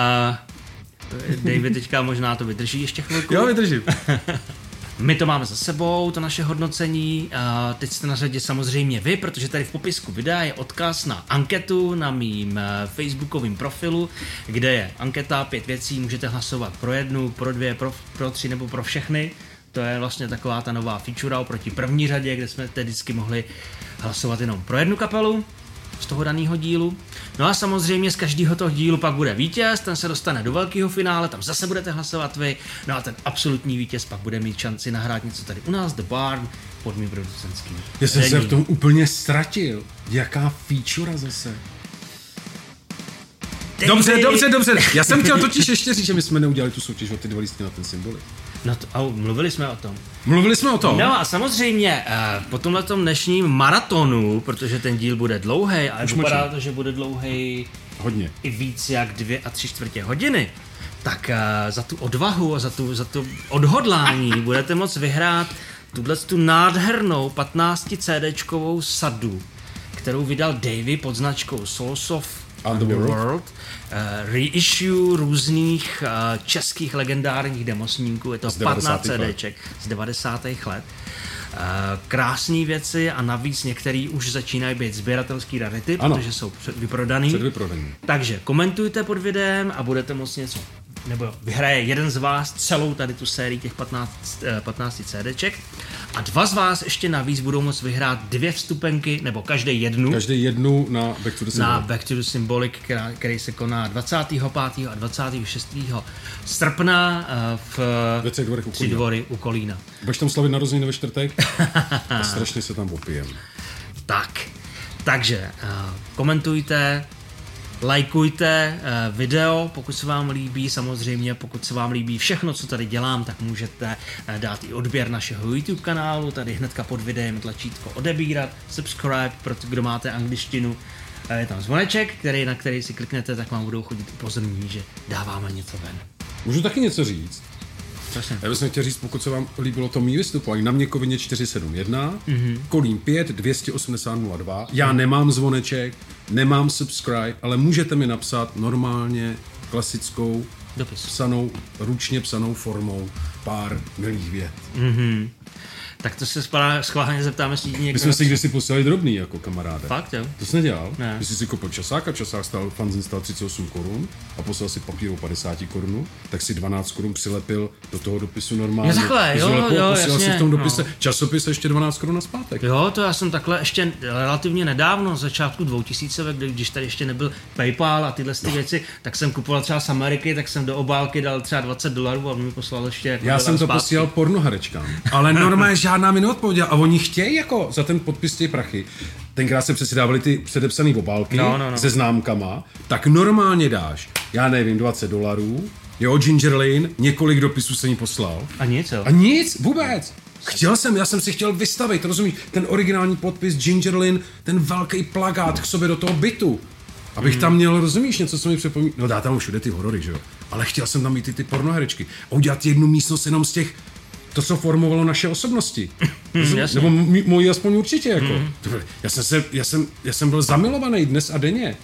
David teďka možná to vydrží ještě chvilku. Jo, vydržím. *laughs* My to máme za sebou, to naše hodnocení. A teď jste na řadě samozřejmě vy, protože tady v popisku videa je odkaz na anketu na mým eh, facebookovém profilu, kde je anketa, pět věcí, můžete hlasovat pro jednu, pro dvě, pro, pro tři nebo pro všechny. To je vlastně taková ta nová feature oproti první řadě, kde jsme teď vždycky mohli hlasovat jenom pro jednu kapelu z toho daného dílu. No a samozřejmě z každého toho dílu pak bude vítěz, ten se dostane do velkého finále, tam zase budete hlasovat vy, no a ten absolutní vítěz pak bude mít šanci nahrát něco tady u nás, The Barn, pod mým producentským. Já jsem se v tom úplně ztratil. Jaká feature zase? Dobře, dobře, dobře. Já jsem chtěl totiž *laughs* ještě říct, že my jsme neudělali tu soutěž o ty dva lístky na ten symboly. No to, au, mluvili jsme o tom. Mluvili jsme o tom. No a samozřejmě eh, po tomhle dnešním maratonu, protože ten díl bude dlouhý, ale Už vypadá to, že bude dlouhý Hodně. i víc jak dvě a tři čtvrtě hodiny, tak uh, za tu odvahu a za tu, za tu odhodlání *laughs* budete moct vyhrát tuhle tu nádhernou 15 CDčkovou sadu, kterou vydal Davy pod značkou Souls of Underworld. Underworld. Uh, reissue různých uh, českých legendárních demosníků, je to Z 15 90. let. CDček z 90. let. Uh, krásné věci a navíc některý už začínají být sběratelský rarity, Ano. protože jsou vyprodaný. Předvyprodaný. Takže komentujte pod videem a budete moct něco, nebo vyhraje jeden z vás celou tady tu sérii těch 15, eh, 15 CDček a dva z vás ještě navíc budou moct vyhrát dvě vstupenky, nebo každý jednu Každý jednu na Back to the na Symbol. Back to the Symbolic, která, který se koná 25. a 26. srpna eh, v dvorech u Tři Kolína. dvory u Kolína. Budeš tam slavit narozeniny ve čtvrtek? *laughs* a strašně se tam opijem. Tak, takže uh, komentujte, lajkujte uh, video, pokud se vám líbí, samozřejmě pokud se vám líbí všechno, co tady dělám, tak můžete uh, dát i odběr našeho YouTube kanálu, tady hnedka pod videem tlačítko odebírat, subscribe, pro ty, kdo máte angličtinu, Uh, je tam zvoneček, který, na který si kliknete, tak vám budou chodit upozornění, že dáváme něco ven. Můžu taky něco říct? Prosím. Já bych chtěl říct, pokud se vám líbilo to mý vystupování na Měkovině 471, mm-hmm. Kolín 5, 280 02. Já nemám zvoneček, nemám subscribe, ale můžete mi napsat normálně klasickou Dopis. psanou, ručně psanou formou pár milých vět. Tak to se spala- schválně zeptáme, jestli ti My někdo... jsme si kdysi poslali drobný jako kamaráde. Fakt, jo? To jsi nedělal? Ne. Když jsi si koupil časák a časák stál, fanzin stál 38 korun a poslal si papíru 50 korun, tak si 12 korun přilepil do toho dopisu normálně. Jo, takhle, jo, lepo- jo, posílal si jasně, v tom dopise no. časopis ještě 12 korun na zpátek. Jo, to já jsem takhle ještě relativně nedávno, z začátku 2000, kdy, když tady ještě nebyl PayPal a tyhle ty věci, tak jsem kupoval třeba z Ameriky, tak jsem do obálky dal třeba 20 dolarů a on mi poslal ještě jako Já jsem to zpátky. posílal pornoherečkám, ale normálně žádná mi neodpověděla a oni chtějí jako za ten podpis ty prachy. Tenkrát se přeci dávaly ty předepsané obálky No, no, no. se známkama, tak normálně dáš, já nevím, 20 dolarů, jo, Ginger Lane, několik dopisů jsem jí poslal. A nic, jo. A nic, vůbec. Chtěl jsem, já jsem si chtěl vystavit, rozumíš, ten originální podpis Ginger Lynn, ten velký plagát k sobě do toho bytu. Abych tam měl, rozumíš, něco, co mi připomíná. No dá tam všude ty horory, že jo. Ale chtěl jsem tam mít ty, ty pornoherečky. A udělat jednu místnost jenom z těch, to, co formovalo naše osobnosti. *laughs* Jasně. Nebo m- moji aspoň určitě, jako. Bylo- Já jsem, se, já, jsem, já jsem byl zamilovaný dnes a denně.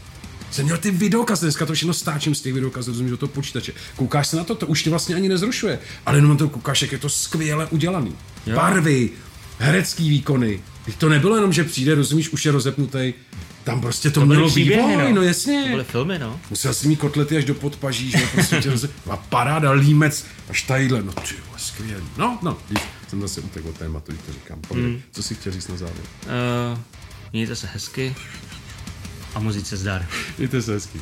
Jsem měl ty videokazy, dneska to všechno stáčím z těch videokazů, rozumíš, do toho počítače. Koukáš se na to, to už tě vlastně ani nezrušuje. Ale jenom na to koukáš, jak je to skvěle udělaný. Jo. Barvy, herecký výkony. To nebylo jenom, že přijde, rozumíš, už je rozepnutý. Tam prostě to, To mělo příběhy, vývoj, no, To jasně. byly filmy, no. Musel si mít kotlety až do podpaží, že jo, prostě tě roze... a paráda, límec, až tadyhle, no ty vole, skvělý. No, no, víš, jsem zase utekl od tématu, když to říkám. Povídej, Hmm. co si chtěl říct na závěr? Uh, mějte se hezky a muzice zdar. Mějte se hezky.